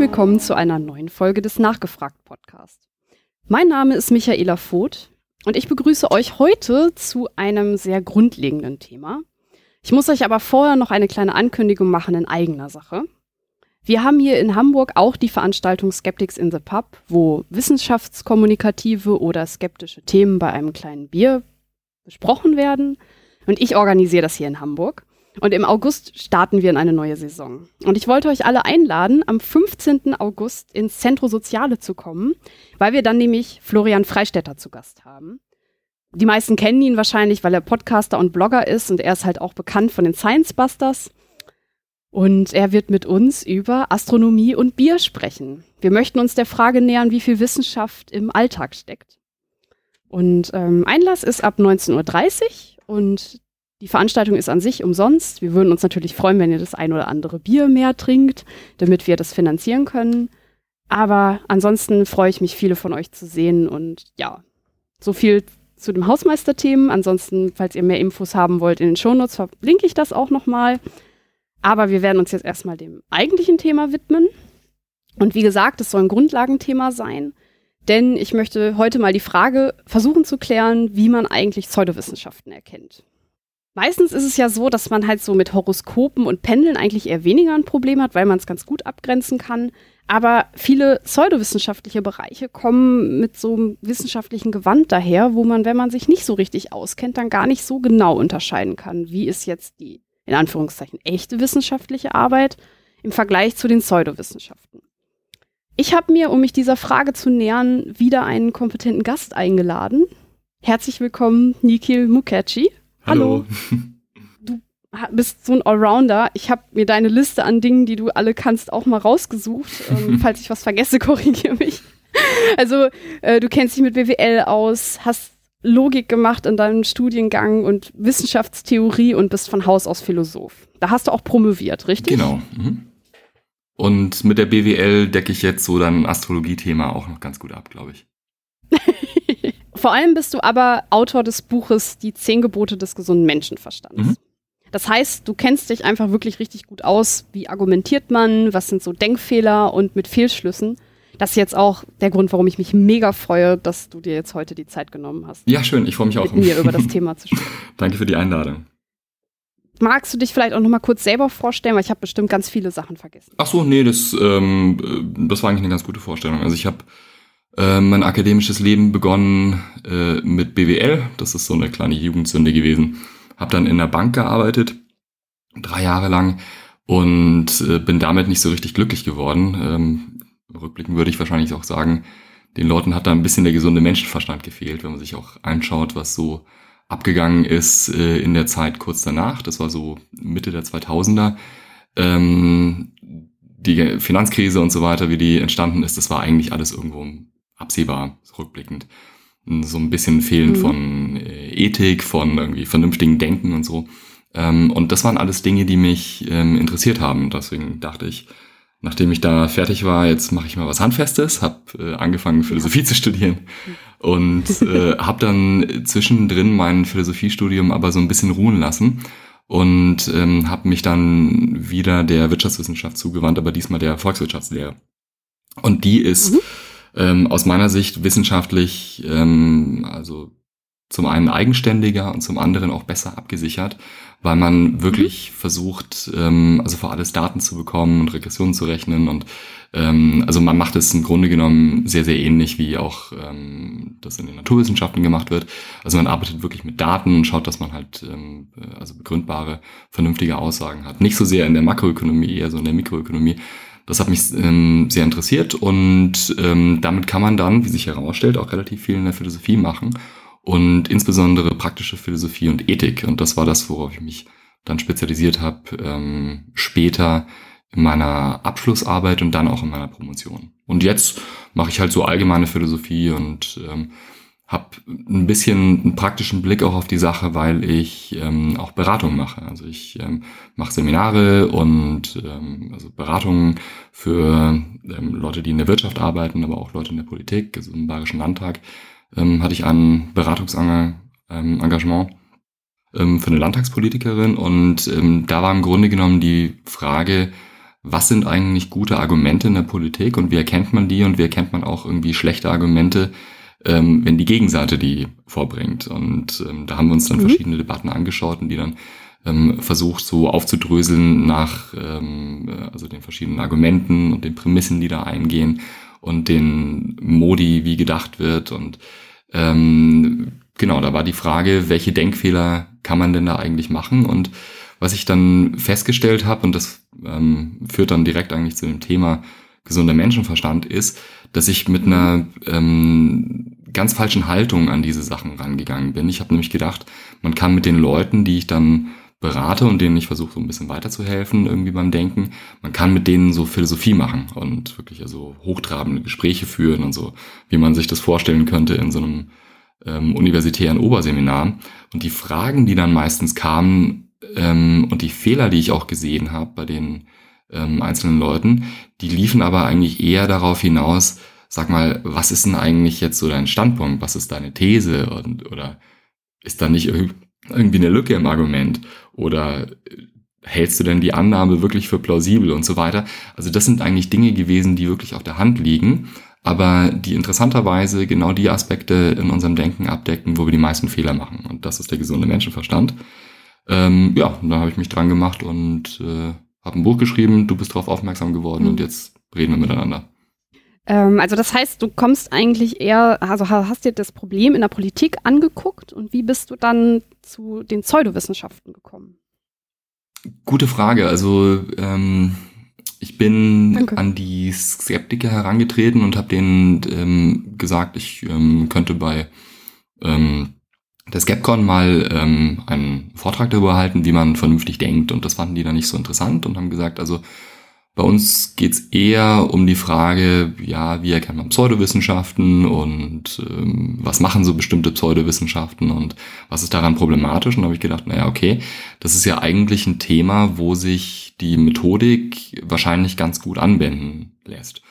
willkommen zu einer neuen Folge des Nachgefragt Podcast. Mein Name ist Michaela Voth und ich begrüße euch heute zu einem sehr grundlegenden Thema. Ich muss euch aber vorher noch eine kleine Ankündigung machen in eigener Sache. Wir haben hier in Hamburg auch die Veranstaltung Skeptics in the Pub, wo wissenschaftskommunikative oder skeptische Themen bei einem kleinen Bier besprochen werden. Und ich organisiere das hier in Hamburg. Und im August starten wir in eine neue Saison. Und ich wollte euch alle einladen, am 15. August ins Centro Soziale zu kommen, weil wir dann nämlich Florian Freistetter zu Gast haben. Die meisten kennen ihn wahrscheinlich, weil er Podcaster und Blogger ist und er ist halt auch bekannt von den Science Busters. Und er wird mit uns über Astronomie und Bier sprechen. Wir möchten uns der Frage nähern, wie viel Wissenschaft im Alltag steckt. Und ähm, Einlass ist ab 19.30 Uhr und die Veranstaltung ist an sich umsonst. Wir würden uns natürlich freuen, wenn ihr das ein oder andere Bier mehr trinkt, damit wir das finanzieren können. Aber ansonsten freue ich mich, viele von euch zu sehen. Und ja, so viel zu dem Hausmeisterthemen. Ansonsten, falls ihr mehr Infos haben wollt in den Shownotes, verlinke ich das auch nochmal. Aber wir werden uns jetzt erstmal dem eigentlichen Thema widmen. Und wie gesagt, es soll ein Grundlagenthema sein. Denn ich möchte heute mal die Frage versuchen zu klären, wie man eigentlich Pseudowissenschaften erkennt. Meistens ist es ja so, dass man halt so mit Horoskopen und Pendeln eigentlich eher weniger ein Problem hat, weil man es ganz gut abgrenzen kann. Aber viele pseudowissenschaftliche Bereiche kommen mit so einem wissenschaftlichen Gewand daher, wo man, wenn man sich nicht so richtig auskennt, dann gar nicht so genau unterscheiden kann, wie ist jetzt die, in Anführungszeichen, echte wissenschaftliche Arbeit im Vergleich zu den Pseudowissenschaften. Ich habe mir, um mich dieser Frage zu nähern, wieder einen kompetenten Gast eingeladen. Herzlich willkommen, Nikhil Mukherjee. Hallo. Du bist so ein Allrounder. Ich habe mir deine Liste an Dingen, die du alle kannst, auch mal rausgesucht. Ähm, falls ich was vergesse, korrigiere mich. Also, äh, du kennst dich mit BWL aus, hast Logik gemacht in deinem Studiengang und Wissenschaftstheorie und bist von Haus aus Philosoph. Da hast du auch promoviert, richtig? Genau. Mhm. Und mit der BWL decke ich jetzt so dein Astrologie-Thema auch noch ganz gut ab, glaube ich. Vor allem bist du aber Autor des Buches Die zehn Gebote des gesunden Menschenverstands. Mhm. Das heißt, du kennst dich einfach wirklich richtig gut aus. Wie argumentiert man? Was sind so Denkfehler und mit Fehlschlüssen? Das ist jetzt auch der Grund, warum ich mich mega freue, dass du dir jetzt heute die Zeit genommen hast. Ja, schön. Ich freue mich auch. Mit mir über das Thema zu sprechen. Danke für die Einladung. Magst du dich vielleicht auch noch mal kurz selber vorstellen, weil ich habe bestimmt ganz viele Sachen vergessen. Ach so, nee, das, ähm, das war eigentlich eine ganz gute Vorstellung. Also ich habe äh, mein akademisches Leben begonnen äh, mit BWL. Das ist so eine kleine Jugendsünde gewesen. Hab dann in der Bank gearbeitet, drei Jahre lang und äh, bin damit nicht so richtig glücklich geworden. Ähm, rückblickend würde ich wahrscheinlich auch sagen, den Leuten hat da ein bisschen der gesunde Menschenverstand gefehlt, wenn man sich auch anschaut, was so abgegangen ist äh, in der Zeit kurz danach. Das war so Mitte der 2000er. Ähm, die Finanzkrise und so weiter, wie die entstanden ist, das war eigentlich alles irgendwo absehbar, rückblickend. So ein bisschen Fehlen mhm. von äh, Ethik, von irgendwie vernünftigen Denken und so. Ähm, und das waren alles Dinge, die mich ähm, interessiert haben. Deswegen dachte ich, nachdem ich da fertig war, jetzt mache ich mal was Handfestes, habe äh, angefangen, Philosophie ja. zu studieren und äh, habe dann zwischendrin mein Philosophiestudium aber so ein bisschen ruhen lassen und ähm, habe mich dann wieder der Wirtschaftswissenschaft zugewandt, aber diesmal der Volkswirtschaftslehre. Und die ist mhm ähm, aus meiner Sicht wissenschaftlich, ähm, also zum einen eigenständiger und zum anderen auch besser abgesichert, weil man wirklich mhm. versucht, ähm, also für alles Daten zu bekommen und Regressionen zu rechnen und ähm, also man macht es im Grunde genommen sehr, sehr ähnlich, wie auch ähm, das in den Naturwissenschaften gemacht wird. Also man arbeitet wirklich mit Daten und schaut, dass man halt ähm, also begründbare, vernünftige Aussagen hat. Nicht so sehr in der Makroökonomie, eher so in der Mikroökonomie. Das hat mich ähm, sehr interessiert und ähm, damit kann man dann, wie sich herausstellt, auch relativ viel in der Philosophie machen und insbesondere praktische Philosophie und Ethik. Und das war das, worauf ich mich dann spezialisiert habe, ähm, später in meiner Abschlussarbeit und dann auch in meiner Promotion. Und jetzt mache ich halt so allgemeine Philosophie und ähm, habe ein bisschen einen praktischen Blick auch auf die Sache, weil ich ähm, auch Beratung mache. Also ich ähm, mache Seminare und ähm, also Beratungen für ähm, Leute, die in der Wirtschaft arbeiten, aber auch Leute in der Politik. Also im Bayerischen Landtag ähm, hatte ich ein Beratungsengagement ähm, für eine Landtagspolitikerin und ähm, da war im Grunde genommen die Frage, was sind eigentlich gute Argumente in der Politik und wie erkennt man die und wie erkennt man auch irgendwie schlechte Argumente, ähm, wenn die Gegenseite die vorbringt. Und ähm, da haben wir uns dann mhm. verschiedene Debatten angeschaut und die dann ähm, versucht so aufzudröseln nach ähm, also den verschiedenen Argumenten und den Prämissen, die da eingehen und den Modi, wie gedacht wird. Und ähm, genau, da war die Frage, welche Denkfehler kann man denn da eigentlich machen? Und was ich dann festgestellt habe, und das ähm, führt dann direkt eigentlich zu dem Thema gesunder Menschenverstand, ist, dass ich mit einer ähm, ganz falschen Haltung an diese Sachen rangegangen bin. Ich habe nämlich gedacht, man kann mit den Leuten, die ich dann berate und denen ich versuche so ein bisschen weiterzuhelfen irgendwie beim Denken. Man kann mit denen so Philosophie machen und wirklich also hochtrabende Gespräche führen und so, wie man sich das vorstellen könnte in so einem ähm, universitären Oberseminar. Und die Fragen, die dann meistens kamen ähm, und die Fehler, die ich auch gesehen habe bei den ähm, einzelnen Leuten, die liefen aber eigentlich eher darauf hinaus, sag mal, was ist denn eigentlich jetzt so dein Standpunkt? Was ist deine These? Und, oder ist da nicht irgendwie eine Lücke im Argument oder hältst du denn die Annahme wirklich für plausibel und so weiter. Also das sind eigentlich Dinge gewesen, die wirklich auf der Hand liegen, aber die interessanterweise genau die Aspekte in unserem Denken abdecken, wo wir die meisten Fehler machen. Und das ist der gesunde Menschenverstand. Ähm, ja, da habe ich mich dran gemacht und äh, habe ein Buch geschrieben, du bist darauf aufmerksam geworden mhm. und jetzt reden wir miteinander. Ähm, also das heißt, du kommst eigentlich eher, also hast dir das Problem in der Politik angeguckt und wie bist du dann zu den Pseudowissenschaften gekommen? Gute Frage. Also ähm, ich bin Danke. an die Skeptiker herangetreten und habe denen ähm, gesagt, ich ähm, könnte bei ähm, der Skepcon mal ähm, einen Vortrag darüber halten, wie man vernünftig denkt. Und das fanden die dann nicht so interessant und haben gesagt, also bei uns geht's eher um die Frage, ja, wie erkennt man Pseudowissenschaften und ähm, was machen so bestimmte Pseudowissenschaften und was ist daran problematisch? Und da habe ich gedacht, naja, okay, das ist ja eigentlich ein Thema, wo sich die Methodik wahrscheinlich ganz gut anwenden lässt.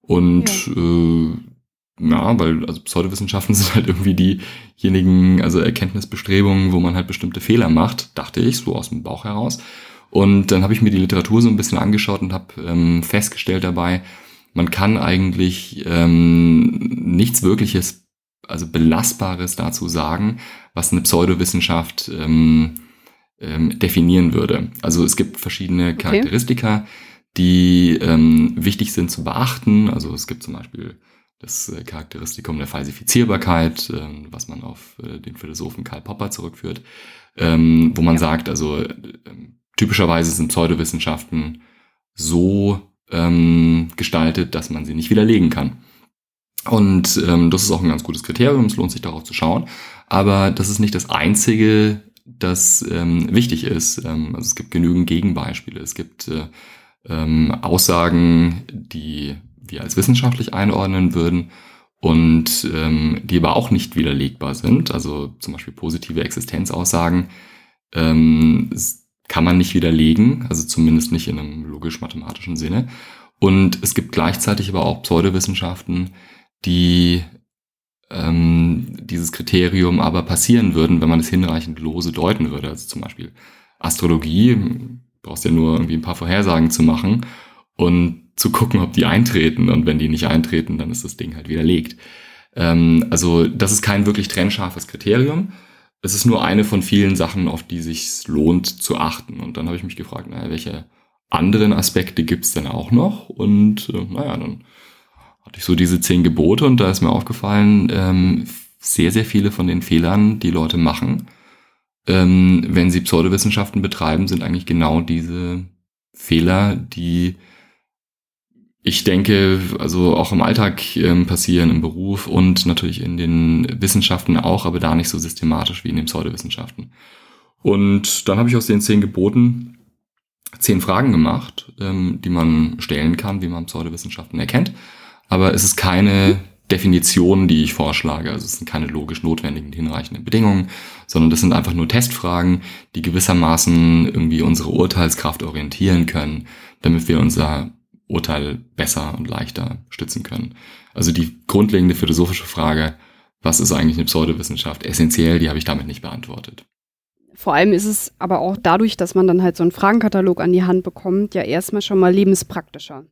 Und ja. äh, ja, weil also Pseudowissenschaften sind halt irgendwie diejenigen, also Erkenntnisbestrebungen, wo man halt bestimmte Fehler macht, dachte ich, so aus dem Bauch heraus. Und dann habe ich mir die Literatur so ein bisschen angeschaut und habe ähm, festgestellt dabei, man kann eigentlich ähm, nichts wirkliches, also belastbares dazu sagen, was eine Pseudowissenschaft ähm, ähm, definieren würde. Also es gibt verschiedene Charakteristika, okay. die ähm, wichtig sind zu beachten. Also es gibt zum Beispiel das äh, Charakteristikum der Falsifizierbarkeit, äh, was man auf äh, den Philosophen Karl Popper zurückführt, ähm, wo man sagt, also äh, typischerweise sind Pseudowissenschaften so ähm, gestaltet, dass man sie nicht widerlegen kann. Und ähm, das ist auch ein ganz gutes Kriterium, es lohnt sich darauf zu schauen. Aber das ist nicht das Einzige, das ähm, wichtig ist. Ähm, also es gibt genügend Gegenbeispiele. Es gibt äh, ähm, Aussagen, die wir als wissenschaftlich einordnen würden und ähm, die aber auch nicht widerlegbar sind. Also zum Beispiel positive Existenzaussagen ähm, kann man nicht widerlegen, also zumindest nicht in einem logisch-mathematischen Sinne. Und es gibt gleichzeitig aber auch Pseudowissenschaften, die ähm, dieses Kriterium aber passieren würden, wenn man es hinreichend lose deuten würde. Also zum Beispiel Astrologie, brauchst ja nur irgendwie ein paar Vorhersagen zu machen und zu gucken, ob die eintreten. Und wenn die nicht eintreten, dann ist das Ding halt widerlegt. Ähm, also das ist kein wirklich trennscharfes Kriterium es ist nur eine von vielen Sachen, auf die sich lohnt zu achten. Und dann habe ich mich gefragt, naja, welche anderen Aspekte gibt's denn auch noch? Und äh, naja, dann hatte ich so diese zehn Gebote und da ist mir aufgefallen, ähm, sehr, sehr viele von den Fehlern, die Leute machen, ähm, wenn sie Pseudowissenschaften betreiben, sind eigentlich genau diese Fehler, die ich denke, also auch im Alltag ähm, passieren, im Beruf und natürlich in den Wissenschaften auch, aber da nicht so systematisch wie in den Pseudowissenschaften. Und dann habe ich aus den zehn Geboten zehn Fragen gemacht, ähm, die man stellen kann, wie man Pseudowissenschaften erkennt. Aber es ist keine Definition, die ich vorschlage. Also es sind keine logisch notwendigen, hinreichenden Bedingungen, sondern das sind einfach nur Testfragen, die gewissermaßen irgendwie unsere Urteilskraft orientieren können, damit wir unser Urteil besser und leichter stützen können. Also die grundlegende philosophische Frage, was ist eigentlich eine Pseudowissenschaft, essentiell, die habe ich damit nicht beantwortet. vor allem ist es aber auch dadurch, dass man dann halt so einen Fragenkatalog an die Hand bekommt, ja erstmal schon mal lebenspraktischer.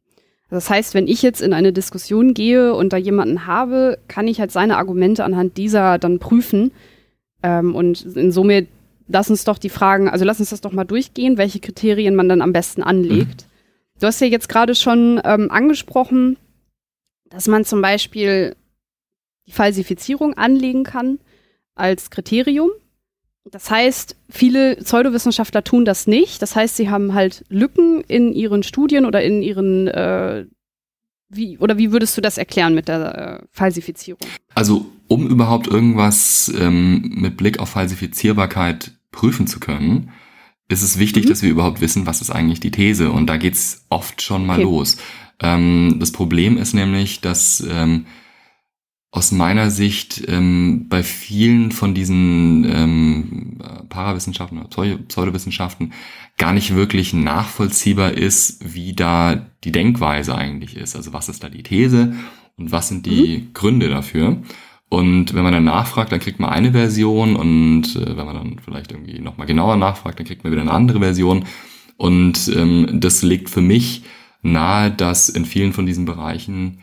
Das heißt, wenn ich jetzt in eine Diskussion gehe und da jemanden habe, kann ich halt seine Argumente anhand dieser dann prüfen. Ähm, und insomit lass uns doch die Fragen, also lass uns das doch mal durchgehen, welche Kriterien man dann am besten anlegt. Mhm. Du hast ja jetzt gerade schon ähm, angesprochen, dass man zum Beispiel die Falsifizierung anlegen kann als Kriterium. Das heißt, viele Pseudowissenschaftler tun das nicht. Das heißt, sie haben halt Lücken in ihren Studien oder in ihren äh, wie, oder wie würdest du das erklären mit der äh, Falsifizierung? Also, um überhaupt irgendwas ähm, mit Blick auf Falsifizierbarkeit prüfen zu können, ist es wichtig, mhm. dass wir überhaupt wissen, was ist eigentlich die These. Und da geht's oft schon mal okay. los. Ähm, das Problem ist nämlich, dass ähm, aus meiner Sicht ähm, bei vielen von diesen ähm, Parawissenschaften oder Pseudowissenschaften gar nicht wirklich nachvollziehbar ist, wie da die Denkweise eigentlich ist. Also was ist da die These und was sind die mhm. Gründe dafür? Und wenn man dann nachfragt, dann kriegt man eine Version und äh, wenn man dann vielleicht irgendwie nochmal genauer nachfragt, dann kriegt man wieder eine andere Version. Und ähm, das legt für mich nahe, dass in vielen von diesen Bereichen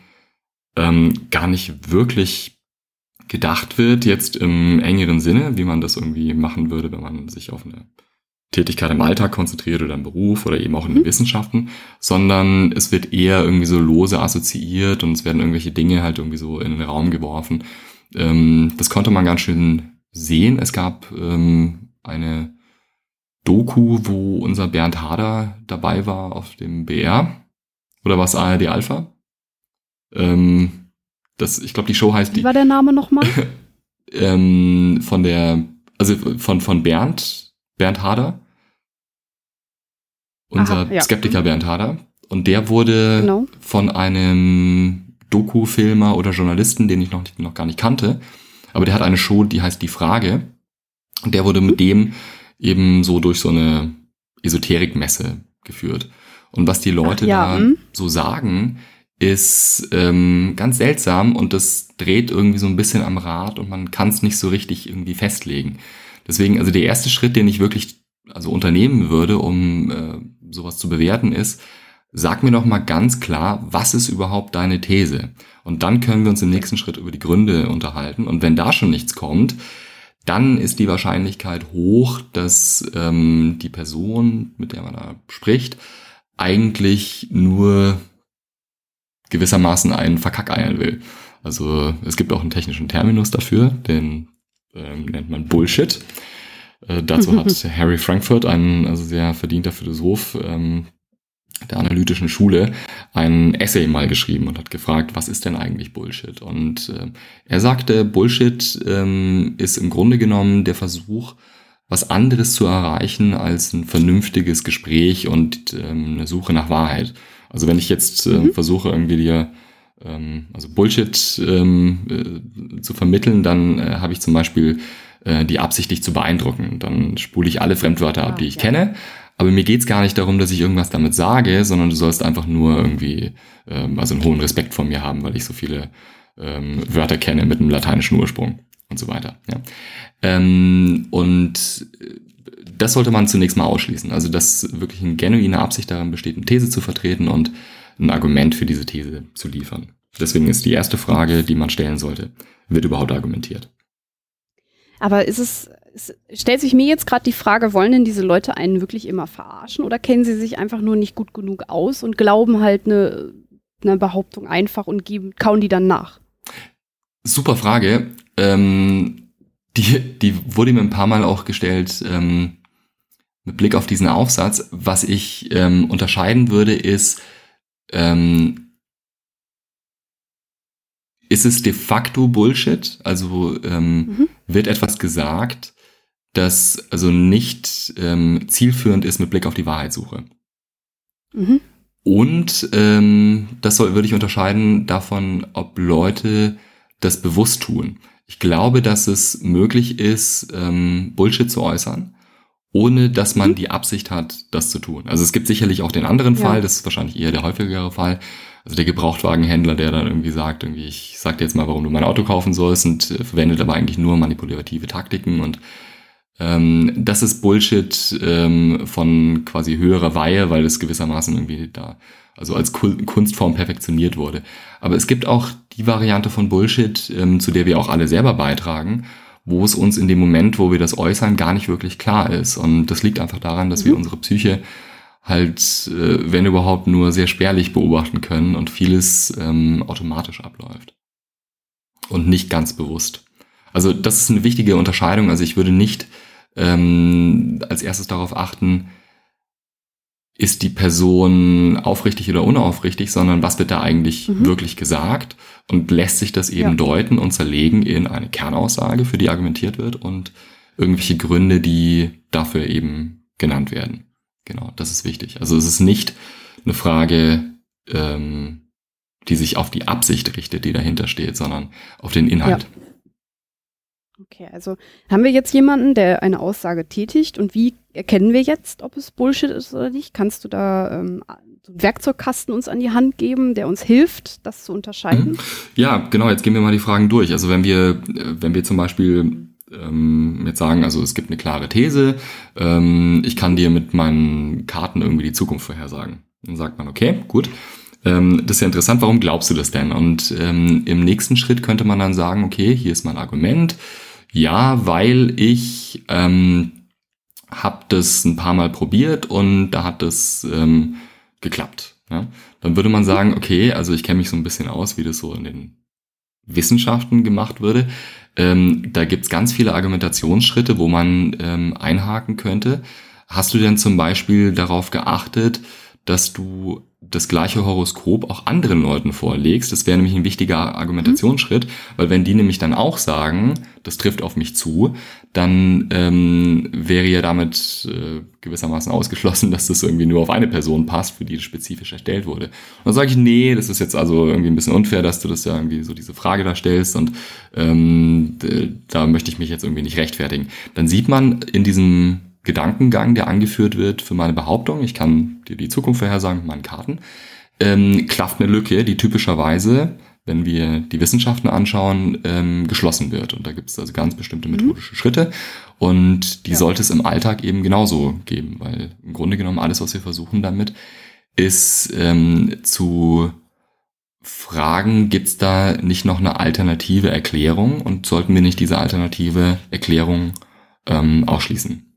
ähm, gar nicht wirklich gedacht wird, jetzt im engeren Sinne, wie man das irgendwie machen würde, wenn man sich auf eine Tätigkeit im Alltag konzentriert oder im Beruf oder eben auch in den mhm. Wissenschaften, sondern es wird eher irgendwie so lose assoziiert und es werden irgendwelche Dinge halt irgendwie so in den Raum geworfen. Ähm, das konnte man ganz schön sehen. Es gab ähm, eine Doku, wo unser Bernd Hader dabei war auf dem BR. Oder was ARD Alpha? Ähm, das, ich glaube, die Show heißt. Wie war der Name nochmal? ähm, von der, also von, von Bernd, Bernd Hader. Unser Aha, ja. Skeptiker mhm. Bernd Hader. Und der wurde genau. von einem Doku-Filmer oder Journalisten, den ich noch, nicht, noch gar nicht kannte, aber der hat eine Show, die heißt Die Frage. Und der wurde mit dem eben so durch so eine Esoterikmesse geführt. Und was die Leute Ach, ja, da mh. so sagen, ist ähm, ganz seltsam und das dreht irgendwie so ein bisschen am Rad und man kann es nicht so richtig irgendwie festlegen. Deswegen, also der erste Schritt, den ich wirklich also unternehmen würde, um äh, sowas zu bewerten, ist, sag mir doch mal ganz klar, was ist überhaupt deine These? Und dann können wir uns im nächsten Schritt über die Gründe unterhalten. Und wenn da schon nichts kommt, dann ist die Wahrscheinlichkeit hoch, dass ähm, die Person, mit der man da spricht, eigentlich nur gewissermaßen einen verkackeiern will. Also es gibt auch einen technischen Terminus dafür, den ähm, nennt man Bullshit. Äh, dazu hat Harry Frankfurt, ein also sehr verdienter Philosoph ähm, der analytischen Schule, ein Essay mal geschrieben und hat gefragt, was ist denn eigentlich Bullshit? Und äh, er sagte, Bullshit ähm, ist im Grunde genommen der Versuch, was anderes zu erreichen als ein vernünftiges Gespräch und ähm, eine Suche nach Wahrheit. Also wenn ich jetzt äh, mhm. versuche, irgendwie dir ähm, also Bullshit ähm, äh, zu vermitteln, dann äh, habe ich zum Beispiel äh, die Absicht, dich zu beeindrucken. Dann spule ich alle Fremdwörter ab, die ich ja. kenne. Aber mir geht's gar nicht darum, dass ich irgendwas damit sage, sondern du sollst einfach nur irgendwie ähm, also einen hohen Respekt vor mir haben, weil ich so viele ähm, Wörter kenne mit einem lateinischen Ursprung und so weiter. Ja. Ähm, und äh, das sollte man zunächst mal ausschließen. Also, dass wirklich eine genuine Absicht darin besteht, eine These zu vertreten und ein Argument für diese These zu liefern. Deswegen ist die erste Frage, die man stellen sollte, wird überhaupt argumentiert? Aber ist es, es stellt sich mir jetzt gerade die Frage, wollen denn diese Leute einen wirklich immer verarschen oder kennen sie sich einfach nur nicht gut genug aus und glauben halt eine, eine Behauptung einfach und geben, kauen die dann nach? Super Frage. Ähm, die, die wurde mir ein paar Mal auch gestellt. Ähm, mit Blick auf diesen Aufsatz, was ich ähm, unterscheiden würde, ist, ähm, ist es de facto Bullshit? Also ähm, mhm. wird etwas gesagt, das also nicht ähm, zielführend ist mit Blick auf die Wahrheitssuche. Mhm. Und ähm, das soll, würde ich unterscheiden davon, ob Leute das bewusst tun. Ich glaube, dass es möglich ist, ähm, Bullshit zu äußern ohne dass man mhm. die Absicht hat, das zu tun. Also es gibt sicherlich auch den anderen Fall, das ist wahrscheinlich eher der häufigere Fall. Also der Gebrauchtwagenhändler, der dann irgendwie sagt, irgendwie, ich sag dir jetzt mal, warum du mein Auto kaufen sollst und äh, verwendet aber eigentlich nur manipulative Taktiken und ähm, das ist Bullshit ähm, von quasi höherer Weihe, weil es gewissermaßen irgendwie da, also als Kunstform perfektioniert wurde. Aber es gibt auch die Variante von Bullshit, ähm, zu der wir auch alle selber beitragen, wo es uns in dem Moment, wo wir das äußern, gar nicht wirklich klar ist. Und das liegt einfach daran, dass mhm. wir unsere Psyche halt, äh, wenn überhaupt, nur sehr spärlich beobachten können und vieles ähm, automatisch abläuft. Und nicht ganz bewusst. Also das ist eine wichtige Unterscheidung. Also ich würde nicht ähm, als erstes darauf achten, ist die Person aufrichtig oder unaufrichtig, sondern was wird da eigentlich mhm. wirklich gesagt und lässt sich das eben ja. deuten und zerlegen in eine Kernaussage, für die argumentiert wird und irgendwelche Gründe, die dafür eben genannt werden. Genau, das ist wichtig. Also es ist nicht eine Frage, ähm, die sich auf die Absicht richtet, die dahinter steht, sondern auf den Inhalt. Ja. Okay, also haben wir jetzt jemanden, der eine Aussage tätigt und wie erkennen wir jetzt, ob es Bullshit ist oder nicht? Kannst du da ähm, einen Werkzeugkasten uns an die Hand geben, der uns hilft, das zu unterscheiden? Mhm. Ja, genau, jetzt gehen wir mal die Fragen durch. Also wenn wir, wenn wir zum Beispiel ähm, jetzt sagen, also es gibt eine klare These, ähm, ich kann dir mit meinen Karten irgendwie die Zukunft vorhersagen. Dann sagt man, okay, gut. Ähm, das ist ja interessant, warum glaubst du das denn? Und ähm, im nächsten Schritt könnte man dann sagen, okay, hier ist mein Argument ja, weil ich ähm, habe das ein paar Mal probiert und da hat das ähm, geklappt. Ja? Dann würde man sagen, okay, also ich kenne mich so ein bisschen aus, wie das so in den Wissenschaften gemacht würde. Ähm, da gibt's ganz viele Argumentationsschritte, wo man ähm, einhaken könnte. Hast du denn zum Beispiel darauf geachtet, dass du das gleiche Horoskop auch anderen Leuten vorlegst. Das wäre nämlich ein wichtiger Argumentationsschritt, weil wenn die nämlich dann auch sagen, das trifft auf mich zu, dann ähm, wäre ja damit äh, gewissermaßen ausgeschlossen, dass das irgendwie nur auf eine Person passt, für die das spezifisch erstellt wurde. Und dann sage ich, nee, das ist jetzt also irgendwie ein bisschen unfair, dass du das ja irgendwie so diese Frage da stellst und ähm, da möchte ich mich jetzt irgendwie nicht rechtfertigen. Dann sieht man in diesem Gedankengang, der angeführt wird für meine Behauptung, ich kann dir die Zukunft vorhersagen mit meinen Karten, ähm, klafft eine Lücke, die typischerweise, wenn wir die Wissenschaften anschauen, ähm, geschlossen wird. Und da gibt es also ganz bestimmte mhm. methodische mhm. Schritte. Und die ja. sollte es im Alltag eben genauso geben, weil im Grunde genommen alles, was wir versuchen damit, ist ähm, zu fragen, gibt es da nicht noch eine alternative Erklärung und sollten wir nicht diese alternative Erklärung ähm, ausschließen?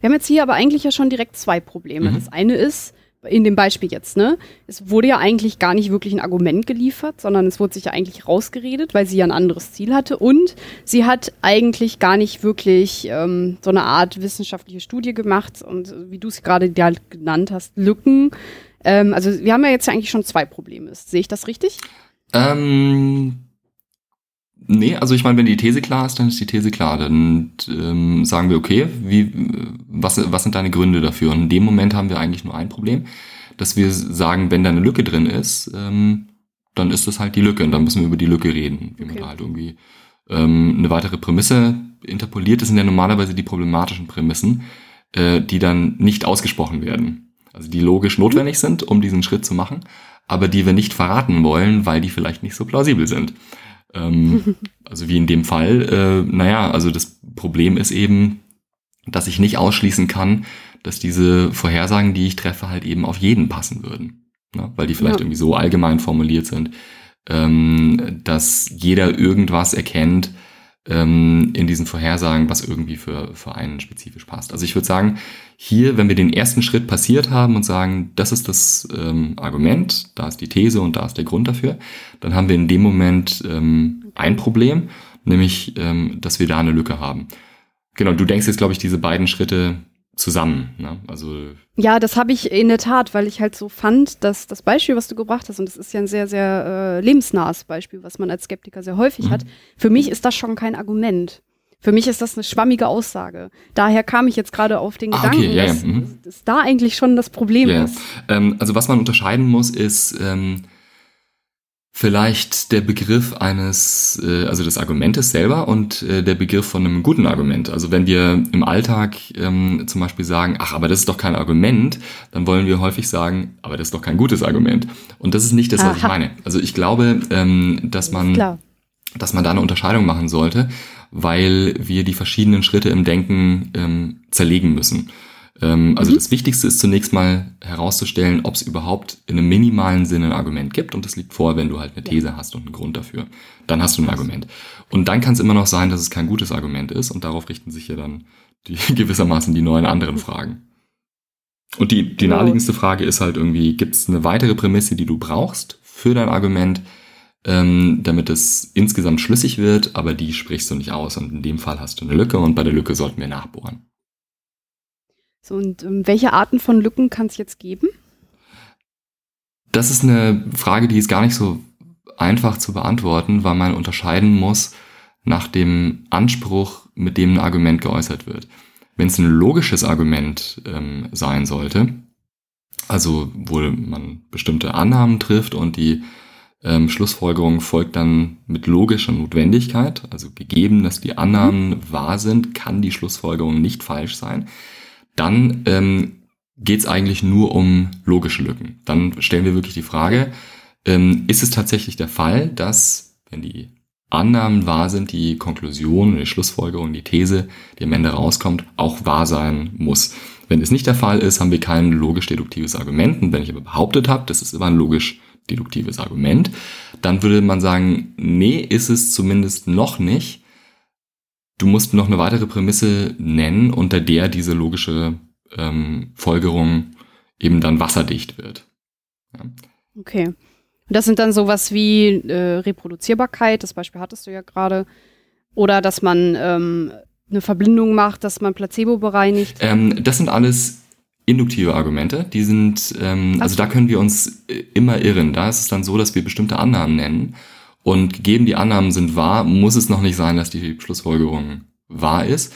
Wir haben jetzt hier aber eigentlich ja schon direkt zwei Probleme. Mhm. Das eine ist, in dem Beispiel jetzt, ne, es wurde ja eigentlich gar nicht wirklich ein Argument geliefert, sondern es wurde sich ja eigentlich rausgeredet, weil sie ja ein anderes Ziel hatte und sie hat eigentlich gar nicht wirklich ähm, so eine Art wissenschaftliche Studie gemacht und wie du es gerade genannt hast, Lücken. Ähm, also wir haben ja jetzt ja eigentlich schon zwei Probleme. Sehe ich das richtig? Ähm, Nee, also ich meine, wenn die These klar ist, dann ist die These klar. Dann ähm, sagen wir, okay, wie, was, was sind deine Gründe dafür? Und in dem Moment haben wir eigentlich nur ein Problem, dass wir sagen, wenn da eine Lücke drin ist, ähm, dann ist das halt die Lücke und dann müssen wir über die Lücke reden. Wie okay. man da halt irgendwie ähm, eine weitere Prämisse interpoliert. Das sind ja normalerweise die problematischen Prämissen, äh, die dann nicht ausgesprochen werden. Also die logisch notwendig sind, um diesen Schritt zu machen, aber die wir nicht verraten wollen, weil die vielleicht nicht so plausibel sind. Ähm, also wie in dem Fall, äh, naja, also das Problem ist eben, dass ich nicht ausschließen kann, dass diese Vorhersagen, die ich treffe, halt eben auf jeden passen würden. Ne? Weil die vielleicht ja. irgendwie so allgemein formuliert sind, ähm, dass jeder irgendwas erkennt, ähm, in diesen Vorhersagen, was irgendwie für, für einen spezifisch passt. Also ich würde sagen, hier, wenn wir den ersten Schritt passiert haben und sagen, das ist das ähm, Argument, da ist die These und da ist der Grund dafür, dann haben wir in dem Moment ähm, ein Problem, nämlich, ähm, dass wir da eine Lücke haben. Genau, du denkst jetzt, glaube ich, diese beiden Schritte zusammen. Ne? Also ja, das habe ich in der Tat, weil ich halt so fand, dass das Beispiel, was du gebracht hast, und das ist ja ein sehr, sehr äh, lebensnahes Beispiel, was man als Skeptiker sehr häufig mhm. hat, für mich ist das schon kein Argument. Für mich ist das eine schwammige Aussage. Daher kam ich jetzt gerade auf den ah, Gedanken, okay, ja, dass, ja. Mhm. dass, da eigentlich schon das Problem ja. ist. Ähm, also was man unterscheiden muss, ist ähm, vielleicht der Begriff eines, äh, also des Argumentes selber und äh, der Begriff von einem guten Argument. Also wenn wir im Alltag ähm, zum Beispiel sagen, ach, aber das ist doch kein Argument, dann wollen wir häufig sagen, aber das ist doch kein gutes Argument. Und das ist nicht das, was Aha. ich meine. Also ich glaube, ähm, dass man dass man da eine Unterscheidung machen sollte, weil wir die verschiedenen Schritte im Denken ähm, zerlegen müssen. Ähm, also mhm. das Wichtigste ist zunächst mal herauszustellen, ob es überhaupt in einem minimalen Sinne ein Argument gibt. Und das liegt vor, wenn du halt eine These ja. hast und einen Grund dafür. Dann hast du ein Argument. Und dann kann es immer noch sein, dass es kein gutes Argument ist. Und darauf richten sich ja dann die, gewissermaßen die neuen anderen Fragen. Und die, die genau. naheliegendste Frage ist halt irgendwie, gibt es eine weitere Prämisse, die du brauchst für dein Argument, ähm, damit es insgesamt schlüssig wird, aber die sprichst du nicht aus. Und in dem Fall hast du eine Lücke und bei der Lücke sollten wir nachbohren. So, und ähm, welche Arten von Lücken kann es jetzt geben? Das ist eine Frage, die ist gar nicht so einfach zu beantworten, weil man unterscheiden muss nach dem Anspruch, mit dem ein Argument geäußert wird. Wenn es ein logisches Argument ähm, sein sollte, also wo man bestimmte Annahmen trifft und die ähm, Schlussfolgerung folgt dann mit logischer Notwendigkeit, also gegeben, dass die Annahmen mhm. wahr sind, kann die Schlussfolgerung nicht falsch sein dann ähm, geht es eigentlich nur um logische Lücken. Dann stellen wir wirklich die Frage, ähm, ist es tatsächlich der Fall, dass, wenn die Annahmen wahr sind, die Konklusion, die Schlussfolgerung, die These, die am Ende rauskommt, auch wahr sein muss. Wenn es nicht der Fall ist, haben wir kein logisch-deduktives Argument. Und wenn ich aber behauptet habe, das ist immer ein logisch-deduktives Argument, dann würde man sagen, nee, ist es zumindest noch nicht du musst noch eine weitere Prämisse nennen, unter der diese logische ähm, Folgerung eben dann wasserdicht wird. Ja. Okay. Und das sind dann sowas wie äh, Reproduzierbarkeit, das Beispiel hattest du ja gerade, oder dass man ähm, eine Verblindung macht, dass man Placebo bereinigt. Ähm, das sind alles induktive Argumente. Die sind, ähm, also da können wir uns äh, immer irren. Da ist es dann so, dass wir bestimmte Annahmen nennen und gegeben die Annahmen sind wahr, muss es noch nicht sein, dass die Schlussfolgerung wahr ist.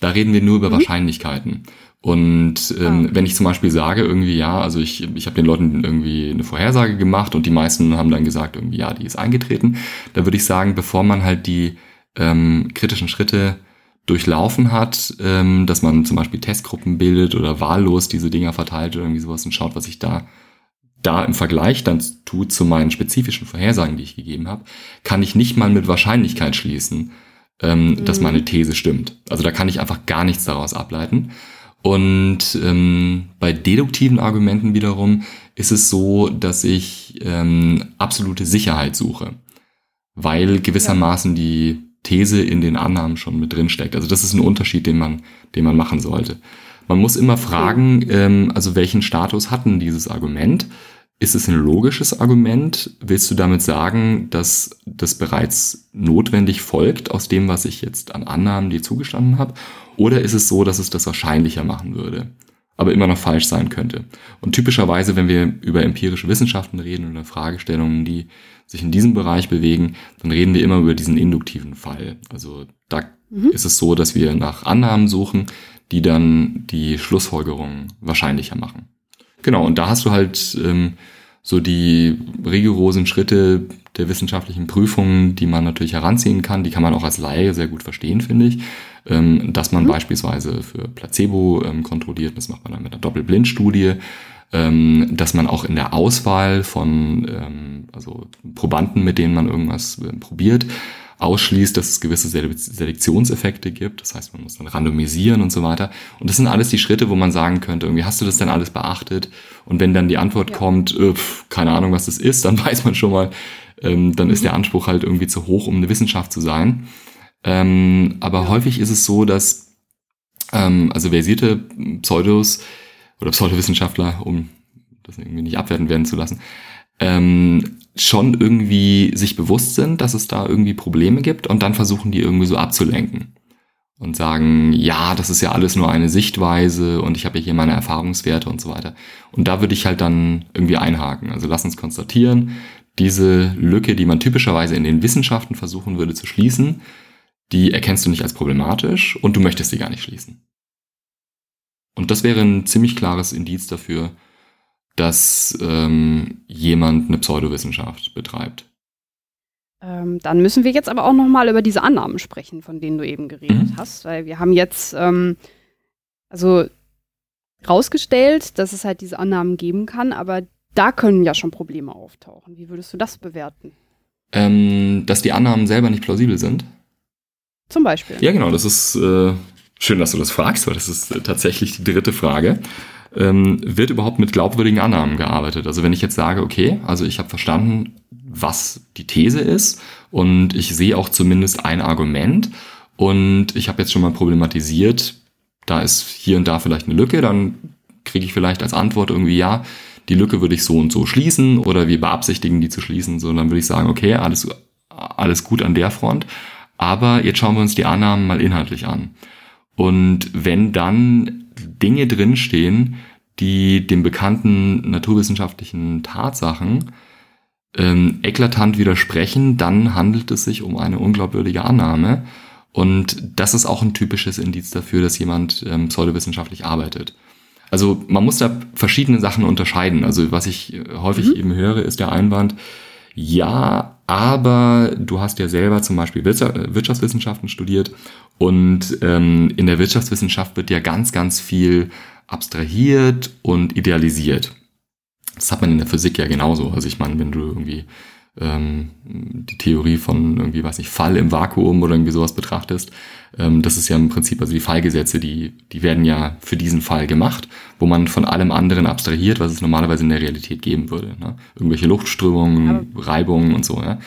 Da reden wir nur über mhm. Wahrscheinlichkeiten. Und ähm, ah. wenn ich zum Beispiel sage, irgendwie, ja, also ich, ich habe den Leuten irgendwie eine Vorhersage gemacht und die meisten haben dann gesagt, irgendwie, ja, die ist eingetreten, da würde ich sagen, bevor man halt die ähm, kritischen Schritte durchlaufen hat, ähm, dass man zum Beispiel Testgruppen bildet oder wahllos diese Dinger verteilt oder irgendwie sowas und schaut, was sich da da im Vergleich dann tut zu meinen spezifischen Vorhersagen, die ich gegeben habe, kann ich nicht mal mit Wahrscheinlichkeit schließen, ähm, mhm. dass meine These stimmt. Also da kann ich einfach gar nichts daraus ableiten. Und ähm, bei deduktiven Argumenten wiederum ist es so, dass ich ähm, absolute Sicherheit suche, weil gewissermaßen ja. die These in den Annahmen schon mit drin steckt. Also das ist ein Unterschied, den man, den man machen sollte. Man muss immer fragen, ähm, also welchen Status hat denn dieses Argument? Ist es ein logisches Argument? Willst du damit sagen, dass das bereits notwendig folgt aus dem, was ich jetzt an Annahmen dir zugestanden habe? Oder ist es so, dass es das wahrscheinlicher machen würde, aber immer noch falsch sein könnte? Und typischerweise, wenn wir über empirische Wissenschaften reden oder Fragestellungen, die sich in diesem Bereich bewegen, dann reden wir immer über diesen induktiven Fall. Also da mhm. ist es so, dass wir nach Annahmen suchen, die dann die Schlussfolgerungen wahrscheinlicher machen. Genau, und da hast du halt ähm, so die rigorosen Schritte der wissenschaftlichen Prüfungen, die man natürlich heranziehen kann. Die kann man auch als Laie sehr gut verstehen, finde ich. Ähm, dass man mhm. beispielsweise für Placebo ähm, kontrolliert, das macht man dann mit einer Doppelblindstudie, ähm, dass man auch in der Auswahl von ähm, also Probanden, mit denen man irgendwas äh, probiert, ausschließt, dass es gewisse Selektionseffekte gibt. Das heißt, man muss dann randomisieren und so weiter. Und das sind alles die Schritte, wo man sagen könnte, irgendwie hast du das denn alles beachtet? Und wenn dann die Antwort ja. kommt, äh, keine Ahnung, was das ist, dann weiß man schon mal, ähm, dann mhm. ist der Anspruch halt irgendwie zu hoch, um eine Wissenschaft zu sein. Ähm, aber ja. häufig ist es so, dass ähm, also versierte Pseudos oder Pseudowissenschaftler, um das irgendwie nicht abwerten werden zu lassen, ähm, schon irgendwie sich bewusst sind, dass es da irgendwie Probleme gibt und dann versuchen die irgendwie so abzulenken und sagen, ja, das ist ja alles nur eine Sichtweise und ich habe hier meine Erfahrungswerte und so weiter. Und da würde ich halt dann irgendwie einhaken. Also lass uns konstatieren, diese Lücke, die man typischerweise in den Wissenschaften versuchen würde zu schließen, die erkennst du nicht als problematisch und du möchtest sie gar nicht schließen. Und das wäre ein ziemlich klares Indiz dafür, dass ähm, jemand eine Pseudowissenschaft betreibt. Ähm, dann müssen wir jetzt aber auch noch mal über diese Annahmen sprechen, von denen du eben geredet mhm. hast, weil wir haben jetzt ähm, also rausgestellt, dass es halt diese Annahmen geben kann, aber da können ja schon Probleme auftauchen. Wie würdest du das bewerten? Ähm, dass die Annahmen selber nicht plausibel sind. Zum Beispiel. Ja, genau, das ist äh, schön, dass du das fragst, weil das ist äh, tatsächlich die dritte Frage. Ähm, wird überhaupt mit glaubwürdigen Annahmen gearbeitet? Also wenn ich jetzt sage, okay, also ich habe verstanden, was die These ist und ich sehe auch zumindest ein Argument und ich habe jetzt schon mal problematisiert, da ist hier und da vielleicht eine Lücke, dann kriege ich vielleicht als Antwort irgendwie, ja, die Lücke würde ich so und so schließen oder wir beabsichtigen die zu schließen, so dann würde ich sagen, okay, alles, alles gut an der Front. Aber jetzt schauen wir uns die Annahmen mal inhaltlich an. Und wenn dann Dinge drinstehen, die den bekannten naturwissenschaftlichen Tatsachen ähm, eklatant widersprechen, dann handelt es sich um eine unglaubwürdige Annahme. Und das ist auch ein typisches Indiz dafür, dass jemand ähm, pseudowissenschaftlich arbeitet. Also man muss da verschiedene Sachen unterscheiden. Also was ich äh, häufig mhm. eben höre, ist der Einwand, ja, aber du hast ja selber zum Beispiel Wirtschaftswissenschaften studiert und ähm, in der Wirtschaftswissenschaft wird ja ganz, ganz viel abstrahiert und idealisiert. Das hat man in der Physik ja genauso. Also ich meine, wenn du irgendwie ähm, die Theorie von irgendwie, weiß nicht, Fall im Vakuum oder irgendwie sowas betrachtest, ähm, das ist ja im Prinzip, also die Fallgesetze, die, die werden ja für diesen Fall gemacht, wo man von allem anderen abstrahiert, was es normalerweise in der Realität geben würde. Ne? Irgendwelche Luftströmungen, Reibungen und so. Ja?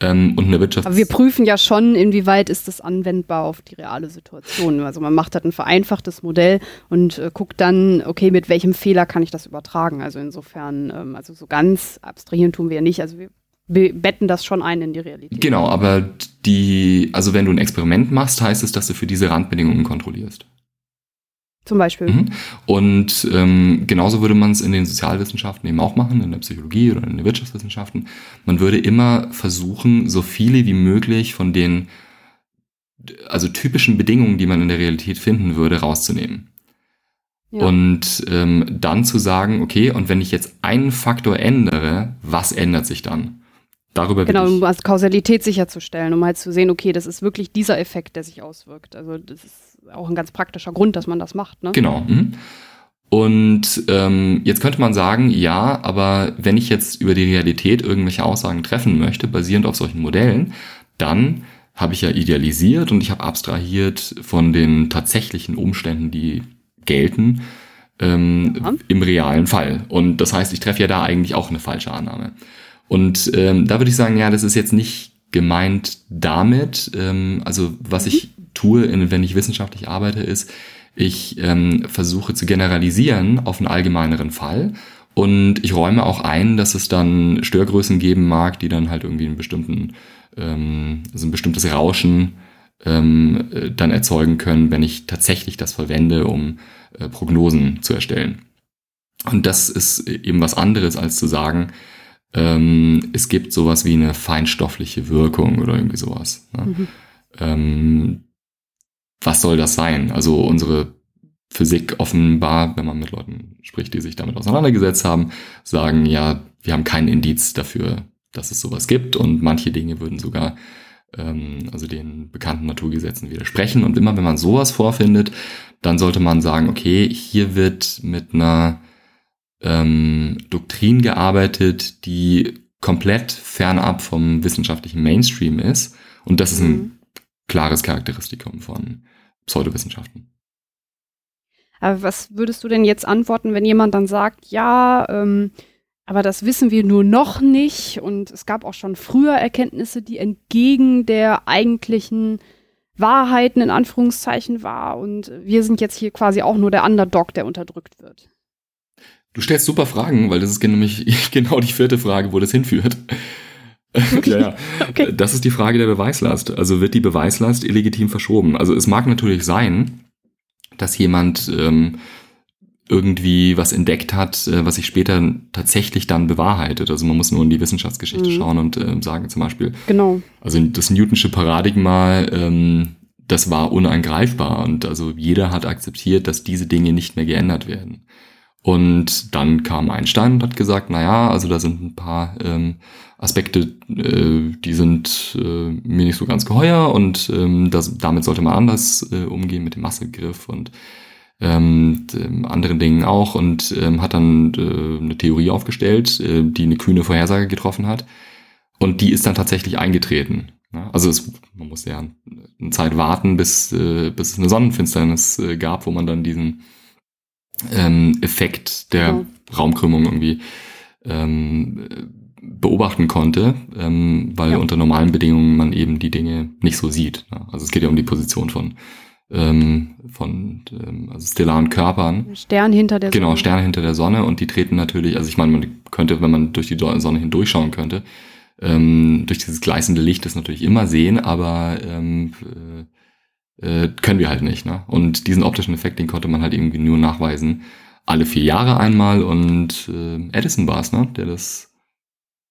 Ähm, und eine Wirtschaft. Aber wir prüfen ja schon, inwieweit ist das anwendbar auf die reale Situation. Also man macht halt ein vereinfachtes Modell und äh, guckt dann, okay, mit welchem Fehler kann ich das übertragen? Also insofern, ähm, also so ganz abstrahieren tun wir ja nicht. Also wir betten das schon ein in die Realität. Genau, aber die, also wenn du ein Experiment machst, heißt es, dass du für diese Randbedingungen kontrollierst. Zum Beispiel. Mhm. Und ähm, genauso würde man es in den Sozialwissenschaften eben auch machen, in der Psychologie oder in den Wirtschaftswissenschaften. Man würde immer versuchen, so viele wie möglich von den also typischen Bedingungen, die man in der Realität finden würde, rauszunehmen. Ja. Und ähm, dann zu sagen, okay, und wenn ich jetzt einen Faktor ändere, was ändert sich dann? Darüber genau, um als Kausalität sicherzustellen, um halt zu sehen, okay, das ist wirklich dieser Effekt, der sich auswirkt. Also das ist auch ein ganz praktischer Grund, dass man das macht. Ne? Genau. Mhm. Und ähm, jetzt könnte man sagen, ja, aber wenn ich jetzt über die Realität irgendwelche Aussagen treffen möchte, basierend auf solchen Modellen, dann habe ich ja idealisiert und ich habe abstrahiert von den tatsächlichen Umständen, die gelten ähm, ja. im realen Fall. Und das heißt, ich treffe ja da eigentlich auch eine falsche Annahme. Und ähm, da würde ich sagen, ja, das ist jetzt nicht gemeint damit. Ähm, also was mhm. ich tue, wenn ich wissenschaftlich arbeite, ist, ich ähm, versuche zu generalisieren auf einen allgemeineren Fall. Und ich räume auch ein, dass es dann Störgrößen geben mag, die dann halt irgendwie einen bestimmten, ähm, also ein bestimmtes Rauschen ähm, äh, dann erzeugen können, wenn ich tatsächlich das verwende, um äh, Prognosen zu erstellen. Und das ist eben was anderes, als zu sagen, ähm, es gibt sowas wie eine feinstoffliche Wirkung oder irgendwie sowas. Ne? Mhm. Ähm, was soll das sein? Also unsere Physik offenbar, wenn man mit Leuten spricht, die sich damit auseinandergesetzt haben, sagen, ja, wir haben keinen Indiz dafür, dass es sowas gibt und manche Dinge würden sogar ähm, also den bekannten Naturgesetzen widersprechen. Und immer wenn man sowas vorfindet, dann sollte man sagen, okay, hier wird mit einer ähm, Doktrin gearbeitet, die komplett fernab vom wissenschaftlichen Mainstream ist. Und das ist ein mhm. klares Charakteristikum von Pseudowissenschaften. Aber was würdest du denn jetzt antworten, wenn jemand dann sagt, ja, ähm, aber das wissen wir nur noch nicht und es gab auch schon früher Erkenntnisse, die entgegen der eigentlichen Wahrheiten in Anführungszeichen war und wir sind jetzt hier quasi auch nur der Underdog, der unterdrückt wird. Du stellst super Fragen, weil das ist nämlich genau die vierte Frage, wo das hinführt. ja, ja. Okay. Das ist die Frage der Beweislast. Also wird die Beweislast illegitim verschoben? Also es mag natürlich sein, dass jemand ähm, irgendwie was entdeckt hat, äh, was sich später tatsächlich dann bewahrheitet. Also man muss nur in die Wissenschaftsgeschichte mhm. schauen und äh, sagen zum Beispiel, genau. also das Newtonsche Paradigma, ähm, das war uneingreifbar und also jeder hat akzeptiert, dass diese Dinge nicht mehr geändert werden. Und dann kam Einstein und hat gesagt, na ja, also da sind ein paar ähm, Aspekte, äh, die sind äh, mir nicht so ganz geheuer und ähm, das, damit sollte man anders äh, umgehen mit dem Massegriff und ähm, anderen Dingen auch und ähm, hat dann äh, eine Theorie aufgestellt, äh, die eine kühne Vorhersage getroffen hat. Und die ist dann tatsächlich eingetreten. Also es, man muss ja eine Zeit warten, bis, äh, bis es eine Sonnenfinsternis äh, gab, wo man dann diesen ähm, Effekt der ja. Raumkrümmung irgendwie ähm, beobachten konnte, ähm, weil ja. unter normalen Bedingungen man eben die Dinge nicht so sieht. Ne? Also es geht ja um die Position von ähm, von ähm, also stellaren Körpern. Stern hinter der genau, Sonne. Genau, Sterne hinter der Sonne und die treten natürlich, also ich meine, man könnte, wenn man durch die Sonne hindurchschauen könnte, ähm, durch dieses gleißende Licht das natürlich immer sehen, aber ähm, äh, können wir halt nicht. Ne? Und diesen optischen Effekt, den konnte man halt irgendwie nur nachweisen, alle vier Jahre einmal und äh, Edison war es, ne, der das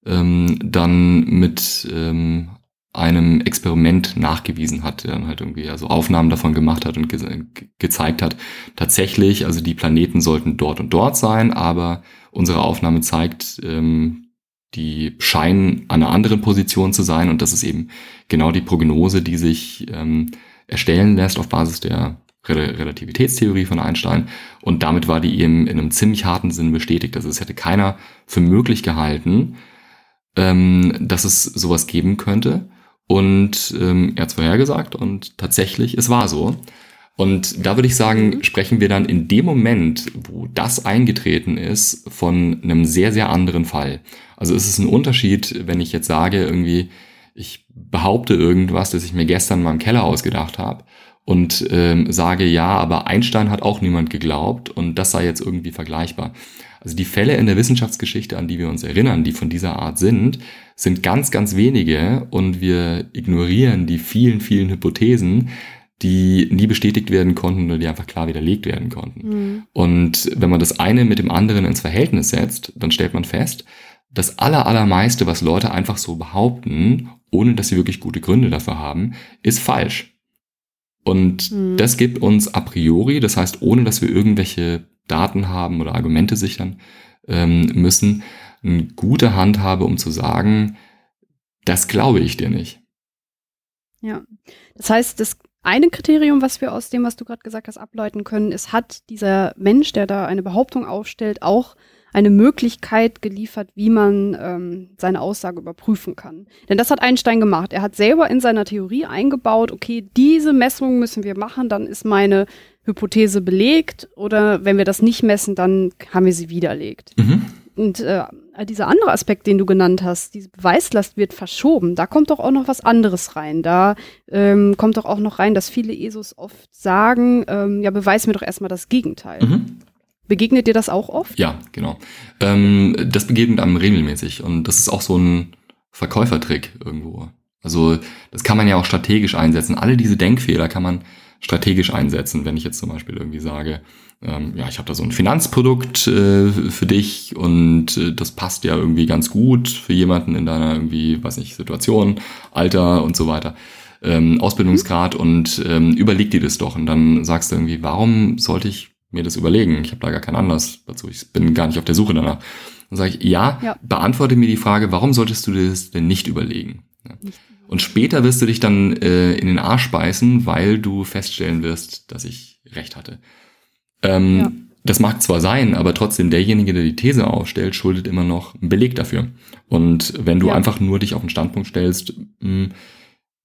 ähm, dann mit ähm, einem Experiment nachgewiesen hat, der dann halt irgendwie also Aufnahmen davon gemacht hat und ge gezeigt hat, tatsächlich, also die Planeten sollten dort und dort sein, aber unsere Aufnahme zeigt, ähm, die scheinen an einer anderen Position zu sein und das ist eben genau die Prognose, die sich ähm, erstellen lässt auf Basis der Re Relativitätstheorie von Einstein und damit war die eben in einem ziemlich harten Sinn bestätigt. Also es hätte keiner für möglich gehalten, ähm, dass es sowas geben könnte. Und ähm, er hat es vorhergesagt und tatsächlich, es war so. Und da würde ich sagen, mhm. sprechen wir dann in dem Moment, wo das eingetreten ist, von einem sehr, sehr anderen Fall. Also ist es ein Unterschied, wenn ich jetzt sage, irgendwie, ich behaupte irgendwas, das ich mir gestern in meinem Keller ausgedacht habe und ähm, sage, ja, aber Einstein hat auch niemand geglaubt und das sei jetzt irgendwie vergleichbar. Also die Fälle in der Wissenschaftsgeschichte, an die wir uns erinnern, die von dieser Art sind, sind ganz, ganz wenige und wir ignorieren die vielen, vielen Hypothesen, die nie bestätigt werden konnten oder die einfach klar widerlegt werden konnten. Mhm. Und wenn man das eine mit dem anderen ins Verhältnis setzt, dann stellt man fest, das aller, allermeiste, was Leute einfach so behaupten, ohne dass sie wirklich gute Gründe dafür haben, ist falsch. Und mhm. das gibt uns a priori, das heißt, ohne dass wir irgendwelche Daten haben oder Argumente sichern ähm, müssen, eine gute Handhabe, um zu sagen, das glaube ich dir nicht. Ja, das heißt, das eine Kriterium, was wir aus dem, was du gerade gesagt hast, ableiten können, ist, hat dieser Mensch, der da eine Behauptung aufstellt, auch eine Möglichkeit geliefert, wie man ähm, seine Aussage überprüfen kann. Denn das hat Einstein gemacht. Er hat selber in seiner Theorie eingebaut, okay, diese Messung müssen wir machen, dann ist meine Hypothese belegt oder wenn wir das nicht messen, dann haben wir sie widerlegt. Mhm. Und äh, dieser andere Aspekt, den du genannt hast, diese Beweislast wird verschoben, da kommt doch auch noch was anderes rein. Da ähm, kommt doch auch noch rein, dass viele ESOs oft sagen, ähm, ja, beweis mir doch erstmal das Gegenteil. Mhm. Begegnet dir das auch oft? Ja, genau. Ähm, das begegnet einem regelmäßig und das ist auch so ein Verkäufertrick irgendwo. Also das kann man ja auch strategisch einsetzen. Alle diese Denkfehler kann man strategisch einsetzen, wenn ich jetzt zum Beispiel irgendwie sage, ähm, ja, ich habe da so ein Finanzprodukt äh, für dich und äh, das passt ja irgendwie ganz gut für jemanden in deiner irgendwie, weiß nicht, Situation, Alter und so weiter, ähm, Ausbildungsgrad und ähm, überleg dir das doch und dann sagst du irgendwie, warum sollte ich mir das überlegen? Ich habe da gar keinen Anlass dazu, ich bin gar nicht auf der Suche danach. Dann sage ich, ja, ja, beantworte mir die Frage, warum solltest du das denn nicht überlegen? Ja. Und später wirst du dich dann äh, in den Arsch beißen, weil du feststellen wirst, dass ich recht hatte. Ähm, ja. Das mag zwar sein, aber trotzdem derjenige, der die These aufstellt, schuldet immer noch einen Beleg dafür. Und wenn du einfach nur dich auf den Standpunkt stellst, mh, hm,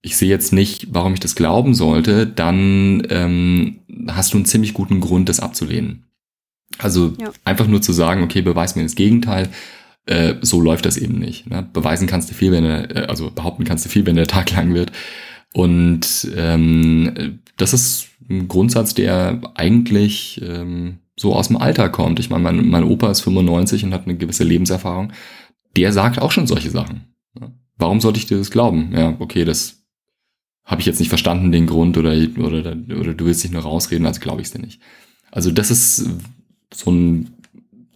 ich sehe jetzt nicht, warum ich das glauben sollte, dann ähm, hast du einen ziemlich guten Grund, das abzulehnen. Also ja. einfach nur zu sagen, okay, beweis mir das Gegenteil, äh, so läuft das eben nicht. Ne? Beweisen kannst du viel, wenn der, äh, also behaupten kannst du viel, wenn der Tag lang wird. Und ähm, das ist ein Grundsatz, der eigentlich ähm, so aus dem Alter kommt. Ich meine, mein, mein Opa ist 95 und hat eine gewisse Lebenserfahrung. Der sagt auch schon solche Sachen. Ne? Warum sollte ich dir das glauben? Ja, okay, das habe ich jetzt nicht verstanden, den Grund, oder, oder, oder du willst dich nur rausreden, also glaube ich es dir nicht. Also das ist so ein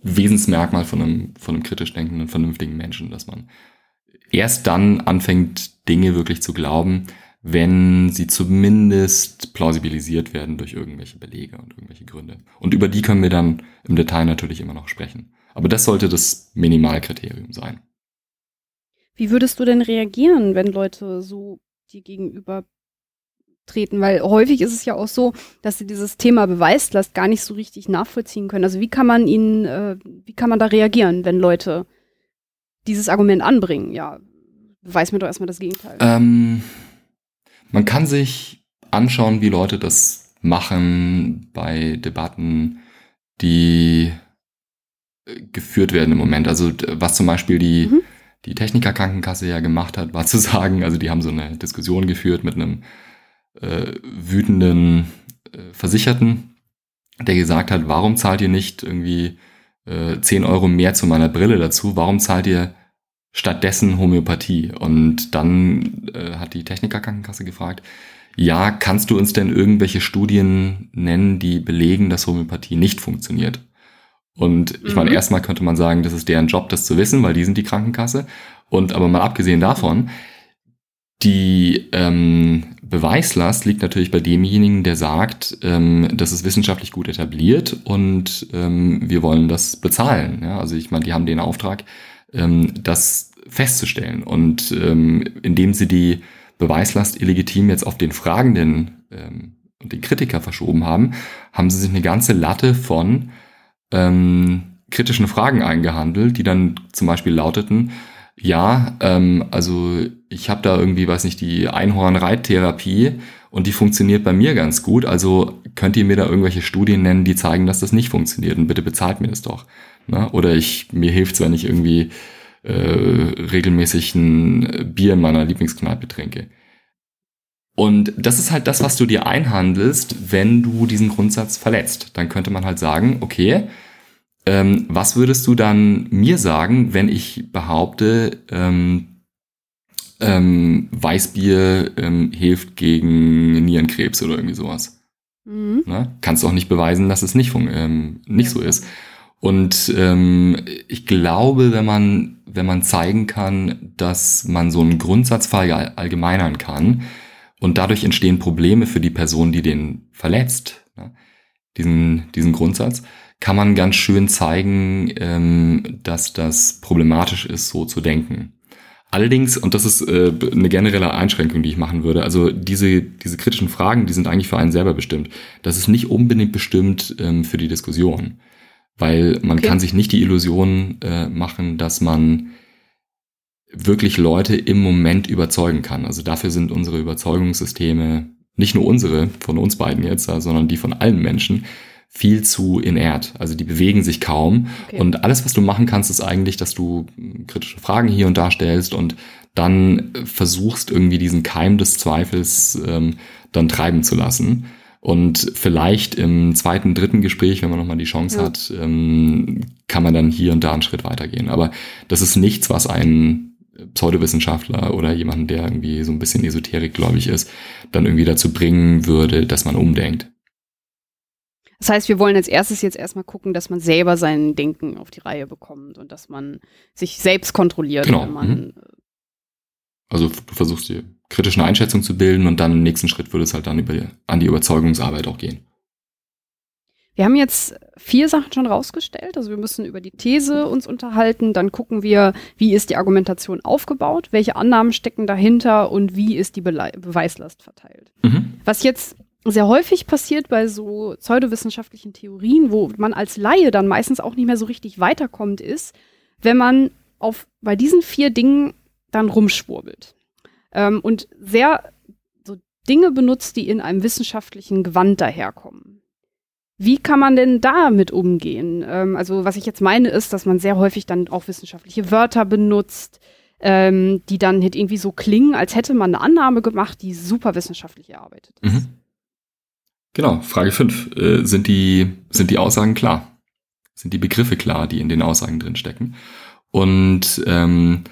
Wesensmerkmal von einem, von einem kritisch denkenden, vernünftigen Menschen, dass man erst dann anfängt, Dinge wirklich zu glauben, wenn sie zumindest plausibilisiert werden durch irgendwelche Belege und irgendwelche Gründe. Und über die können wir dann im Detail natürlich immer noch sprechen. Aber das sollte das Minimalkriterium sein. Wie würdest du denn reagieren, wenn Leute so dir gegenüber treten, weil häufig ist es ja auch so, dass sie dieses Thema Beweislast gar nicht so richtig nachvollziehen können. Also wie kann man ihnen, äh, wie kann man da reagieren, wenn Leute dieses Argument anbringen? Ja, weiß mir doch erstmal das Gegenteil. Ähm, man kann sich anschauen, wie Leute das machen bei Debatten, die äh, geführt werden im Moment. Also was zum Beispiel die, mhm. Die Technikerkrankenkasse ja gemacht hat, war zu sagen, also die haben so eine Diskussion geführt mit einem äh, wütenden äh, Versicherten, der gesagt hat, warum zahlt ihr nicht irgendwie äh, 10 Euro mehr zu meiner Brille dazu? Warum zahlt ihr stattdessen Homöopathie? Und dann äh, hat die Technikerkrankenkasse gefragt, ja, kannst du uns denn irgendwelche Studien nennen, die belegen, dass Homöopathie nicht funktioniert? Und ich mhm. meine, erstmal könnte man sagen, das ist deren Job, das zu wissen, weil die sind die Krankenkasse. Und aber mal abgesehen davon, die ähm, Beweislast liegt natürlich bei demjenigen, der sagt, ähm, das ist wissenschaftlich gut etabliert und ähm, wir wollen das bezahlen. Ja? Also ich meine, die haben den Auftrag, ähm, das festzustellen. Und ähm, indem sie die Beweislast illegitim jetzt auf den Fragenden ähm, und den Kritiker verschoben haben, haben sie sich eine ganze Latte von ähm, kritischen Fragen eingehandelt, die dann zum Beispiel lauteten, ja, ähm, also ich habe da irgendwie, weiß nicht, die Einhorn-Reittherapie und die funktioniert bei mir ganz gut. Also könnt ihr mir da irgendwelche Studien nennen, die zeigen, dass das nicht funktioniert und bitte bezahlt mir das doch. Ne? Oder ich mir hilft's, wenn ich irgendwie äh, regelmäßig ein Bier in meiner Lieblingskneipe trinke. Und das ist halt das, was du dir einhandelst, wenn du diesen Grundsatz verletzt. Dann könnte man halt sagen, okay, ähm, was würdest du dann mir sagen, wenn ich behaupte, ähm, ähm, Weißbier ähm, hilft gegen Nierenkrebs oder irgendwie sowas? Mhm. Ne? Kannst du auch nicht beweisen, dass es nicht, ähm, nicht ja. so ist. Und ähm, ich glaube, wenn man, wenn man zeigen kann, dass man so einen Grundsatzfall allgemeinern kann und dadurch entstehen Probleme für die Person, die den verletzt, ne? diesen, diesen Grundsatz, kann man ganz schön zeigen, ähm, dass das problematisch ist, so zu denken. Allerdings, und das ist äh, eine generelle Einschränkung, die ich machen würde, also diese, diese kritischen Fragen, die sind eigentlich für einen selber bestimmt. Das ist nicht unbedingt bestimmt ähm, für die Diskussion. Weil man okay. kann sich nicht die Illusion äh, machen, dass man wirklich Leute im Moment überzeugen kann. Also dafür sind unsere Überzeugungssysteme, nicht nur unsere, von uns beiden jetzt, sondern die von allen Menschen, viel zu inert. Also die bewegen sich kaum. Okay. Und alles, was du machen kannst, ist eigentlich, dass du kritische Fragen hier und da stellst und dann versuchst irgendwie diesen Keim des Zweifels ähm, dann treiben zu lassen. Und vielleicht im zweiten, dritten Gespräch, wenn man nochmal die Chance ja. hat, ähm, kann man dann hier und da einen Schritt weitergehen. Aber das ist nichts, was einen Pseudowissenschaftler oder jemanden, der irgendwie so ein bisschen esoterikgläubig ist, dann irgendwie dazu bringen würde, dass man umdenkt. Das heißt, wir wollen als erstes jetzt erstmal gucken, dass man selber sein Denken auf die Reihe bekommt und dass man sich selbst kontrolliert, genau. wenn man. Mhm. Also du versuchst die kritische Einschätzung zu bilden und dann im nächsten Schritt würde es halt dann über an die Überzeugungsarbeit auch gehen. Wir haben jetzt vier Sachen schon rausgestellt. Also wir müssen über die These uns unterhalten. Dann gucken wir, wie ist die Argumentation aufgebaut, welche Annahmen stecken dahinter und wie ist die Be Beweislast verteilt. Mhm. Was jetzt sehr häufig passiert bei so pseudowissenschaftlichen Theorien, wo man als Laie dann meistens auch nicht mehr so richtig weiterkommt, ist, wenn man auf, bei diesen vier Dingen dann rumschwurbelt. Ähm, und sehr so Dinge benutzt, die in einem wissenschaftlichen Gewand daherkommen. Wie kann man denn damit umgehen? Ähm, also was ich jetzt meine ist, dass man sehr häufig dann auch wissenschaftliche Wörter benutzt, ähm, die dann halt irgendwie so klingen, als hätte man eine Annahme gemacht, die super wissenschaftlich erarbeitet ist. Mhm. Genau, Frage 5. Äh, sind, die, sind die Aussagen klar? Sind die Begriffe klar, die in den Aussagen drin stecken? Und ähm,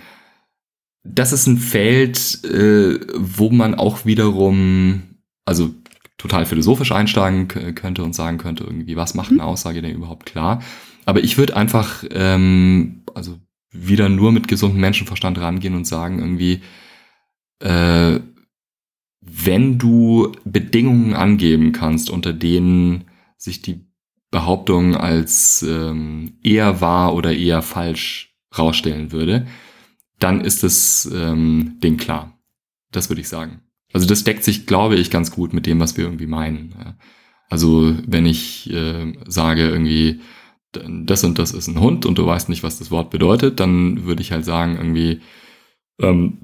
das ist ein Feld, äh, wo man auch wiederum, also total philosophisch einsteigen könnte und sagen könnte, irgendwie, was macht eine mhm. Aussage denn überhaupt klar? Aber ich würde einfach, ähm, also wieder nur mit gesundem Menschenverstand rangehen und sagen, irgendwie, äh, wenn du Bedingungen angeben kannst, unter denen sich die Behauptung als ähm, eher wahr oder eher falsch rausstellen würde, dann ist es ähm, Ding klar. Das würde ich sagen. Also das deckt sich, glaube ich, ganz gut mit dem, was wir irgendwie meinen. Also wenn ich äh, sage irgendwie, das und das ist ein Hund und du weißt nicht, was das Wort bedeutet, dann würde ich halt sagen irgendwie, ähm,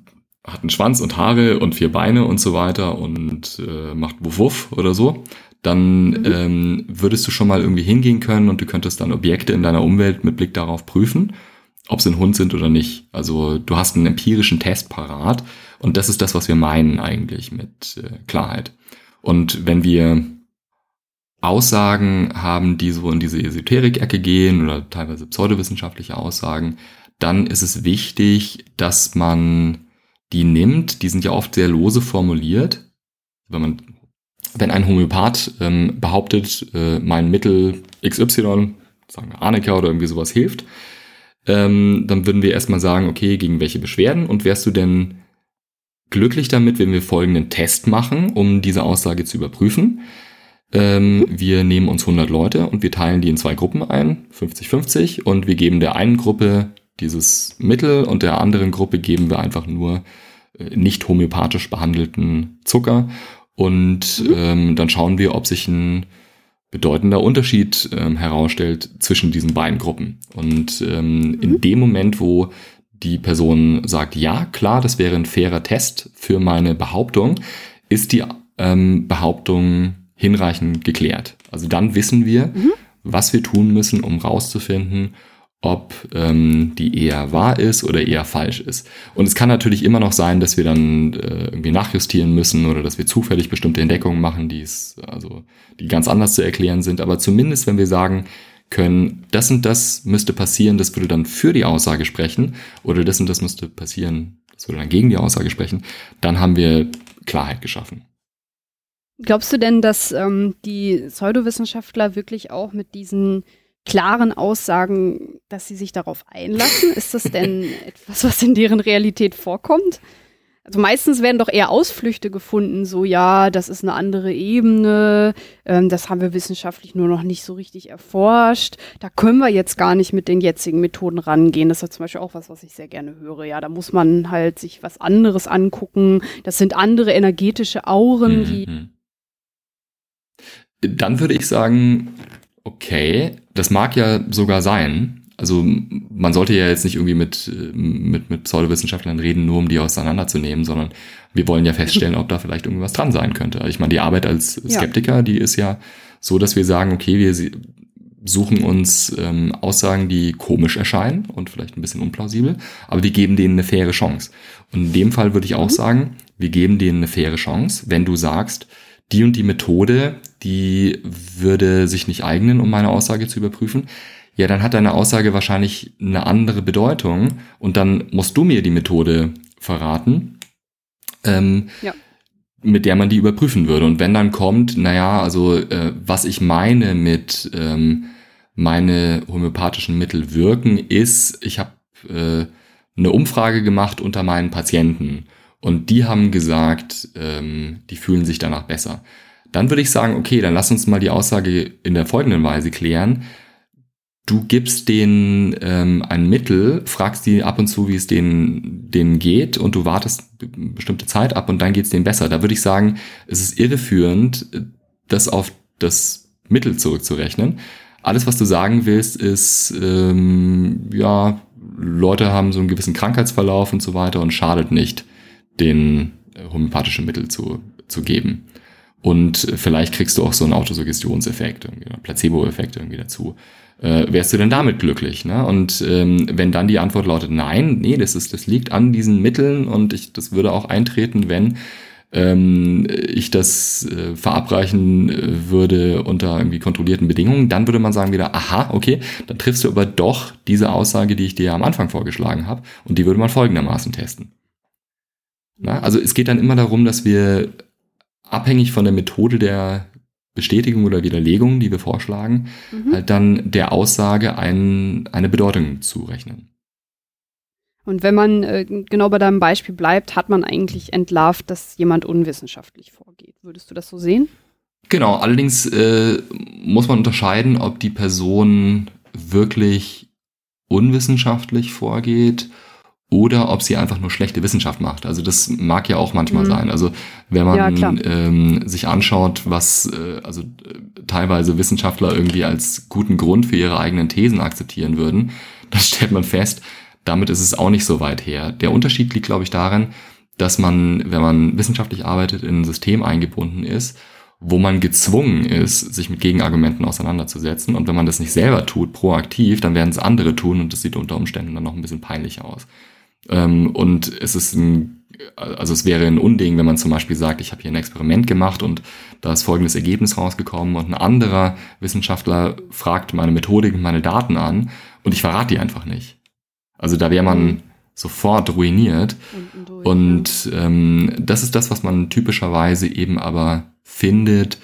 hat einen Schwanz und Haare und vier Beine und so weiter und äh, macht Wuff Wuff oder so, dann mhm. ähm, würdest du schon mal irgendwie hingehen können und du könntest dann Objekte in deiner Umwelt mit Blick darauf prüfen, ob sie ein Hund sind oder nicht. Also du hast einen empirischen Test parat und das ist das, was wir meinen eigentlich mit äh, Klarheit. Und wenn wir Aussagen haben, die so in diese Esoterik-Ecke gehen oder teilweise pseudowissenschaftliche Aussagen, dann ist es wichtig, dass man die nimmt. Die sind ja oft sehr lose formuliert. Wenn man, wenn ein Homöopath ähm, behauptet, äh, mein Mittel XY, sagen wir Arnika oder irgendwie sowas hilft, ähm, dann würden wir erstmal sagen, okay, gegen welche Beschwerden und wärst du denn glücklich damit, wenn wir folgenden Test machen, um diese Aussage zu überprüfen? Ähm, wir nehmen uns 100 Leute und wir teilen die in zwei Gruppen ein, 50-50, und wir geben der einen Gruppe dieses Mittel und der anderen Gruppe geben wir einfach nur äh, nicht homöopathisch behandelten Zucker und mhm. ähm, dann schauen wir, ob sich ein bedeutender Unterschied ähm, herausstellt zwischen diesen beiden Gruppen. Und ähm, mhm. in dem Moment, wo die Person sagt, ja, klar, das wäre ein fairer Test für meine Behauptung, ist die ähm, Behauptung hinreichend geklärt. Also dann wissen wir, mhm. was wir tun müssen, um rauszufinden, ob ähm, die eher wahr ist oder eher falsch ist. Und es kann natürlich immer noch sein, dass wir dann äh, irgendwie nachjustieren müssen oder dass wir zufällig bestimmte Entdeckungen machen, die es, also die ganz anders zu erklären sind. Aber zumindest, wenn wir sagen können, das und das müsste passieren, das würde dann für die Aussage sprechen, oder das und das müsste passieren, das würde dann gegen die Aussage sprechen, dann haben wir Klarheit geschaffen. Glaubst du denn, dass ähm, die Pseudowissenschaftler wirklich auch mit diesen klaren Aussagen, dass sie sich darauf einlassen? Ist das denn etwas, was in deren Realität vorkommt? Also meistens werden doch eher Ausflüchte gefunden, so ja, das ist eine andere Ebene, ähm, das haben wir wissenschaftlich nur noch nicht so richtig erforscht. Da können wir jetzt gar nicht mit den jetzigen Methoden rangehen. Das ist zum Beispiel auch was, was ich sehr gerne höre. Ja, da muss man halt sich was anderes angucken. Das sind andere energetische Auren, die. Mhm. Dann würde ich sagen, okay, das mag ja sogar sein. Also man sollte ja jetzt nicht irgendwie mit, mit, mit Pseudowissenschaftlern reden, nur um die auseinanderzunehmen, sondern wir wollen ja feststellen, ob da vielleicht irgendwas dran sein könnte. Ich meine, die Arbeit als Skeptiker, ja. die ist ja so, dass wir sagen, okay, wir suchen uns ähm, Aussagen, die komisch erscheinen und vielleicht ein bisschen unplausibel, aber wir geben denen eine faire Chance. Und in dem Fall würde ich auch mhm. sagen, wir geben denen eine faire Chance, wenn du sagst, die und die Methode, die würde sich nicht eignen, um meine Aussage zu überprüfen, ja, dann hat deine Aussage wahrscheinlich eine andere Bedeutung und dann musst du mir die Methode verraten, ähm, ja. mit der man die überprüfen würde. Und wenn dann kommt, naja, also äh, was ich meine mit ähm, meine homöopathischen Mittel wirken, ist, ich habe äh, eine Umfrage gemacht unter meinen Patienten und die haben gesagt, ähm, die fühlen sich danach besser. Dann würde ich sagen, okay, dann lass uns mal die Aussage in der folgenden Weise klären. Du gibst denen ähm, ein Mittel, fragst die ab und zu, wie es denen, denen geht und du wartest bestimmte Zeit ab und dann geht es denen besser. Da würde ich sagen, es ist irreführend, das auf das Mittel zurückzurechnen. Alles, was du sagen willst, ist, ähm, ja, Leute haben so einen gewissen Krankheitsverlauf und so weiter und schadet nicht den äh, homöopathischen Mittel zu, zu geben. Und vielleicht kriegst du auch so einen Autosuggestionseffekt, Placebo-Effekt irgendwie dazu. Äh, wärst du denn damit glücklich? Ne? Und ähm, wenn dann die Antwort lautet, nein, nee, das ist, das liegt an diesen Mitteln und ich, das würde auch eintreten, wenn ähm, ich das äh, verabreichen äh, würde unter irgendwie kontrollierten Bedingungen, dann würde man sagen wieder, aha, okay, dann triffst du aber doch diese Aussage, die ich dir am Anfang vorgeschlagen habe und die würde man folgendermaßen testen. Na, also es geht dann immer darum, dass wir abhängig von der Methode der Bestätigung oder Widerlegung, die wir vorschlagen, mhm. halt dann der Aussage ein, eine Bedeutung zurechnen. Und wenn man äh, genau bei deinem Beispiel bleibt, hat man eigentlich entlarvt, dass jemand unwissenschaftlich vorgeht. Würdest du das so sehen? Genau, allerdings äh, muss man unterscheiden, ob die Person wirklich unwissenschaftlich vorgeht oder ob sie einfach nur schlechte Wissenschaft macht. Also das mag ja auch manchmal mhm. sein. Also wenn man ja, ähm, sich anschaut, was äh, also äh, teilweise Wissenschaftler irgendwie als guten Grund für ihre eigenen Thesen akzeptieren würden, dann stellt man fest, damit ist es auch nicht so weit her. Der Unterschied liegt, glaube ich, darin, dass man, wenn man wissenschaftlich arbeitet, in ein System eingebunden ist, wo man gezwungen ist, sich mit Gegenargumenten auseinanderzusetzen. Und wenn man das nicht selber tut, proaktiv, dann werden es andere tun und das sieht unter Umständen dann noch ein bisschen peinlich aus. Ähm, und es ist ein, also es wäre ein Unding, wenn man zum Beispiel sagt, ich habe hier ein Experiment gemacht und da ist folgendes Ergebnis rausgekommen und ein anderer Wissenschaftler fragt meine Methodik und meine Daten an und ich verrate die einfach nicht. Also da wäre man mhm. sofort ruiniert. Und, ähm, das ist das, was man typischerweise eben aber findet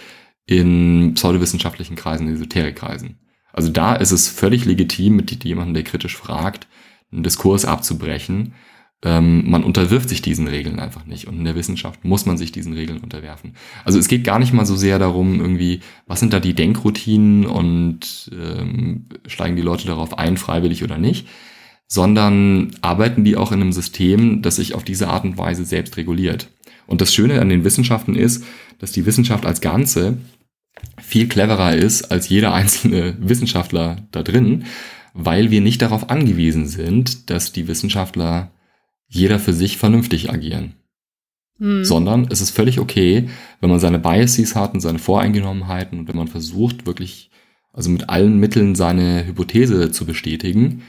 in pseudowissenschaftlichen Kreisen, Esoterikkreisen. Also da ist es völlig legitim, mit jemandem, der kritisch fragt, einen Diskurs abzubrechen. Ähm, man unterwirft sich diesen Regeln einfach nicht. Und in der Wissenschaft muss man sich diesen Regeln unterwerfen. Also es geht gar nicht mal so sehr darum, irgendwie, was sind da die Denkroutinen und ähm, steigen die Leute darauf ein, freiwillig oder nicht, sondern arbeiten die auch in einem System, das sich auf diese Art und Weise selbst reguliert. Und das Schöne an den Wissenschaften ist, dass die Wissenschaft als Ganze viel cleverer ist als jeder einzelne Wissenschaftler da drin, weil wir nicht darauf angewiesen sind, dass die Wissenschaftler jeder für sich vernünftig agieren. Hm. Sondern es ist völlig okay, wenn man seine Biases hat und seine Voreingenommenheiten und wenn man versucht, wirklich, also mit allen Mitteln seine Hypothese zu bestätigen,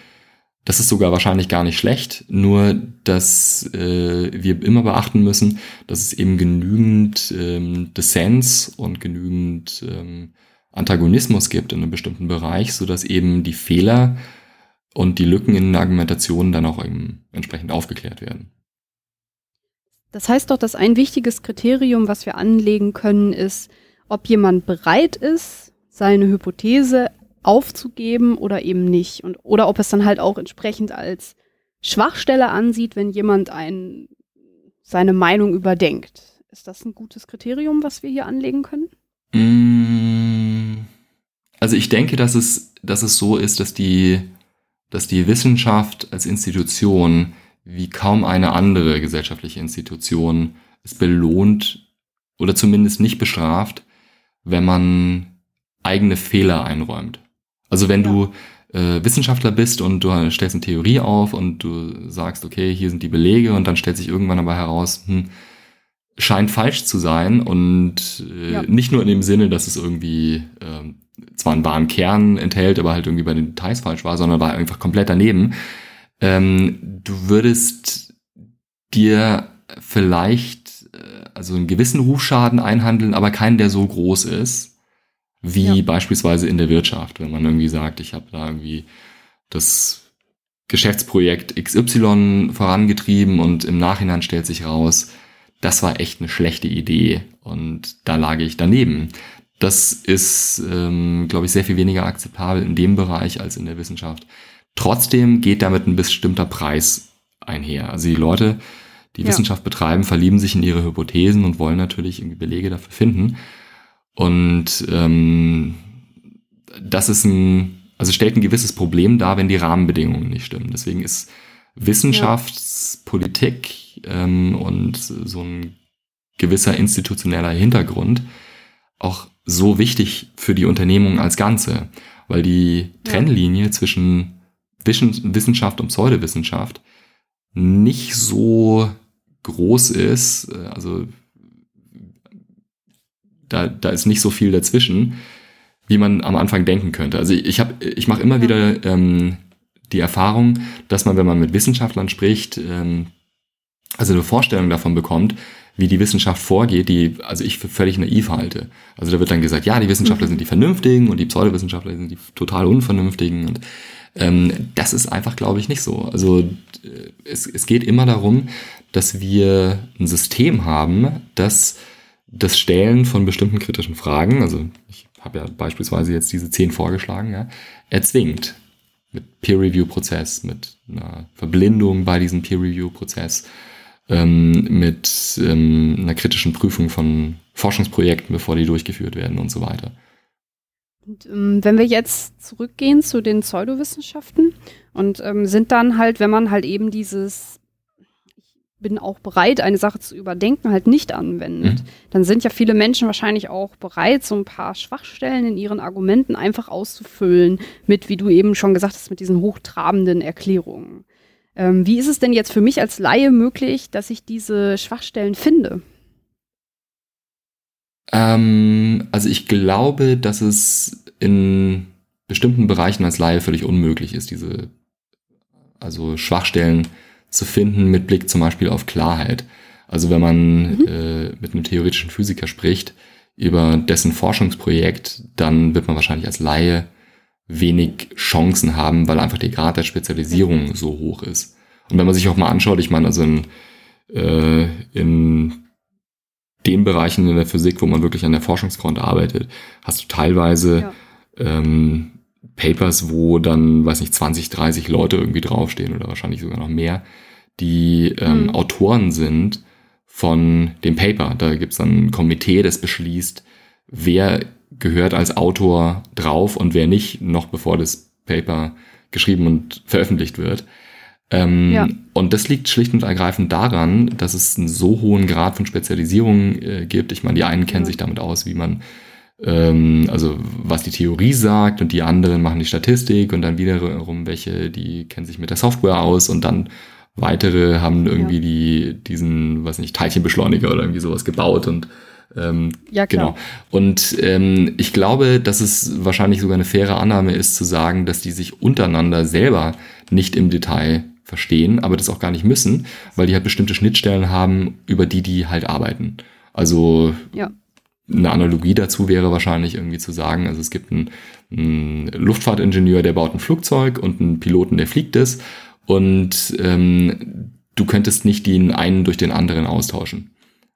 das ist sogar wahrscheinlich gar nicht schlecht, nur dass äh, wir immer beachten müssen, dass es eben genügend ähm, Dissens und genügend ähm, Antagonismus gibt in einem bestimmten Bereich, so dass eben die Fehler und die Lücken in der Argumentation dann auch eben entsprechend aufgeklärt werden. Das heißt doch, dass ein wichtiges Kriterium, was wir anlegen können, ist, ob jemand bereit ist, seine Hypothese aufzugeben oder eben nicht. Und, oder ob es dann halt auch entsprechend als Schwachstelle ansieht, wenn jemand ein, seine Meinung überdenkt. Ist das ein gutes Kriterium, was wir hier anlegen können? Mm, also ich denke, dass es, dass es so ist, dass die, dass die Wissenschaft als Institution wie kaum eine andere gesellschaftliche Institution es belohnt oder zumindest nicht bestraft, wenn man eigene Fehler einräumt. Also wenn ja. du äh, Wissenschaftler bist und du stellst eine Theorie auf und du sagst, okay, hier sind die Belege und dann stellt sich irgendwann aber heraus, hm, scheint falsch zu sein und äh, ja. nicht nur in dem Sinne, dass es irgendwie äh, zwar einen wahren Kern enthält, aber halt irgendwie bei den Details falsch war, sondern war einfach komplett daneben. Ähm, du würdest dir vielleicht äh, also einen gewissen Rufschaden einhandeln, aber keinen, der so groß ist, wie ja. beispielsweise in der Wirtschaft, wenn man irgendwie sagt, ich habe da irgendwie das Geschäftsprojekt XY vorangetrieben und im Nachhinein stellt sich raus, das war echt eine schlechte Idee und da lag ich daneben. Das ist, ähm, glaube ich, sehr viel weniger akzeptabel in dem Bereich als in der Wissenschaft. Trotzdem geht damit ein bestimmter Preis einher. Also die Leute, die ja. Wissenschaft betreiben, verlieben sich in ihre Hypothesen und wollen natürlich irgendwie Belege dafür finden. Und ähm, das ist ein, also stellt ein gewisses Problem dar, wenn die Rahmenbedingungen nicht stimmen. Deswegen ist Wissenschaftspolitik ähm, und so ein gewisser institutioneller Hintergrund auch so wichtig für die Unternehmung als Ganze, weil die Trennlinie zwischen Wissenschaft und Pseudowissenschaft nicht so groß ist. Also da, da ist nicht so viel dazwischen, wie man am Anfang denken könnte. Also ich habe, ich mache immer wieder ähm, die Erfahrung, dass man, wenn man mit Wissenschaftlern spricht, ähm, also eine Vorstellung davon bekommt, wie die Wissenschaft vorgeht, die also ich für völlig naiv halte. Also da wird dann gesagt, ja, die Wissenschaftler mhm. sind die Vernünftigen und die Pseudowissenschaftler sind die total Unvernünftigen. Und ähm, das ist einfach, glaube ich, nicht so. Also äh, es, es geht immer darum, dass wir ein System haben, das das Stellen von bestimmten kritischen Fragen, also ich habe ja beispielsweise jetzt diese zehn vorgeschlagen, ja, erzwingt. Mit Peer-Review-Prozess, mit einer Verblindung bei diesem Peer-Review-Prozess, ähm, mit ähm, einer kritischen Prüfung von Forschungsprojekten, bevor die durchgeführt werden und so weiter. Und, ähm, wenn wir jetzt zurückgehen zu den Pseudowissenschaften und ähm, sind dann halt, wenn man halt eben dieses bin auch bereit, eine Sache zu überdenken, halt nicht anwendet, mhm. dann sind ja viele Menschen wahrscheinlich auch bereit, so ein paar Schwachstellen in ihren Argumenten einfach auszufüllen mit, wie du eben schon gesagt hast, mit diesen hochtrabenden Erklärungen. Ähm, wie ist es denn jetzt für mich als Laie möglich, dass ich diese Schwachstellen finde? Ähm, also ich glaube, dass es in bestimmten Bereichen als Laie völlig unmöglich ist, diese also Schwachstellen zu finden mit Blick zum Beispiel auf Klarheit. Also wenn man mhm. äh, mit einem theoretischen Physiker spricht über dessen Forschungsprojekt, dann wird man wahrscheinlich als Laie wenig Chancen haben, weil einfach der Grad der Spezialisierung so hoch ist. Und wenn man sich auch mal anschaut, ich meine, also in, äh, in den Bereichen in der Physik, wo man wirklich an der Forschungsfront arbeitet, hast du teilweise ja. ähm, Papers, wo dann, weiß nicht, 20, 30 Leute irgendwie draufstehen oder wahrscheinlich sogar noch mehr, die ähm, mhm. Autoren sind von dem Paper. Da gibt's dann ein Komitee, das beschließt, wer gehört als Autor drauf und wer nicht, noch bevor das Paper geschrieben und veröffentlicht wird. Ähm, ja. Und das liegt schlicht und ergreifend daran, dass es einen so hohen Grad von Spezialisierung äh, gibt. Ich meine, die einen kennen ja. sich damit aus, wie man, ähm, also was die Theorie sagt und die anderen machen die Statistik und dann wiederum welche, die kennen sich mit der Software aus und dann weitere haben irgendwie ja. die, diesen, weiß nicht, Teilchenbeschleuniger oder irgendwie sowas gebaut und ähm, ja, klar. Genau. Und ähm, ich glaube, dass es wahrscheinlich sogar eine faire Annahme ist, zu sagen, dass die sich untereinander selber nicht im Detail verstehen, aber das auch gar nicht müssen, weil die halt bestimmte Schnittstellen haben, über die die halt arbeiten. Also ja. eine Analogie dazu wäre wahrscheinlich irgendwie zu sagen, also es gibt einen, einen Luftfahrtingenieur, der baut ein Flugzeug und einen Piloten, der fliegt es und ähm, du könntest nicht den einen durch den anderen austauschen,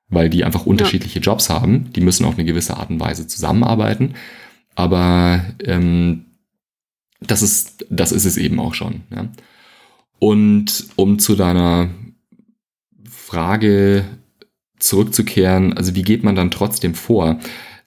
weil die einfach unterschiedliche ja. Jobs haben. Die müssen auf eine gewisse Art und Weise zusammenarbeiten, aber ähm, das ist das ist es eben auch schon. Ja. Und um zu deiner Frage zurückzukehren, also wie geht man dann trotzdem vor?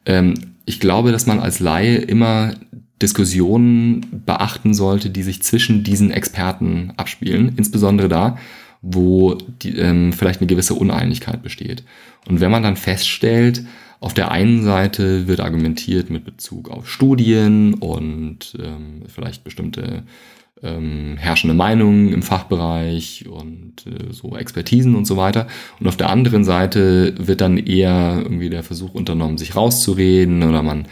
Ähm, ich glaube, dass man als Laie immer Diskussionen beachten sollte, die sich zwischen diesen Experten abspielen, insbesondere da, wo die, ähm, vielleicht eine gewisse Uneinigkeit besteht. Und wenn man dann feststellt, auf der einen Seite wird argumentiert mit Bezug auf Studien und ähm, vielleicht bestimmte ähm, herrschende Meinungen im Fachbereich und äh, so Expertisen und so weiter. Und auf der anderen Seite wird dann eher irgendwie der Versuch unternommen, sich rauszureden oder man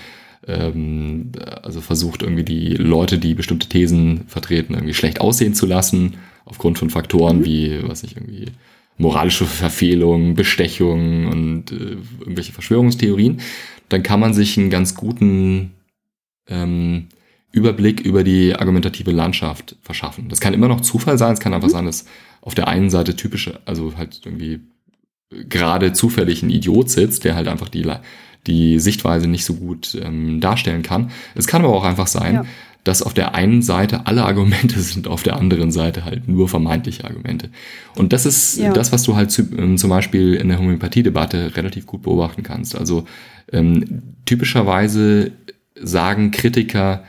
ähm, also versucht irgendwie die Leute, die bestimmte Thesen vertreten, irgendwie schlecht aussehen zu lassen, aufgrund von Faktoren mhm. wie, was nicht, irgendwie moralische Verfehlung, Bestechung und äh, irgendwelche Verschwörungstheorien, dann kann man sich einen ganz guten ähm, Überblick über die argumentative Landschaft verschaffen. Das kann immer noch Zufall sein, es kann einfach mhm. sein, dass auf der einen Seite typische, also halt irgendwie gerade zufällig ein Idiot sitzt, der halt einfach die, die Sichtweise nicht so gut ähm, darstellen kann. Es kann aber auch einfach sein, ja. Dass auf der einen Seite alle Argumente sind, auf der anderen Seite halt nur vermeintliche Argumente. Und das ist ja. das, was du halt ähm, zum Beispiel in der Homöopathie-Debatte relativ gut beobachten kannst. Also ähm, typischerweise sagen Kritiker,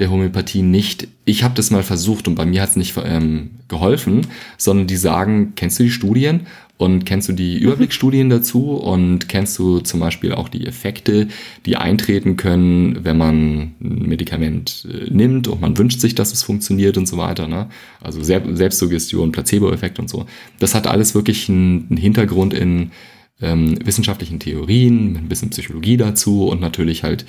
der Homöopathie nicht, ich habe das mal versucht und bei mir hat es nicht ähm, geholfen, sondern die sagen, kennst du die Studien und kennst du die mhm. Überblicksstudien dazu und kennst du zum Beispiel auch die Effekte, die eintreten können, wenn man ein Medikament äh, nimmt und man wünscht sich, dass es funktioniert und so weiter. Ne? Also Selbstsuggestion, Placebo-Effekt und so. Das hat alles wirklich einen, einen Hintergrund in ähm, wissenschaftlichen Theorien, ein bisschen Psychologie dazu und natürlich halt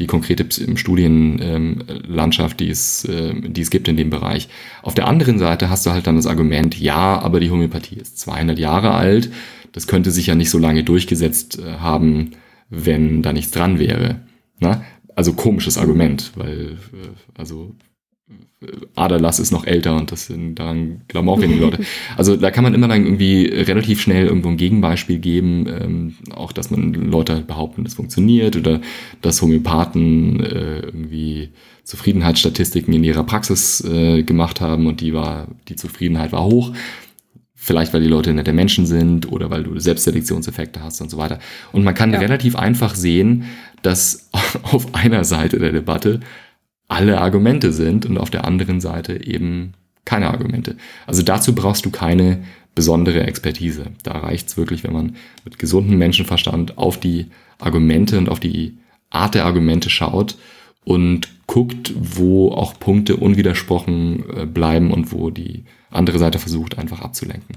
die konkrete Studienlandschaft, ähm, die, es, äh, die es gibt in dem Bereich. Auf der anderen Seite hast du halt dann das Argument, ja, aber die Homöopathie ist 200 Jahre alt, das könnte sich ja nicht so lange durchgesetzt äh, haben, wenn da nichts dran wäre. Na? Also komisches Argument, weil äh, also Aderlass ist noch älter und das sind, daran glauben auch wenige Leute. Also da kann man immer dann irgendwie relativ schnell irgendwo ein Gegenbeispiel geben, ähm, auch dass man Leute behaupten, das funktioniert oder dass Homöopathen äh, irgendwie Zufriedenheitsstatistiken in ihrer Praxis äh, gemacht haben und die war, die Zufriedenheit war hoch. Vielleicht, weil die Leute nette Menschen sind oder weil du Selbstselektionseffekte hast und so weiter. Und man kann ja. relativ einfach sehen, dass auf einer Seite der Debatte alle Argumente sind und auf der anderen Seite eben keine Argumente. Also dazu brauchst du keine besondere Expertise. Da reicht's wirklich, wenn man mit gesundem Menschenverstand auf die Argumente und auf die Art der Argumente schaut und guckt, wo auch Punkte unwidersprochen äh, bleiben und wo die andere Seite versucht, einfach abzulenken.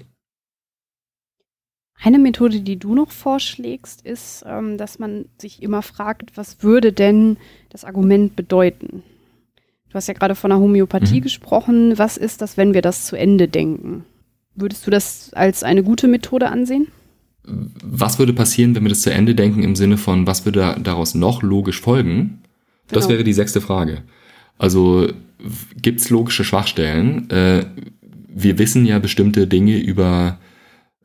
Eine Methode, die du noch vorschlägst, ist, ähm, dass man sich immer fragt, was würde denn das Argument bedeuten? Du hast ja gerade von der Homöopathie mhm. gesprochen. Was ist das, wenn wir das zu Ende denken? Würdest du das als eine gute Methode ansehen? Was würde passieren, wenn wir das zu Ende denken im Sinne von, was würde daraus noch logisch folgen? Genau. Das wäre die sechste Frage. Also gibt es logische Schwachstellen? Äh, wir wissen ja bestimmte Dinge über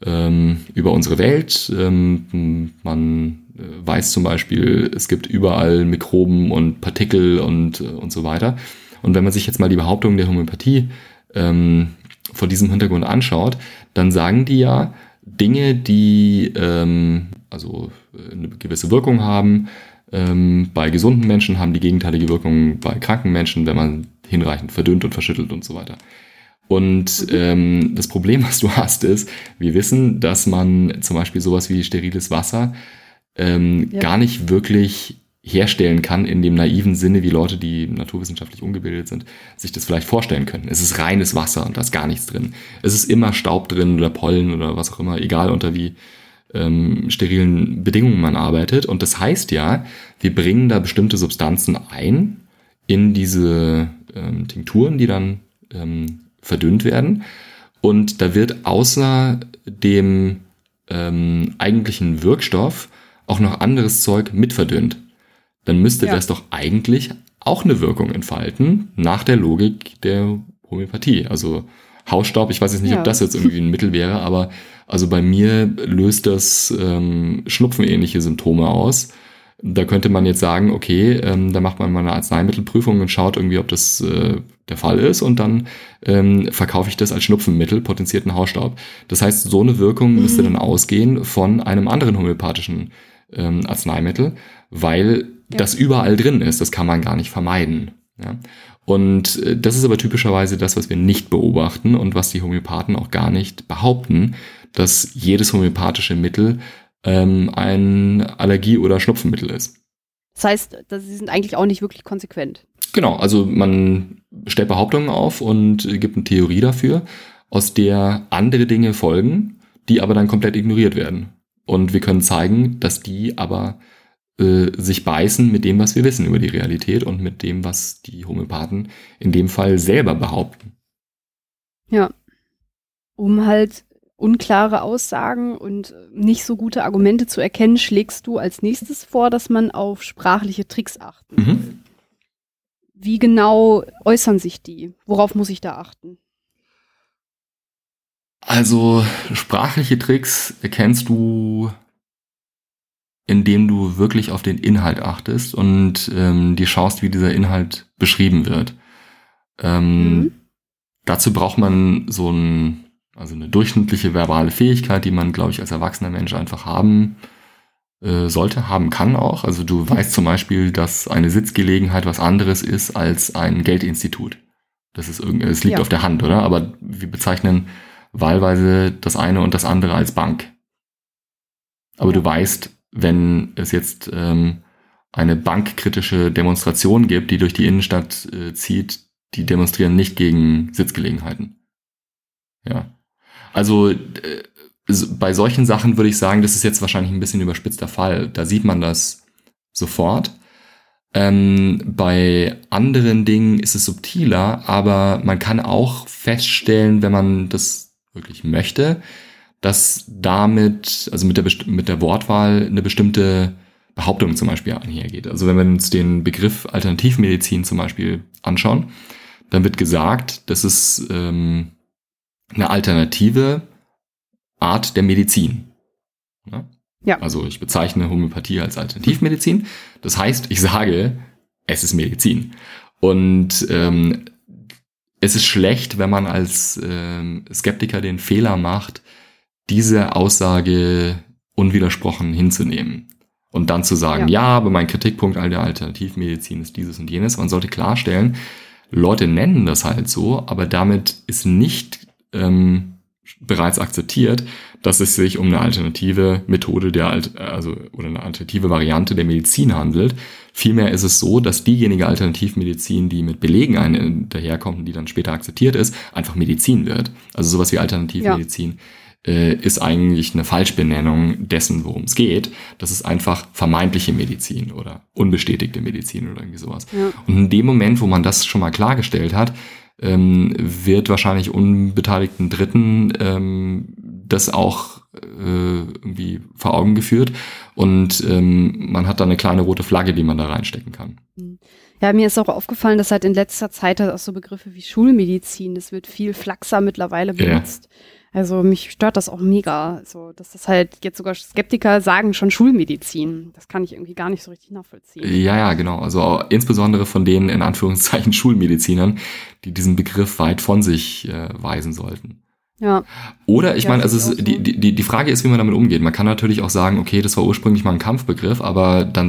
ähm, über unsere Welt. Ähm, man weiß zum Beispiel, es gibt überall Mikroben und Partikel und, äh, und so weiter. Und wenn man sich jetzt mal die Behauptung der Homöopathie ähm, vor diesem Hintergrund anschaut, dann sagen die ja, Dinge, die ähm, also äh, eine gewisse Wirkung haben, ähm, bei gesunden Menschen haben die gegenteilige Wirkung bei kranken Menschen, wenn man hinreichend verdünnt und verschüttelt und so weiter. Und ähm, das Problem, was du hast, ist, wir wissen, dass man zum Beispiel sowas wie steriles Wasser ähm, ja. gar nicht wirklich herstellen kann in dem naiven Sinne, wie Leute, die naturwissenschaftlich ungebildet sind, sich das vielleicht vorstellen können. Es ist reines Wasser und da ist gar nichts drin. Es ist immer Staub drin oder Pollen oder was auch immer, egal unter wie ähm, sterilen Bedingungen man arbeitet. Und das heißt ja, wir bringen da bestimmte Substanzen ein in diese ähm, Tinkturen, die dann ähm, verdünnt werden. Und da wird außer dem ähm, eigentlichen Wirkstoff auch noch anderes Zeug mitverdünnt. Dann müsste ja. das doch eigentlich auch eine Wirkung entfalten, nach der Logik der Homöopathie. Also Hausstaub, ich weiß jetzt nicht, ja. ob das jetzt irgendwie ein Mittel wäre, aber also bei mir löst das ähm, schnupfenähnliche Symptome aus. Da könnte man jetzt sagen, okay, ähm, da macht man mal eine Arzneimittelprüfung und schaut irgendwie, ob das äh, der Fall ist und dann ähm, verkaufe ich das als Schnupfenmittel, potenzierten Hausstaub. Das heißt, so eine Wirkung mhm. müsste dann ausgehen von einem anderen homöopathischen ähm, Arzneimittel, weil ja. das überall drin ist. Das kann man gar nicht vermeiden. Ja? Und äh, das ist aber typischerweise das, was wir nicht beobachten und was die Homöopathen auch gar nicht behaupten, dass jedes homöopathische Mittel ähm, ein Allergie- oder Schnupfenmittel ist. Das heißt, sie sind eigentlich auch nicht wirklich konsequent. Genau, also man stellt Behauptungen auf und gibt eine Theorie dafür, aus der andere Dinge folgen, die aber dann komplett ignoriert werden. Und wir können zeigen, dass die aber äh, sich beißen mit dem, was wir wissen über die Realität und mit dem, was die Homöopathen in dem Fall selber behaupten. Ja. Um halt unklare Aussagen und nicht so gute Argumente zu erkennen, schlägst du als nächstes vor, dass man auf sprachliche Tricks achten mhm. Wie genau äußern sich die? Worauf muss ich da achten? Also sprachliche Tricks erkennst du, indem du wirklich auf den Inhalt achtest und ähm, dir schaust, wie dieser Inhalt beschrieben wird. Ähm, mhm. Dazu braucht man so ein also eine durchschnittliche verbale Fähigkeit, die man, glaube ich, als erwachsener Mensch einfach haben äh, sollte, haben kann auch. Also du weißt zum Beispiel, dass eine Sitzgelegenheit was anderes ist als ein Geldinstitut. Das ist irgendwie, es liegt ja. auf der Hand, oder? Aber wir bezeichnen wahlweise das eine und das andere als Bank. Aber du weißt, wenn es jetzt ähm, eine bankkritische Demonstration gibt, die durch die Innenstadt äh, zieht, die demonstrieren nicht gegen Sitzgelegenheiten. Ja. Also äh, bei solchen Sachen würde ich sagen, das ist jetzt wahrscheinlich ein bisschen überspitzter Fall. Da sieht man das sofort. Ähm, bei anderen Dingen ist es subtiler, aber man kann auch feststellen, wenn man das wirklich möchte, dass damit, also mit der, mit der Wortwahl eine bestimmte Behauptung zum Beispiel einhergeht. Also wenn wir uns den Begriff Alternativmedizin zum Beispiel anschauen, dann wird gesagt, dass es ähm, eine alternative Art der Medizin. Ja? ja. Also ich bezeichne Homöopathie als Alternativmedizin. Das heißt, ich sage, es ist Medizin. Und ähm, es ist schlecht, wenn man als ähm, Skeptiker den Fehler macht, diese Aussage unwidersprochen hinzunehmen. Und dann zu sagen, ja, ja aber mein Kritikpunkt all der Alternativmedizin ist dieses und jenes. Man sollte klarstellen, Leute nennen das halt so, aber damit ist nicht ähm, bereits akzeptiert, dass es sich um eine alternative Methode der, also, oder eine alternative Variante der Medizin handelt. Vielmehr ist es so, dass diejenige Alternativmedizin, die mit Belegen ein, daherkommt und die dann später akzeptiert ist, einfach Medizin wird. Also sowas wie Alternativmedizin. Ja äh, ist eigentlich eine Falschbenennung dessen, worum es geht. Das ist einfach vermeintliche Medizin oder unbestätigte Medizin oder irgendwie sowas. Ja. Und in dem Moment, wo man das schon mal klargestellt hat, ähm, wird wahrscheinlich unbeteiligten Dritten ähm, das auch äh, irgendwie vor Augen geführt und ähm, man hat da eine kleine rote Flagge, die man da reinstecken kann. Mhm. Ja, mir ist auch aufgefallen, dass halt in letzter Zeit halt auch so Begriffe wie Schulmedizin, das wird viel flachser mittlerweile benutzt. Ja. Also mich stört das auch mega, so dass das halt jetzt sogar Skeptiker sagen schon Schulmedizin. Das kann ich irgendwie gar nicht so richtig nachvollziehen. Ja, ja, genau. Also insbesondere von den in Anführungszeichen Schulmedizinern, die diesen Begriff weit von sich äh, weisen sollten. Ja. Oder ich ja, meine, also es, die, die, die Frage ist, wie man damit umgeht. Man kann natürlich auch sagen, okay, das war ursprünglich mal ein Kampfbegriff, aber dann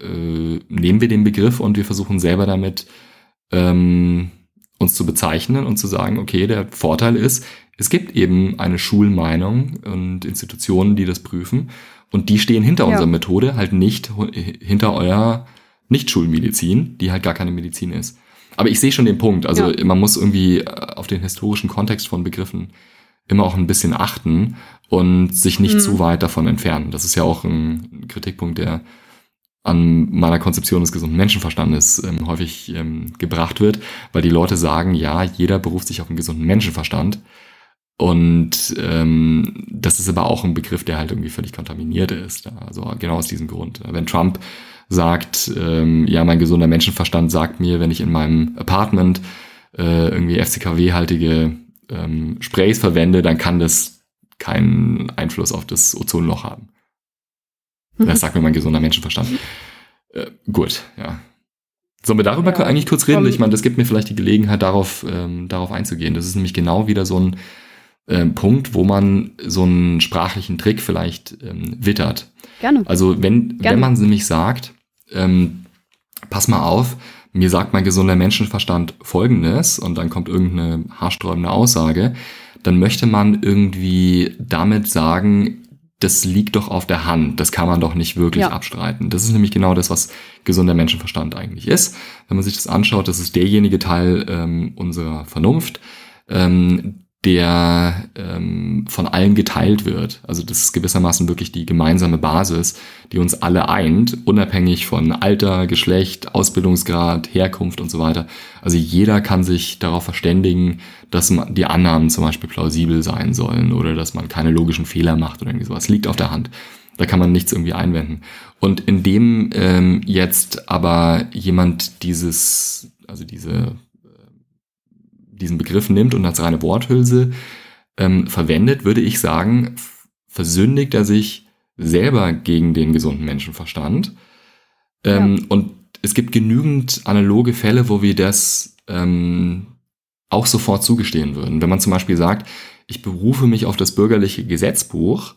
äh, nehmen wir den Begriff und wir versuchen selber damit ähm, uns zu bezeichnen und zu sagen, okay, der Vorteil ist, es gibt eben eine Schulmeinung und Institutionen, die das prüfen und die stehen hinter ja. unserer Methode, halt nicht hinter eurer Nicht-Schulmedizin, die halt gar keine Medizin ist. Aber ich sehe schon den Punkt. Also ja. man muss irgendwie äh, auf den historischen Kontext von Begriffen immer auch ein bisschen achten und sich nicht mhm. zu weit davon entfernen. Das ist ja auch ein Kritikpunkt, der an meiner Konzeption des gesunden Menschenverstandes ähm, häufig ähm, gebracht wird, weil die Leute sagen, ja, jeder beruft sich auf einen gesunden Menschenverstand. Und ähm, das ist aber auch ein Begriff, der halt irgendwie völlig kontaminiert ist. Also genau aus diesem Grund. Wenn Trump sagt, ähm, ja, mein gesunder Menschenverstand sagt mir, wenn ich in meinem Apartment äh, irgendwie FCKW-haltige ähm, Sprays verwende, dann kann das keinen Einfluss auf das Ozonloch haben. Mhm. Das sagt mir mein gesunder Menschenverstand. Äh, gut, ja. Sollen wir darüber ja, eigentlich kurz reden? Ich meine, das gibt mir vielleicht die Gelegenheit, darauf, ähm, darauf einzugehen. Das ist nämlich genau wieder so ein ähm, Punkt, wo man so einen sprachlichen Trick vielleicht ähm, wittert. Gerne. Also wenn, Gerne. wenn man nämlich sagt, ähm, pass mal auf, mir sagt mein gesunder Menschenverstand Folgendes und dann kommt irgendeine haarsträubende Aussage, dann möchte man irgendwie damit sagen, das liegt doch auf der Hand, das kann man doch nicht wirklich ja. abstreiten. Das ist nämlich genau das, was gesunder Menschenverstand eigentlich ist. Wenn man sich das anschaut, das ist derjenige Teil ähm, unserer Vernunft, ähm, der ähm, von allen geteilt wird. Also das ist gewissermaßen wirklich die gemeinsame Basis, die uns alle eint, unabhängig von Alter, Geschlecht, Ausbildungsgrad, Herkunft und so weiter. Also jeder kann sich darauf verständigen, dass die Annahmen zum Beispiel plausibel sein sollen oder dass man keine logischen Fehler macht oder irgendwie sowas. Liegt auf der Hand. Da kann man nichts irgendwie einwenden. Und indem ähm, jetzt aber jemand dieses, also diese diesen Begriff nimmt und als reine Worthülse ähm, verwendet, würde ich sagen, versündigt er sich selber gegen den gesunden Menschenverstand. Ähm, ja. Und es gibt genügend analoge Fälle, wo wir das ähm, auch sofort zugestehen würden. Wenn man zum Beispiel sagt, ich berufe mich auf das bürgerliche Gesetzbuch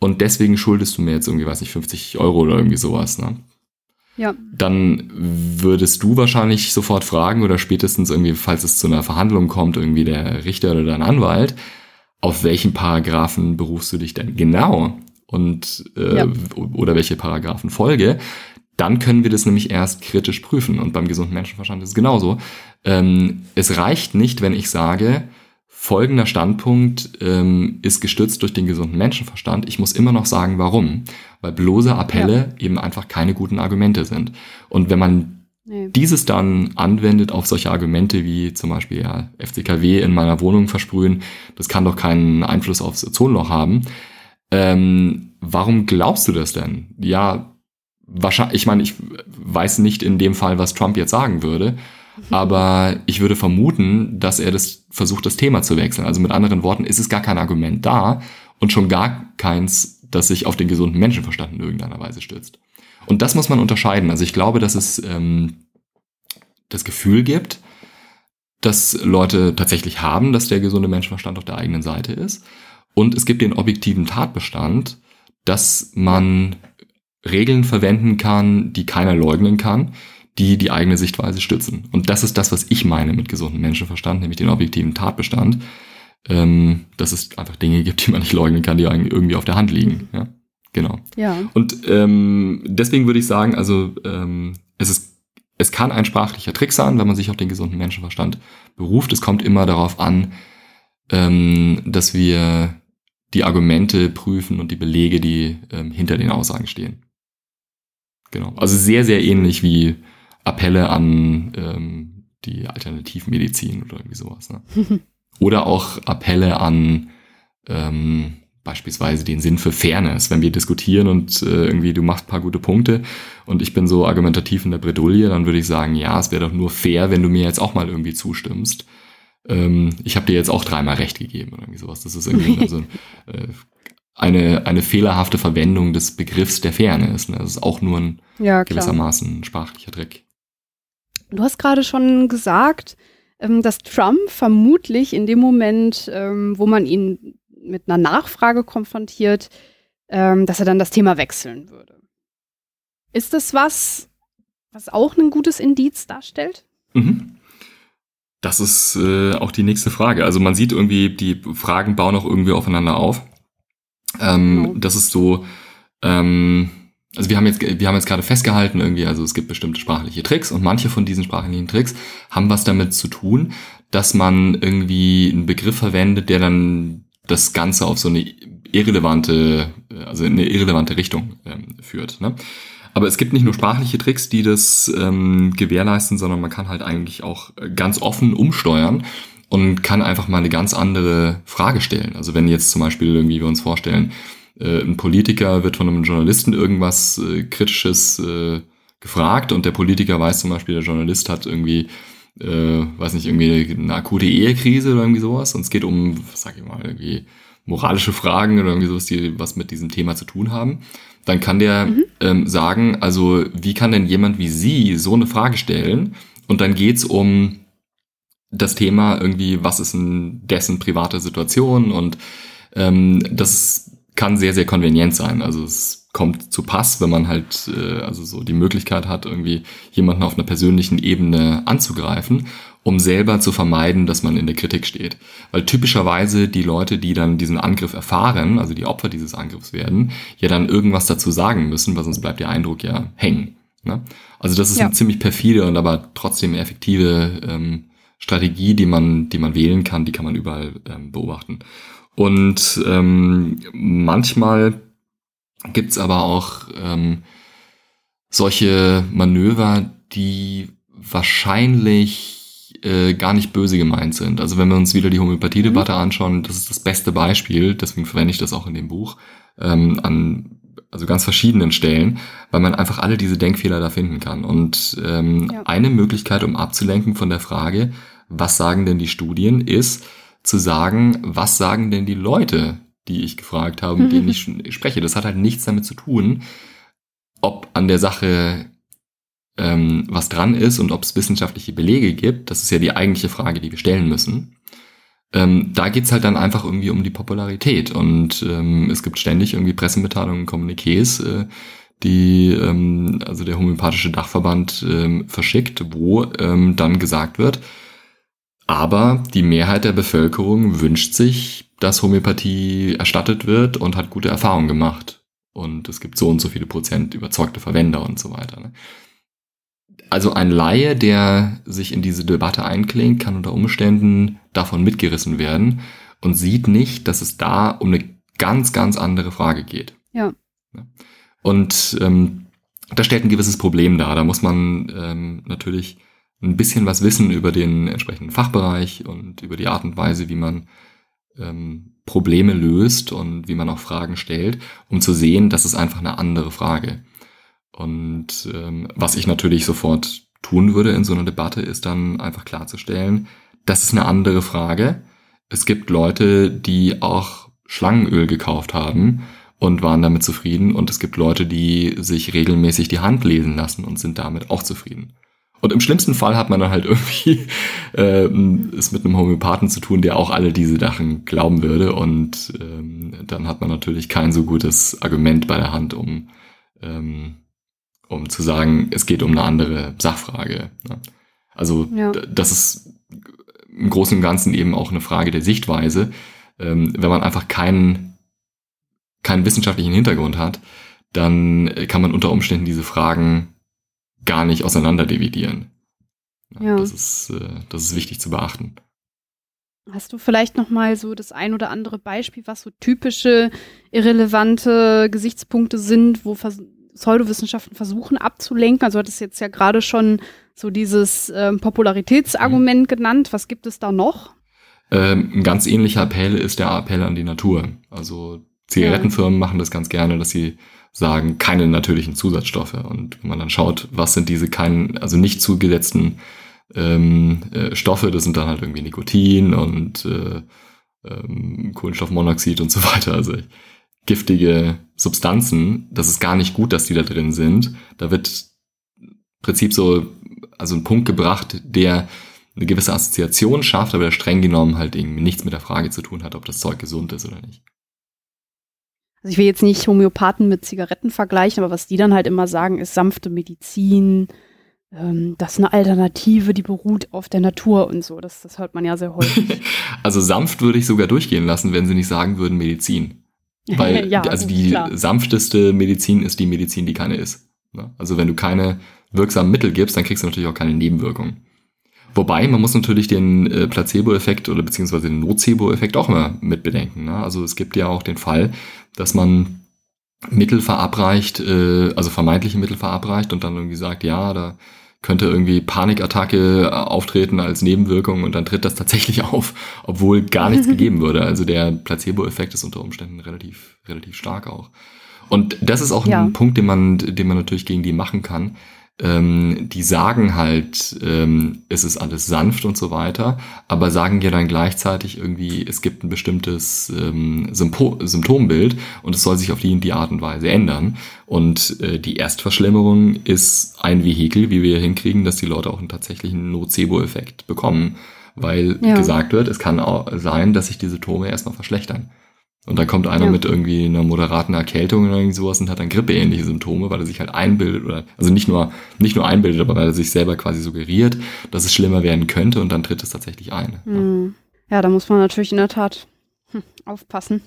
und deswegen schuldest du mir jetzt irgendwie, weiß nicht, 50 Euro oder irgendwie sowas. Ne? Ja. dann würdest du wahrscheinlich sofort fragen oder spätestens irgendwie, falls es zu einer Verhandlung kommt, irgendwie der Richter oder dein Anwalt, auf welchen Paragraphen berufst du dich denn genau und äh, ja. oder welche Paragraphen folge, dann können wir das nämlich erst kritisch prüfen. Und beim gesunden Menschenverstand ist es genauso. Ähm, es reicht nicht, wenn ich sage, folgender Standpunkt ähm, ist gestützt durch den gesunden Menschenverstand. Ich muss immer noch sagen, warum. Weil bloße Appelle ja. eben einfach keine guten Argumente sind. Und wenn man nee. dieses dann anwendet auf solche Argumente wie zum Beispiel ja, FCKW in meiner Wohnung versprühen, das kann doch keinen Einfluss aufs Ozonloch haben. Ähm, warum glaubst du das denn? Ja, wahrscheinlich, ich meine, ich weiß nicht in dem Fall, was Trump jetzt sagen würde, aber ich würde vermuten, dass er das versucht, das Thema zu wechseln. Also mit anderen Worten, ist es gar kein Argument da und schon gar keins, das sich auf den gesunden Menschenverstand in irgendeiner Weise stützt. Und das muss man unterscheiden. Also ich glaube, dass es ähm, das Gefühl gibt, dass Leute tatsächlich haben, dass der gesunde Menschenverstand auf der eigenen Seite ist. Und es gibt den objektiven Tatbestand, dass man Regeln verwenden kann, die keiner leugnen kann, die die eigene Sichtweise stützen. Und das ist das, was ich meine mit gesundem Menschenverstand, nämlich den objektiven Tatbestand. ähm, dass es einfach Dinge gibt, die man nicht leugnen kann, die irgendwie auf der Hand liegen. Ja, genau. Ja. Und ähm, deswegen würde ich sagen, also ähm, es ist es kann ein sprachlicher Trick sein, wenn man sich auf den gesunden Menschenverstand beruft. Es kommt immer darauf an, ähm, dass wir die Argumente prüfen und die Belege, die ähm, hinter den Aussagen stehen. Genau. Also sehr, sehr ähnlich wie Appelle an ähm, die Alternativmedizin oder irgendwie sowas. Ne? oder auch Appelle an ähm, beispielsweise den Sinn für Fairness, wenn wir diskutieren und äh, irgendwie du machst paar gute Punkte und ich bin so argumentativ in der Bredouille, dann würde ich sagen, ja, es wäre doch nur fair, wenn du mir jetzt auch mal irgendwie zustimmst. Ähm, ich habe dir jetzt auch dreimal recht gegeben oder irgendwie sowas. Das ist irgendwie also, äh, eine, eine fehlerhafte Verwendung des Begriffs der Fairness. Ne? Das ist auch nur ein ja, gewissermaßen sprachlicher Trick. Du hast gerade schon gesagt, ähm, dass Trump vermutlich in dem Moment, ähm, wo man ihn mit einer Nachfrage konfrontiert, ähm, dass er dann das Thema wechseln würde. Ist das was, was auch ein gutes Indiz darstellt? Mhm. Das ist äh, auch die nächste Frage. Also man sieht irgendwie, die Fragen bauen auch irgendwie aufeinander auf. Ähm, genau. Das ist so, ähm, also wir haben jetzt, wir haben jetzt gerade festgehalten irgendwie, also es gibt bestimmte sprachliche Tricks und manche von diesen sprachlichen Tricks haben was damit zu tun, dass man irgendwie einen Begriff verwendet, der dann das Ganze auf so eine irrelevante, also in eine irrelevante Richtung ähm, führt. Ne? Aber es gibt nicht nur sprachliche Tricks, die das ähm, gewährleisten, sondern man kann halt eigentlich auch ganz offen umsteuern und kann einfach mal eine ganz andere Frage stellen. Also wenn jetzt zum Beispiel irgendwie wir uns vorstellen, äh, ein Politiker wird von einem Journalisten irgendwas äh, Kritisches äh, gefragt und der Politiker weiß zum Beispiel, der Journalist hat irgendwie äh, weiß nicht, irgendwie eine akute Ehekrise oder irgendwie sowas. Und es geht um, was sag ich mal, irgendwie moralische Fragen oder irgendwie sowas, die was mit diesem Thema zu tun haben. Dann kann der mhm. ähm, sagen, also wie kann denn jemand wie Sie so eine Frage stellen? Und dann geht's um das Thema irgendwie, was ist in dessen private Situation und ähm, das kann sehr, sehr konvenient sein. Also es kommt zu Pass, wenn man halt äh, also so die Möglichkeit hat, irgendwie jemanden auf einer persönlichen Ebene anzugreifen, um selber zu vermeiden, dass man in der Kritik steht. Weil typischerweise die Leute, die dann diesen Angriff erfahren, also die Opfer dieses Angriffs werden, ja dann irgendwas dazu sagen müssen, weil sonst bleibt der Eindruck ja hängen. Ne? Also das ist ja. eine ziemlich perfide und aber trotzdem effektive ähm, Strategie, die man, die man wählen kann, die kann man überall ähm, beobachten. Und ähm, manchmal gibt's aber auch ähm, solche Manöver, die wahrscheinlich äh, gar nicht böse gemeint sind. Also wenn wir uns wieder die Homöopathie-Debatte mhm. anschauen, das ist das beste Beispiel, deswegen verwende ich das auch in dem Buch, ähm, an also ganz verschiedenen Stellen, weil man einfach alle diese Denkfehler da finden kann. Und ähm, ja. eine Möglichkeit, um abzulenken von der Frage, was sagen denn die Studien, ist zu sagen, was sagen denn die Leute, die ich gefragt habe, mit denen ich spreche. Das hat halt nichts damit zu tun, ob an der Sache ähm, was dran ist und ob es wissenschaftliche Belege gibt. Das ist ja die eigentliche Frage, die wir stellen müssen. Ähm, da geht's halt dann einfach irgendwie um die Popularität. Und ähm, es gibt ständig irgendwie Pressemitteilungen, Kommuniqués, äh, die ähm, also der homöopathische Dachverband ähm, verschickt, wo ähm, dann gesagt wird, aber die Mehrheit der Bevölkerung wünscht sich dass Homöopathie erstattet wird und hat gute Erfahrungen gemacht. Und es gibt so und so viele Prozent überzeugte Verwender und so weiter. Ne? Also ein Laie, der sich in diese Debatte einklingt, kann unter Umständen davon mitgerissen werden und sieht nicht, dass es da um eine ganz, ganz andere Frage geht. Ja. Und ähm, das stellt ein gewisses Problem dar. Da muss man ähm, natürlich ein bisschen was wissen über den entsprechenden Fachbereich und über die Art und Weise, wie man ähm, Probleme löst und wie man auch Fragen stellt, um zu sehen, das ist einfach eine andere Frage. Und ähm, was ich natürlich sofort tun würde in so einer Debatte, ist dann einfach klarzustellen, das ist eine andere Frage. Es gibt Leute, die auch Schlangenöl gekauft haben und waren damit zufrieden. Und es gibt Leute, die sich regelmäßig die Hand lesen lassen und sind damit auch zufrieden. Und im schlimmsten Fall hat man dann halt irgendwie äh, es mit einem Homöopathen zu tun, der auch alle diese Sachen glauben würde. Und ähm, dann hat man natürlich kein so gutes Argument bei der Hand, um, ähm, um zu sagen, es geht um eine andere Sachfrage. Ne? Also ja. das ist im Großen und Ganzen eben auch eine Frage der Sichtweise. Ähm, wenn man einfach keinen, keinen wissenschaftlichen Hintergrund hat, dann kann man unter Umständen diese Fragen gar nicht auseinander dividieren. Ja. Das, ist, äh, das ist wichtig zu beachten. Hast du vielleicht noch mal so das ein oder andere Beispiel, was so typische irrelevante Gesichtspunkte sind, wo Vers Pseudowissenschaften versuchen abzulenken? Also hat es jetzt ja gerade schon so dieses ähm, Popularitätsargument mhm. genannt. Was gibt es da noch? Ähm, ein ganz ähnlicher Appell ist der Appell an die Natur. Also Zigarettenfirmen ja. machen das ganz gerne, dass sie sagen, keine natürlichen Zusatzstoffe. Und wenn man dann schaut, was sind diese keinen, also nicht zugesetzten ähm, äh, Stoffe, das sind dann halt irgendwie Nikotin und äh, ähm, Kohlenstoffmonoxid und so weiter. Also giftige Substanzen, das ist gar nicht gut, dass die da drin sind. Da wird im Prinzip so, also ein Punkt gebracht, der eine gewisse Assoziation schafft, aber streng genommen halt irgendwie nichts mit der Frage zu tun hat, ob das Zeug gesund ist oder nicht. Also ich will jetzt nicht Homöopathen mit Zigaretten vergleichen, aber was die dann halt immer sagen, ist sanfte Medizin, ähm, das ist eine Alternative, die beruht auf der Natur und so. Das, das hört man ja sehr häufig. also sanft würde ich sogar durchgehen lassen, wenn sie nicht sagen würden Medizin. Weil ja, also die klar. sanfteste Medizin ist die Medizin, die keine ist. Ne? Also wenn du keine wirksamen Mittel gibst, dann kriegst du natürlich auch keine Nebenwirkungen. Wobei, man muss natürlich den äh, Placebo-Effekt oder beziehungsweise den Nocebo-Effekt auch immer mit bedenken. Ne? Also es gibt ja auch den Fall, dass man Mittel verabreicht, äh, also vermeintliche Mittel verabreicht und dann irgendwie sagt, ja, da könnte irgendwie Panikattacke äh, auftreten als Nebenwirkung und dann tritt das tatsächlich auf, obwohl gar nichts gegeben würde. Also der Placebo-Effekt ist unter Umständen relativ, relativ stark auch. Und das ist auch ja. ein Punkt, den man, den man natürlich gegen die machen kann ähm, die sagen halt, ähm, es ist alles sanft und so weiter, aber sagen ja dann gleichzeitig irgendwie, es gibt ein bestimmtes ähm, Sympo Symptombild und es soll sich auf die in die Art und Weise ändern. Und äh, die Erstverschlimmerung ist ein Vehikel, wie wir hinkriegen, dass die Leute auch einen tatsächlichen Nocebo-Effekt bekommen, weil ja. gesagt wird, es kann auch sein, dass sich die Symptome erstmal verschlechtern. Und dann kommt einer ja. mit irgendwie einer moderaten Erkältung oder irgendwie sowas und hat dann grippeähnliche Symptome, weil er sich halt einbildet oder, also nicht nur, nicht nur einbildet, aber weil er sich selber quasi suggeriert, dass es schlimmer werden könnte und dann tritt es tatsächlich ein. Mhm. Ja, da muss man natürlich in der Tat hm, aufpassen.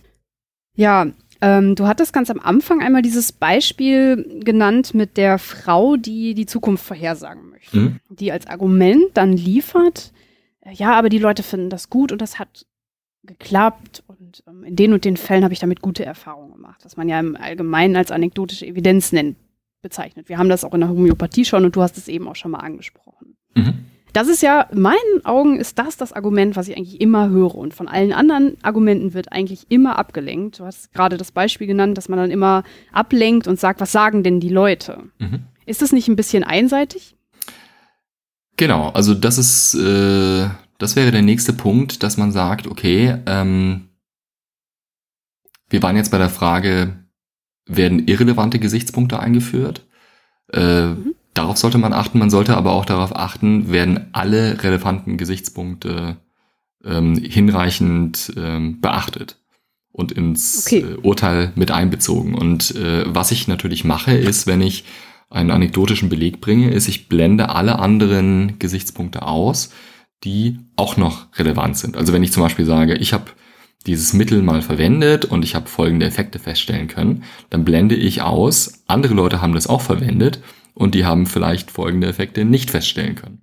Ja, ähm, du hattest ganz am Anfang einmal dieses Beispiel genannt mit der Frau, die die Zukunft vorhersagen möchte, mhm. die als Argument dann liefert, äh, ja, aber die Leute finden das gut und das hat geklappt und ähm, in den und den Fällen habe ich damit gute Erfahrungen gemacht, was man ja im Allgemeinen als anekdotische Evidenz nennt, bezeichnet. Wir haben das auch in der Homöopathie schon und du hast es eben auch schon mal angesprochen. Mhm. Das ist ja, in meinen Augen ist das das Argument, was ich eigentlich immer höre. Und von allen anderen Argumenten wird eigentlich immer abgelenkt. Du hast gerade das Beispiel genannt, dass man dann immer ablenkt und sagt, was sagen denn die Leute? Mhm. Ist das nicht ein bisschen einseitig? Genau, also das ist, äh, das wäre der nächste Punkt, dass man sagt, okay, ähm, wir waren jetzt bei der Frage, werden irrelevante Gesichtspunkte eingeführt? Äh, mhm. Darauf sollte man achten. Man sollte aber auch darauf achten, werden alle relevanten Gesichtspunkte ähm, hinreichend ähm, beachtet und ins okay. äh, Urteil mit einbezogen. Und äh, was ich natürlich mache, ist, wenn ich einen anekdotischen Beleg bringe, ist, ich blende alle anderen Gesichtspunkte aus, die auch noch relevant sind. Also wenn ich zum Beispiel sage, ich habe dieses Mittel mal verwendet und ich habe folgende Effekte feststellen können, dann blende ich aus, andere Leute haben das auch verwendet und die haben vielleicht folgende Effekte nicht feststellen können.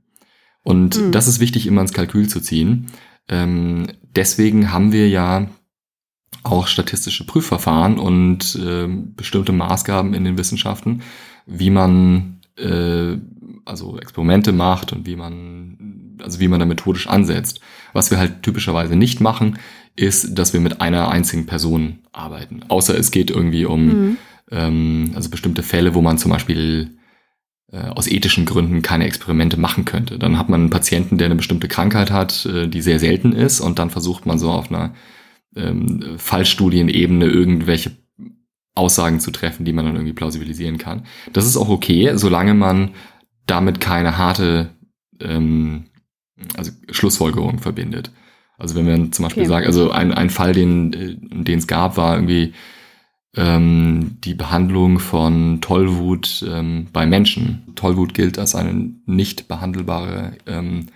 Und mhm. das ist wichtig, immer ins Kalkül zu ziehen. Ähm, deswegen haben wir ja auch statistische Prüfverfahren und äh, bestimmte Maßgaben in den Wissenschaften, wie man äh, also Experimente macht und wie man, also wie man da methodisch ansetzt. Was wir halt typischerweise nicht machen, ist, dass wir mit einer einzigen Person arbeiten. Außer es geht irgendwie um mhm. ähm, also bestimmte Fälle, wo man zum Beispiel äh, aus ethischen Gründen keine Experimente machen könnte. Dann hat man einen Patienten, der eine bestimmte Krankheit hat, äh, die sehr selten ist, und dann versucht man so auf einer ähm, Fallstudienebene irgendwelche Aussagen zu treffen, die man dann irgendwie plausibilisieren kann. Das ist auch okay, solange man damit keine harte ähm, also Schlussfolgerung verbindet. Also wenn wir zum Beispiel okay. sagen, also ein, ein Fall, den äh, den es gab, war irgendwie ähm, die Behandlung von Tollwut ähm, bei Menschen. Tollwut gilt als eine nicht behandelbare ähm,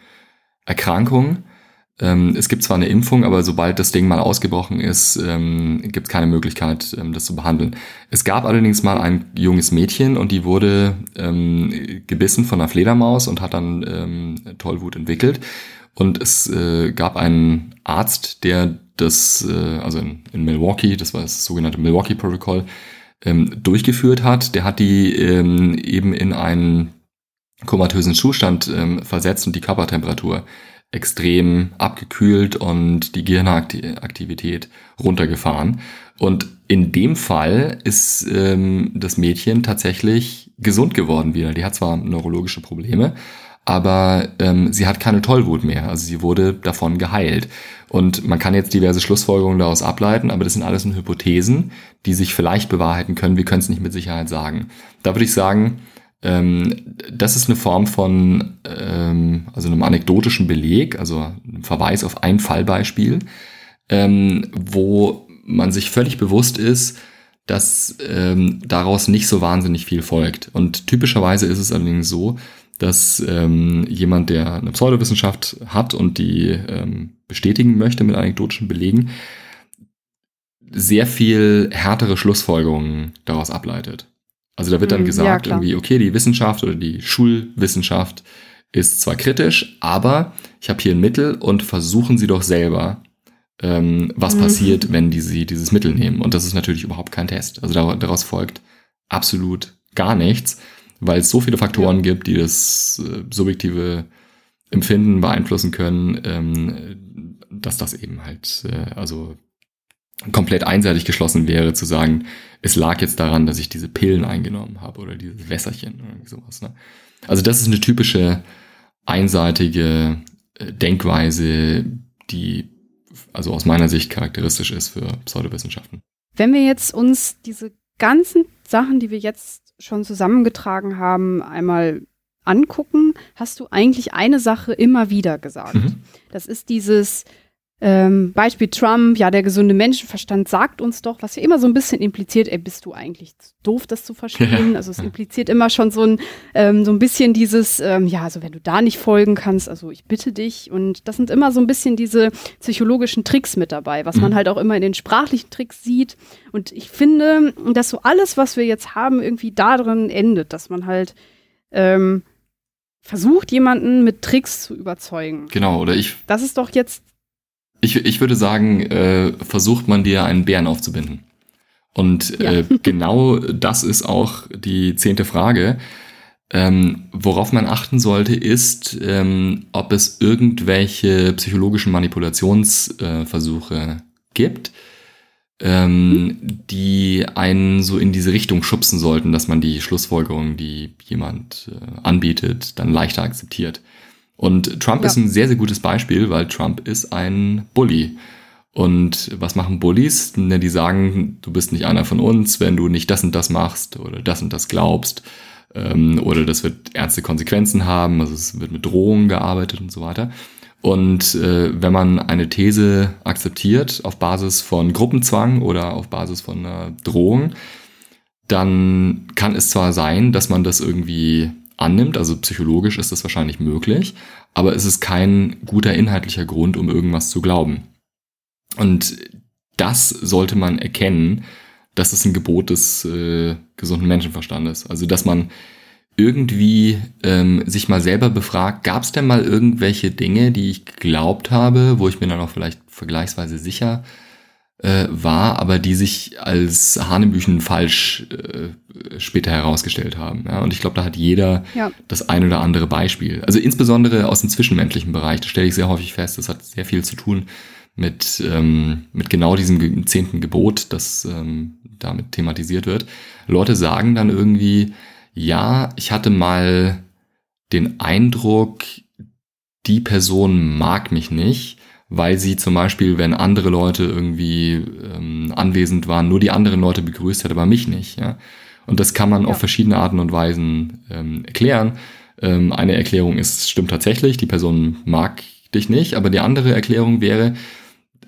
Erkrankung. Ähm, es gibt zwar eine Impfung, aber sobald das Ding mal ausgebrochen ist, ähm, gibt es keine Möglichkeit, ähm, das zu behandeln. Es gab allerdings mal ein junges Mädchen und die wurde ähm, gebissen von einer Fledermaus und hat dann ähm, Tollwut entwickelt. Und es äh, gab einen Arzt, der das, äh, also in, in Milwaukee, das war das sogenannte Milwaukee Protocol, ähm, durchgeführt hat. Der hat die ähm, eben in einen komatösen Zustand ähm, versetzt und die Körpertemperatur extrem abgekühlt und die Gehirnaktivität runtergefahren. Und in dem Fall ist ähm, das Mädchen tatsächlich gesund geworden wieder. Die hat zwar neurologische Probleme, aber ähm, sie hat keine Tollwut mehr. Also sie wurde davon geheilt. Und man kann jetzt diverse Schlussfolgerungen daraus ableiten, aber das sind alles nur Hypothesen, die sich vielleicht bewahrheiten können. Wir können es nicht mit Sicherheit sagen. Da würde ich sagen, ähm, das ist eine Form von, ähm, also einem anekdotischen Beleg, also einem Verweis auf ein Fallbeispiel, ähm, wo man sich völlig bewusst ist, dass ähm, daraus nicht so wahnsinnig viel folgt. Und typischerweise ist es allerdings so, dass ähm, jemand, der eine Pseudowissenschaft hat und die ähm, bestätigen möchte mit anekdotischen Belegen, sehr viel härtere Schlussfolgerungen daraus ableitet. Also da wird dann mhm, gesagt, ja, irgendwie, okay, die Wissenschaft oder die Schulwissenschaft ist zwar kritisch, aber ich habe hier ein Mittel und versuchen Sie doch selber, ähm, was mhm. passiert, wenn die, Sie dieses Mittel nehmen. Und das ist natürlich überhaupt kein Test. Also daraus folgt absolut gar nichts, weil es so viele Faktoren ja. gibt, die das äh, subjektive Empfinden beeinflussen können, ähm, dass das eben halt, äh, also komplett einseitig geschlossen wäre, zu sagen, es lag jetzt daran, dass ich diese Pillen eingenommen habe oder dieses Wässerchen oder sowas. Ne? Also das ist eine typische einseitige äh, Denkweise, die also aus meiner Sicht charakteristisch ist für Pseudowissenschaften. Wenn wir jetzt uns diese ganzen Sachen, die wir jetzt schon zusammengetragen haben, einmal angucken, hast du eigentlich eine Sache immer wieder gesagt. Mhm. Das ist dieses, ähm, Beispiel Trump, ja, der gesunde Menschenverstand sagt uns doch, was ja immer so ein bisschen impliziert, ey, bist du eigentlich doof, das zu verstehen? Ja. Also es impliziert immer schon so ein, ähm, so ein bisschen dieses, ähm, ja, also wenn du da nicht folgen kannst, also ich bitte dich. Und das sind immer so ein bisschen diese psychologischen Tricks mit dabei, was mhm. man halt auch immer in den sprachlichen Tricks sieht. Und ich finde, dass so alles, was wir jetzt haben, irgendwie da drin endet, dass man halt ähm, versucht, jemanden mit Tricks zu überzeugen. Genau, oder ich. Das ist doch jetzt ich, ich würde sagen, äh, versucht man dir einen Bären aufzubinden. Und ja. äh, genau das ist auch die zehnte Frage. Ähm, worauf man achten sollte, ist, ähm, ob es irgendwelche psychologischen Manipulationsversuche äh, gibt, ähm, die einen so in diese Richtung schubsen sollten, dass man die Schlussfolgerung, die jemand äh, anbietet, dann leichter akzeptiert. Und Trump ja. ist ein sehr, sehr gutes Beispiel, weil Trump ist ein Bully. Und was machen Bullies? Ne, die sagen, du bist nicht einer von uns, wenn du nicht das und das machst oder das und das glaubst. Ähm, oder das wird ernste Konsequenzen haben. Also es wird mit Drohungen gearbeitet und so weiter. Und äh, wenn man eine These akzeptiert auf Basis von Gruppenzwang oder auf Basis von einer Drohung, dann kann es zwar sein, dass man das irgendwie annimmt, also psychologisch ist das wahrscheinlich möglich, aber es ist kein guter inhaltlicher Grund, um irgendwas zu glauben. Und das sollte man erkennen, das ist ein Gebot des äh, gesunden Menschenverstandes. Also dass man irgendwie ähm, sich mal selber befragt, gab es denn mal irgendwelche Dinge, die ich geglaubt habe, wo ich mir dann auch vielleicht vergleichsweise sicher äh, war, aber die sich als Hanebüchen falsch äh, später herausgestellt haben. Ja? Und ich glaube, da hat jeder ja. das ein oder andere Beispiel. Also insbesondere aus dem zwischenmenschlichen Bereich, da stelle ich sehr häufig fest, das hat sehr viel zu tun mit, ähm, mit genau diesem zehnten Gebot, das ähm, damit thematisiert wird. Leute sagen dann irgendwie, ja, ich hatte mal den Eindruck, die Person mag mich nicht weil sie zum Beispiel, wenn andere Leute irgendwie ähm, anwesend waren, nur die anderen Leute begrüßt hat, aber mich nicht. Ja? Und das kann man ja. auf verschiedene Arten und Weisen ähm, erklären. Ähm, eine Erklärung ist, stimmt tatsächlich, die Person mag dich nicht, aber die andere Erklärung wäre,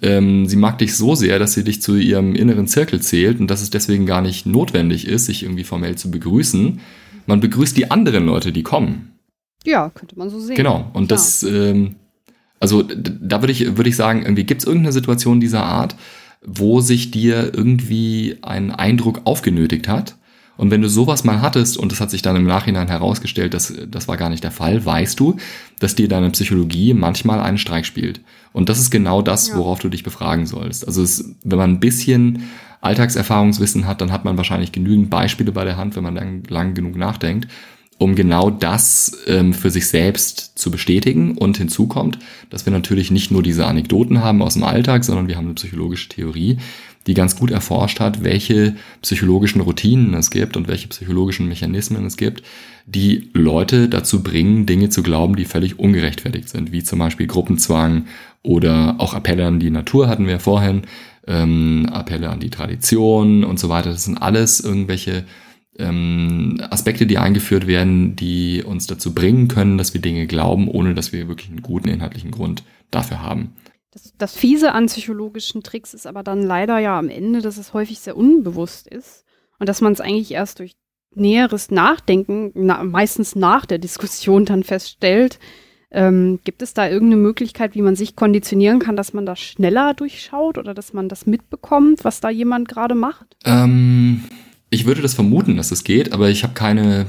ähm, sie mag dich so sehr, dass sie dich zu ihrem inneren Zirkel zählt und dass es deswegen gar nicht notwendig ist, sich irgendwie formell zu begrüßen. Man begrüßt die anderen Leute, die kommen. Ja, könnte man so sehen. Genau. Und ja. das ähm, Also da würde ich, würde ich sagen, irgendwie gibt es irgendeine Situation dieser Art, wo sich dir irgendwie ein Eindruck aufgenötigt hat. Und wenn du sowas mal hattest und es hat sich dann im Nachhinein herausgestellt, dass das war gar nicht der Fall, weißt du, dass dir deine Psychologie manchmal einen Streik spielt. Und das ist genau das, ja. worauf du dich befragen sollst. Also es, wenn man ein bisschen Alltagserfahrungswissen hat, dann hat man wahrscheinlich genügend Beispiele bei der Hand, wenn man lang, lang genug nachdenkt, um genau das ähm, für sich selbst zu bestätigen. Und hinzu kommt, dass wir natürlich nicht nur diese Anekdoten haben aus dem Alltag, sondern wir haben eine psychologische Theorie, die ganz gut erforscht hat, welche psychologischen Routinen es gibt und welche psychologischen Mechanismen es gibt, die Leute dazu bringen, Dinge zu glauben, die völlig ungerechtfertigt sind, wie zum Beispiel Gruppenzwang oder auch Appelle an die Natur hatten wir vorhin, ähm, Appelle an die Tradition und so weiter. Das sind alles irgendwelche ähm, Aspekte, die eingeführt werden, die uns dazu bringen können, dass wir Dinge glauben, ohne dass wir wirklich einen guten inhaltlichen Grund dafür haben. Das, das Fiese an psychologischen Tricks ist aber dann leider ja am Ende, dass es häufig sehr unbewusst ist und dass man es eigentlich erst durch näheres Nachdenken, na, meistens nach der Diskussion dann feststellt. Ähm, gibt es da irgendeine Möglichkeit, wie man sich konditionieren kann, dass man das schneller durchschaut oder dass man das mitbekommt, was da jemand gerade macht? Ähm, ich würde das vermuten, dass es das geht, aber ich habe keine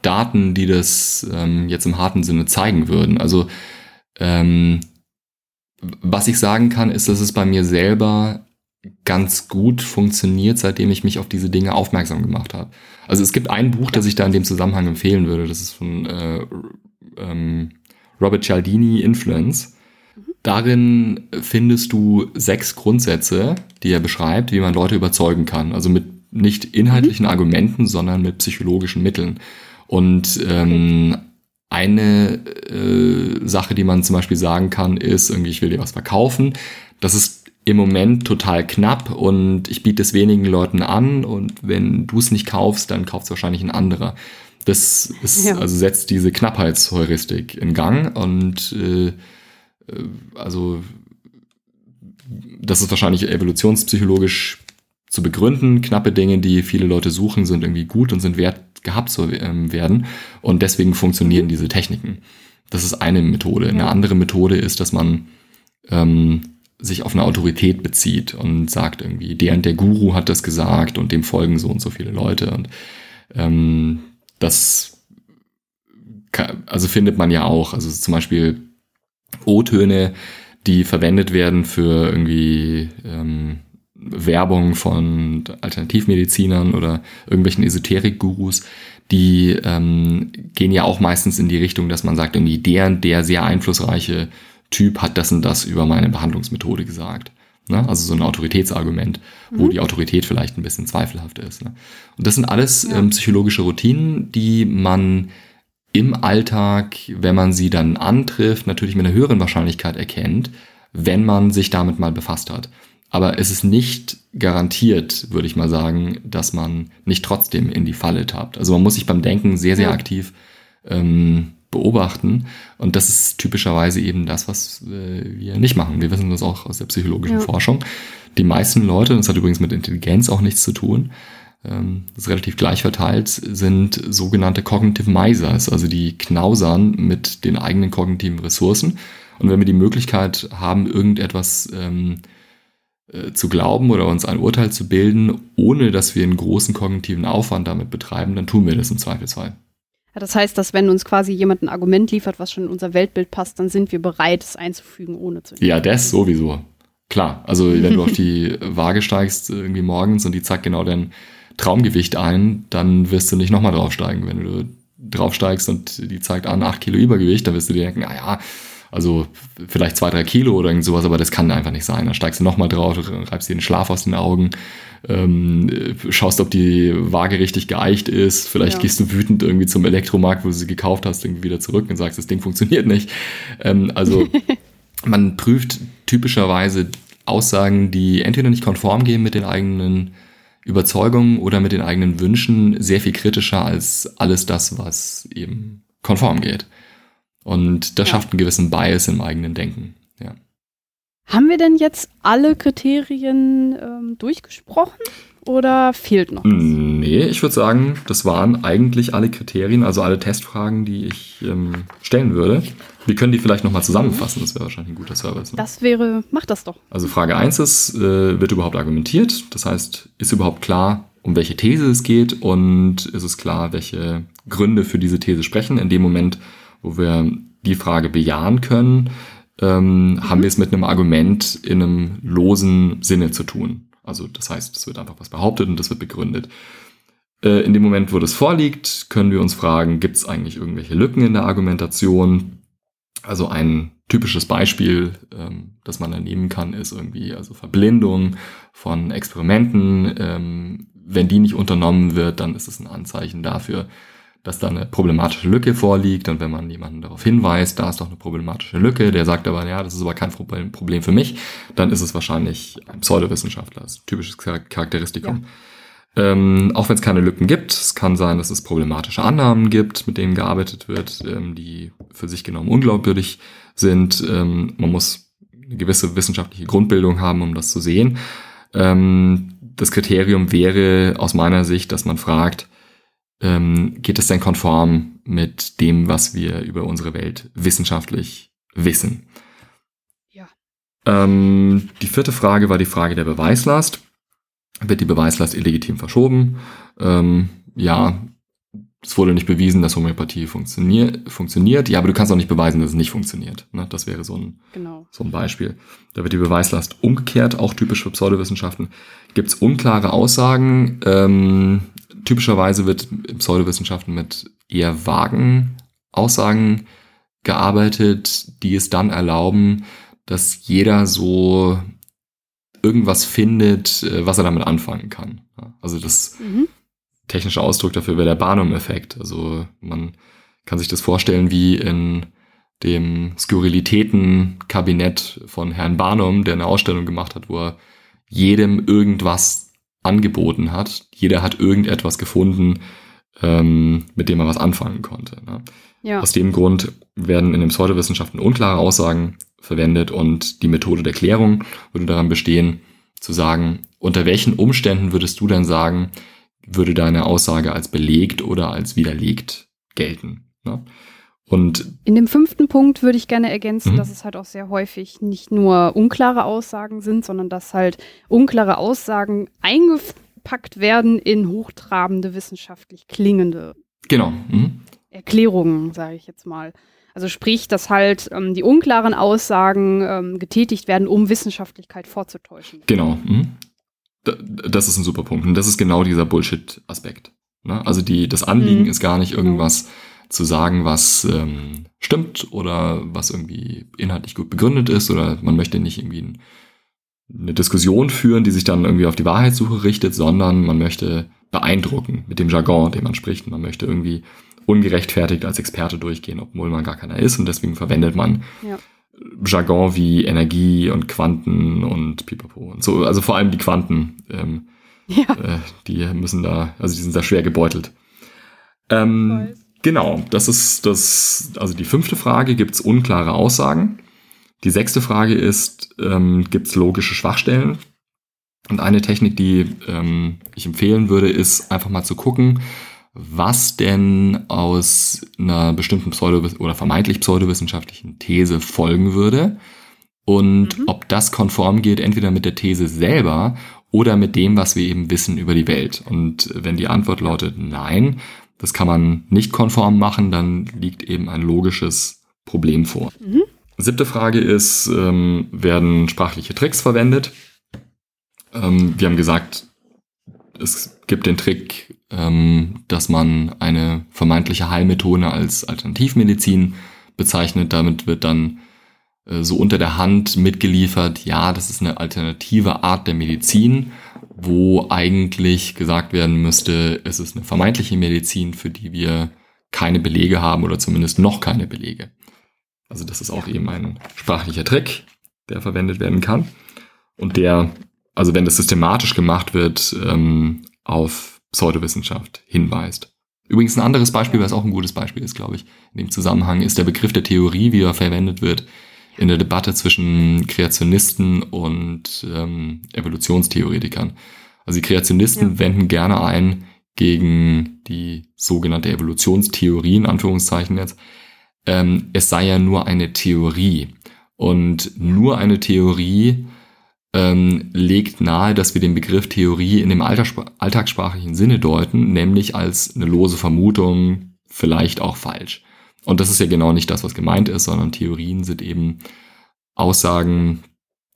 Daten, die das ähm, jetzt im harten Sinne zeigen würden. Also ähm, was ich sagen kann, ist, dass es bei mir selber ganz gut funktioniert, seitdem ich mich auf diese Dinge aufmerksam gemacht habe. Also es gibt ein Buch, das ich da in dem Zusammenhang empfehlen würde. Das ist von äh, ähm, Robert Cialdini, Influence. Darin findest du sechs Grundsätze, die er beschreibt, wie man Leute überzeugen kann. Also mit nicht inhaltlichen mhm. Argumenten, sondern mit psychologischen Mitteln. Und ähm, eine äh, Sache, die man zum Beispiel sagen kann, ist irgendwie, ich will dir was verkaufen. Das ist im Moment total knapp und ich biete es wenigen Leuten an und wenn du es nicht kaufst, dann kauft es wahrscheinlich ein anderer. Das ist, ja. also setzt diese Knappheitsheuristik in Gang und äh, äh, also das ist wahrscheinlich evolutionspsychologisch zu begründen. Knappe Dinge, die viele Leute suchen, sind irgendwie gut und sind wert gehabt zu ähm, werden. Und deswegen funktionieren diese Techniken. Das ist eine Methode. Eine andere Methode ist, dass man ähm, sich auf eine Autorität bezieht und sagt irgendwie, der und der Guru hat das gesagt und dem folgen so und so viele Leute. Und ähm, das kann, also findet man ja auch. Also zum Beispiel O-Töne, die verwendet werden für irgendwie ähm, Werbung von Alternativmedizinern oder irgendwelchen Esoterik-Gurus, die ähm, gehen ja auch meistens in die Richtung, dass man sagt, irgendwie der und der sehr einflussreiche Typ hat das und das über meine Behandlungsmethode gesagt. Ne? Also so ein Autoritätsargument, mhm. wo die Autorität vielleicht ein bisschen zweifelhaft ist. Ne? Und das sind alles ja. ähm, psychologische Routinen, die man im Alltag, wenn man sie dann antrifft, natürlich mit einer höheren Wahrscheinlichkeit erkennt, wenn man sich damit mal befasst hat. Aber es ist nicht garantiert, würde ich mal sagen, dass man nicht trotzdem in die Falle tappt. Also man muss sich beim Denken sehr, sehr ja. aktiv ähm, beobachten. Und das ist typischerweise eben das, was äh, wir nicht machen. Wir wissen das auch aus der psychologischen ja. Forschung. Die meisten Leute, das hat übrigens mit Intelligenz auch nichts zu tun, ähm, das ist relativ gleich verteilt, sind sogenannte Cognitive Misers, also die knausern mit den eigenen kognitiven Ressourcen. Und wenn wir die Möglichkeit haben, irgendetwas ähm, äh, zu glauben oder uns ein Urteil zu bilden, ohne dass wir einen großen kognitiven Aufwand damit betreiben, dann tun wir das im Zweifelsfall. Ja, das heißt, dass wenn uns quasi jemand ein Argument liefert, was schon in unser Weltbild passt, dann sind wir bereit, es einzufügen, ohne zu. Ja, das sowieso. Klar. Also wenn du auf die Waage steigst irgendwie morgens und die zeigt genau dein Traumgewicht ein, dann wirst du nicht nochmal draufsteigen. Wenn du draufsteigst und die zeigt an 8 Kilo Übergewicht, dann wirst du dir denken, naja, also vielleicht zwei, drei Kilo oder irgend sowas, aber das kann einfach nicht sein. Dann steigst du nochmal drauf, reibst dir den Schlaf aus den Augen, ähm, schaust, ob die Waage richtig geeicht ist. Vielleicht ja. gehst du wütend irgendwie zum Elektromarkt, wo du sie gekauft hast, irgendwie wieder zurück und sagst, das Ding funktioniert nicht. Ähm, also man prüft typischerweise Aussagen, die entweder nicht konform gehen mit den eigenen Überzeugungen oder mit den eigenen Wünschen, sehr viel kritischer als alles das, was eben konform geht. Und das ja. schafft einen gewissen Bias im eigenen Denken. Ja. Haben wir denn jetzt alle Kriterien ähm, durchgesprochen? oder fehlt noch was? Nee, ich würde sagen, das waren eigentlich alle Kriterien, also alle Testfragen, die ich ähm, stellen würde. Wir können die vielleicht nochmal zusammenfassen, das wäre wahrscheinlich ein guter Service. Ne? Das wäre, mach das doch. Also Frage 1 ist, äh, wird überhaupt argumentiert? Das heißt, ist überhaupt klar, um welche These es geht und ist es klar, welche Gründe für diese These sprechen? In dem Moment, wo wir die Frage bejahen können, ähm, mhm. haben wir es mit einem Argument in einem losen Sinne zu tun. Also das heißt, es wird einfach was behauptet und das wird begründet. Äh, in dem Moment, wo das vorliegt, können wir uns fragen, gibt es eigentlich irgendwelche Lücken in der Argumentation? Also ein typisches Beispiel, ähm, das man da nehmen kann, ist irgendwie also Verblindung von Experimenten. Ähm, wenn die nicht unternommen wird, dann ist es ein Anzeichen dafür, dass da eine problematische Lücke vorliegt. Und wenn man jemanden darauf hinweist, da ist doch eine problematische Lücke, der sagt aber, ja, das ist aber kein Problem für mich, dann ist es wahrscheinlich ein Pseudowissenschaftler. Das ist ein typisches Charakteristikum. Ja. Ähm, auch wenn es keine Lücken gibt, es kann sein, dass es problematische Annahmen gibt, mit denen gearbeitet wird, ähm, die für sich genommen unglaubwürdig sind. Ähm, man muss eine gewisse wissenschaftliche Grundbildung haben, um das zu sehen. Ähm, das Kriterium wäre aus meiner Sicht, dass man fragt, ähm, geht es denn konform mit dem, was wir über unsere Welt wissenschaftlich wissen? Ja. Ähm, die vierte Frage war die Frage der Beweislast. Wird die Beweislast illegitim verschoben? Ähm, ja, es wurde nicht bewiesen, dass Homöopathie funktionier funktioniert. Ja, aber du kannst auch nicht beweisen, dass es nicht funktioniert. Ne? Das wäre so ein, genau. so ein Beispiel. Da wird die Beweislast umgekehrt, auch typisch für Pseudowissenschaften. Gibt es unklare Aussagen? Ähm, typischerweise wird in Pseudowissenschaften mit eher vagen Aussagen gearbeitet, die es dann erlauben, dass jeder so irgendwas findet, äh, was er damit anfangen kann. Also das mhm. technische Ausdruck dafür wäre der Barnum-Effekt. Also man kann sich das vorstellen wie in dem Skurrilitäten-Kabinett von Herrn Barnum, der eine Ausstellung gemacht hat, wo er jedem irgendwas angeboten hat. Jeder hat irgendetwas gefunden, ähm, mit dem er was anfangen konnte. Ne? Ja. Aus dem Grund werden in den Pseudowissenschaften unklare Aussagen verwendet und die Methode der Klärung würde daran bestehen, zu sagen, unter welchen Umständen würdest du dann sagen, würde deine Aussage als belegt oder als widerlegt gelten. Ne? Und in dem fünften Punkt würde ich gerne ergänzen, mhm. dass es halt auch sehr häufig nicht nur unklare Aussagen sind, sondern dass halt unklare Aussagen eingepackt werden in hochtrabende, wissenschaftlich klingende genau. Mhm. Erklärungen, sage ich jetzt mal. Also sprich, dass halt ähm, die unklaren Aussagen ähm, getätigt werden, um Wissenschaftlichkeit vorzutäuschen. Genau. Mhm. Das ist ein super Punkt. Und das ist genau dieser Bullshit-Aspekt. Ne? Also die, das Anliegen mhm. ist gar nicht irgendwas. Genau zu sagen, was ähm, stimmt oder was irgendwie inhaltlich gut begründet ist oder man möchte nicht irgendwie ein, eine Diskussion führen, die sich dann irgendwie auf die Wahrheitssuche richtet, sondern man möchte beeindrucken mit dem Jargon, den man spricht. Man möchte irgendwie ungerechtfertigt als Experte durchgehen, obwohl man gar keiner ist und deswegen verwendet man ja. Jargon wie Energie und Quanten und Pipapo und so. Also vor allem die Quanten, ähm, ja. äh, die müssen da, also die sind da schwer gebeutelt. Ähm, Genau, das ist das, also die fünfte Frage, gibt es unklare Aussagen? Die sechste Frage ist, ähm, gibt es logische Schwachstellen? Und eine Technik, die ähm, ich empfehlen würde, ist einfach mal zu gucken, was denn aus einer bestimmten Pseudo- oder vermeintlich pseudowissenschaftlichen These folgen würde und mhm. ob das konform geht, entweder mit der These selber oder mit dem, was wir eben wissen über die Welt. Und wenn die Antwort lautet nein, das kann man nicht konform machen, dann liegt eben ein logisches Problem vor. Mhm. Siebte Frage ist, ähm, werden sprachliche Tricks verwendet? Ähm, wir haben gesagt, es gibt den Trick, ähm, dass man eine vermeintliche Heilmethode als Alternativmedizin bezeichnet. Damit wird dann äh, so unter der Hand mitgeliefert, ja, das ist eine alternative Art der Medizin wo eigentlich gesagt werden müsste, es ist eine vermeintliche Medizin, für die wir keine Belege haben oder zumindest noch keine Belege. Also das ist auch eben ein sprachlicher Trick, der verwendet werden kann und der, also wenn das systematisch gemacht wird, ähm, auf Pseudowissenschaft hinweist. Übrigens ein anderes Beispiel, was auch ein gutes Beispiel ist, glaube ich, in dem Zusammenhang, ist der Begriff der Theorie, wie er verwendet wird in der Debatte zwischen Kreationisten und ähm, Evolutionstheoretikern. Also die Kreationisten ja. wenden gerne ein gegen die sogenannte Evolutionstheorie, in Anführungszeichen jetzt. Ähm, es sei ja nur eine Theorie. Und nur eine Theorie ähm, legt nahe, dass wir den Begriff Theorie in dem alltagssprachlichen Sinne deuten, nämlich als eine lose Vermutung, vielleicht auch falsch. Und das ist ja genau nicht das, was gemeint ist, sondern Theorien sind eben Aussagen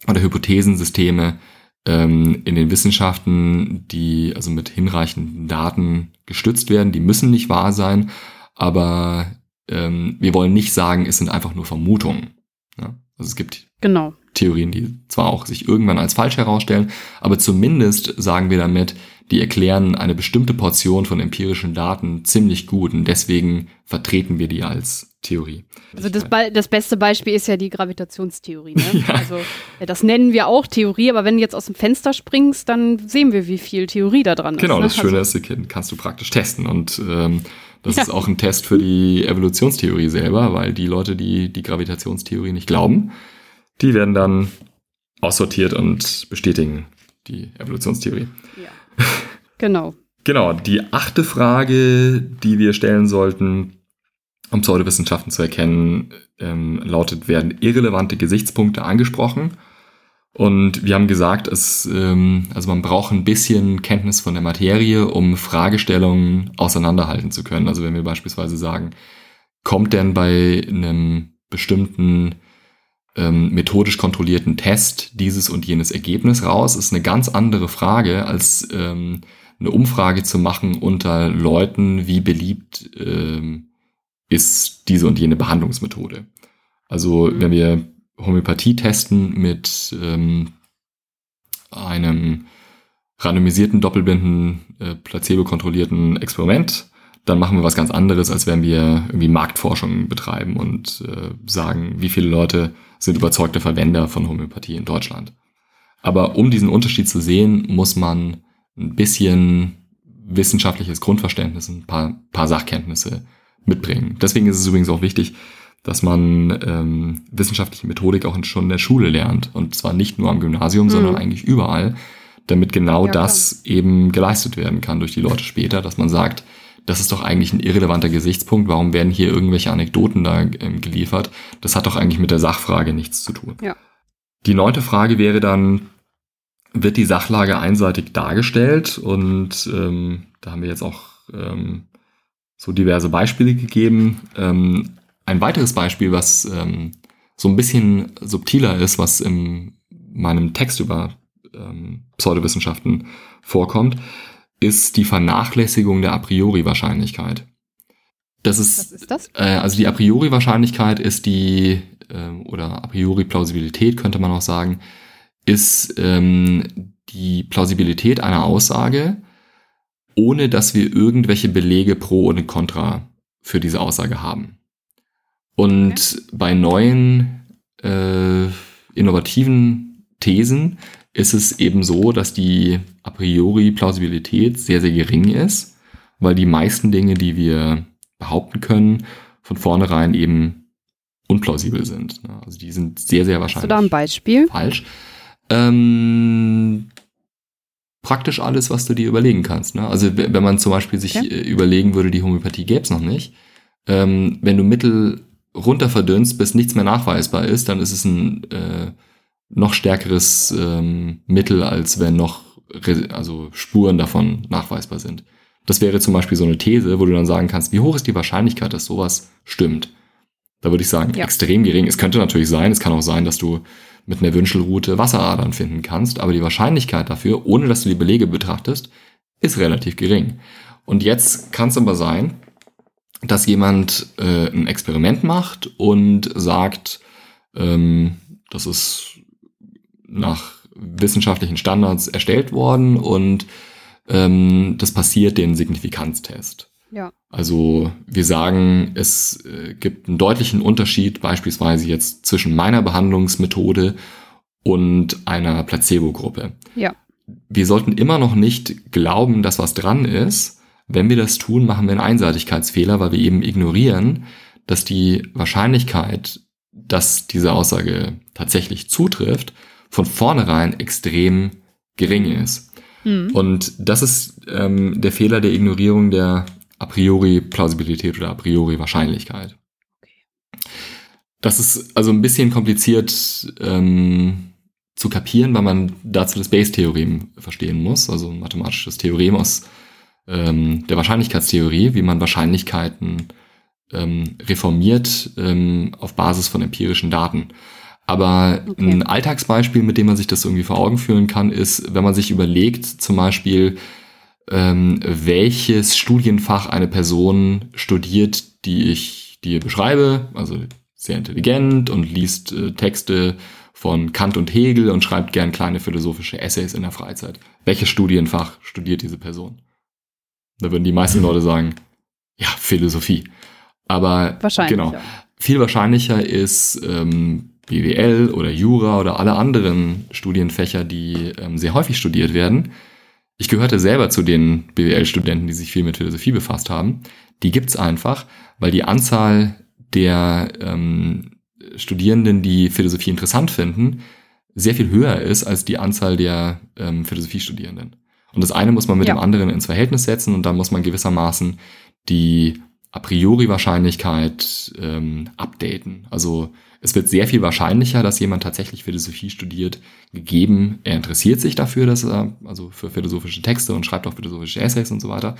oder Hypothesensysteme ähm, in den Wissenschaften, die also mit hinreichenden Daten gestützt werden. Die müssen nicht wahr sein, aber ähm, wir wollen nicht sagen, es sind einfach nur Vermutungen. Ja? Also es gibt genau. Theorien, die zwar auch sich irgendwann als falsch herausstellen, aber zumindest sagen wir damit, die erklären eine bestimmte Portion von empirischen Daten ziemlich gut und deswegen vertreten wir die als Theorie. Also das, das beste Beispiel ist ja die Gravitationstheorie. Ne? Ja. Also das nennen wir auch Theorie, aber wenn du jetzt aus dem Fenster springst, dann sehen wir, wie viel Theorie da dran genau, ist. Genau, das Schöne ist, kannst du praktisch testen und ähm, das ja. ist auch ein Test für die Evolutionstheorie selber, weil die Leute, die die Gravitationstheorie nicht glauben, die werden dann aussortiert und bestätigen die Evolutionstheorie. Ja. Genau. genau. Die achte Frage, die wir stellen sollten, um Pseudowissenschaften zu erkennen, ähm, lautet, werden irrelevante Gesichtspunkte angesprochen? Und wir haben gesagt, es, ähm, also man braucht ein bisschen Kenntnis von der Materie, um Fragestellungen auseinanderhalten zu können. Also wenn wir beispielsweise sagen, kommt denn bei einem bestimmten ähm, methodisch kontrollierten Test dieses und jenes Ergebnis raus, ist eine ganz andere Frage, als ähm, eine Umfrage zu machen unter Leuten, wie beliebt ähm, ist diese und jene Behandlungsmethode. Also mhm. wenn wir Homöopathie testen mit ähm, einem randomisierten, doppelblinden, äh, placebo-kontrollierten Experiment, dann machen wir was ganz anderes, als wenn wir irgendwie Marktforschung betreiben und äh, sagen, wie viele Leute sind überzeugte Verwender von Homöopathie in Deutschland. Aber um diesen Unterschied zu sehen, muss man ein bisschen wissenschaftliches Grundverständnis, ein paar, paar Sachkenntnisse mitbringen. Deswegen ist es übrigens auch wichtig, dass man ähm, wissenschaftliche Methodik auch schon in der Schule lernt. Und zwar nicht nur am Gymnasium, mhm. sondern eigentlich überall, damit genau ja, das eben geleistet werden kann durch die Leute später, dass man sagt, das ist doch eigentlich ein irrelevanter Gesichtspunkt. Warum werden hier irgendwelche Anekdoten da ähm, geliefert? Das hat doch eigentlich mit der Sachfrage nichts zu tun. Ja. Die neunte Frage wäre dann, wird die Sachlage einseitig dargestellt? Und ähm, da haben wir jetzt auch ähm, so diverse Beispiele gegeben. Ähm, ein weiteres Beispiel, was ähm, so ein bisschen subtiler ist, was in meinem Text über ähm, Pseudowissenschaften vorkommt, ist die Vernachlässigung der A priori Wahrscheinlichkeit. Das ist, Was ist das? Äh, also die A priori Wahrscheinlichkeit ist die, äh, oder A priori Plausibilität könnte man auch sagen, ist ähm, die Plausibilität einer Aussage, ohne dass wir irgendwelche Belege pro und contra für diese Aussage haben. Und okay. bei neuen äh, innovativen Thesen ist es eben so, dass die a priori Plausibilität sehr, sehr gering ist, weil die meisten Dinge, die wir behaupten können, von vornherein eben unplausibel sind. Also die sind sehr, sehr wahrscheinlich. Hast du da ein Beispiel? Falsch. Ähm, praktisch alles, was du dir überlegen kannst. Ne? Also wenn man zum Beispiel sich okay. Äh, überlegen würde, die Homöopathie gäbe es noch nicht. Ähm, wenn du Mittel runter verdünnst, bis nichts mehr nachweisbar ist, dann ist es ein äh, noch stärkeres ähm, Mittel, als wenn noch also Spuren davon nachweisbar sind. Das wäre zum Beispiel so eine These, wo du dann sagen kannst, wie hoch ist die Wahrscheinlichkeit, dass sowas stimmt? Da würde ich sagen, ja. extrem gering. Es könnte natürlich sein, es kann auch sein, dass du mit einer Wünschelroute Wasseradern finden kannst, aber die Wahrscheinlichkeit dafür, ohne dass du die Belege betrachtest, ist relativ gering. Und jetzt kann es aber sein, dass jemand äh, ein Experiment macht und sagt, ähm, das ist nach wissenschaftlichen Standards erstellt worden und ähm, das passiert den Signifikanztest. Ja. Also wir sagen, es äh, gibt einen deutlichen Unterschied beispielsweise jetzt zwischen meiner Behandlungsmethode und einer Placebo-Gruppe. Ja. Wir sollten immer noch nicht glauben, dass was dran ist. Wenn wir das tun, machen wir einen Einseitigkeitsfehler, weil wir eben ignorieren, dass die Wahrscheinlichkeit, dass diese Aussage tatsächlich zutrifft, von vornherein extrem gering ist. Mhm. Und das ist ähm, der Fehler der Ignorierung der a priori Plausibilität oder a priori Wahrscheinlichkeit. Das ist also ein bisschen kompliziert ähm, zu kapieren, weil man dazu das Bayes-Theorem verstehen muss, also ein mathematisches Theorem aus ähm, der Wahrscheinlichkeitstheorie, wie man Wahrscheinlichkeiten ähm, reformiert ähm, auf Basis von empirischen Daten. Aber okay. ein Alltagsbeispiel, mit dem man sich das irgendwie vor Augen führen kann, ist, wenn man sich überlegt, zum Beispiel, ähm, welches Studienfach eine Person studiert, die ich dir beschreibe, also sehr intelligent und liest äh, Texte von Kant und Hegel und schreibt gern kleine philosophische Essays in der Freizeit. Welches Studienfach studiert diese Person? Da würden die meisten Leute sagen, ja, Philosophie. Aber Wahrscheinlich, genau, viel wahrscheinlicher ist ähm, BWL oder Jura oder alle anderen Studienfächer, die ähm, sehr häufig studiert werden. Ich gehörte selber zu den BWL-Studenten, die sich viel mit Philosophie befasst haben. Die gibt's einfach, weil die Anzahl der ähm, Studierenden, die Philosophie interessant finden, sehr viel höher ist als die Anzahl der ähm, Philosophiestudierenden. Und das eine muss man mit ja. dem anderen ins Verhältnis setzen und dann muss man gewissermaßen die a priori Wahrscheinlichkeit ähm, updaten. Also es wird sehr viel wahrscheinlicher, dass jemand tatsächlich Philosophie studiert, gegeben, er interessiert sich dafür, dass er, also für philosophische Texte und schreibt auch philosophische Essays und so weiter.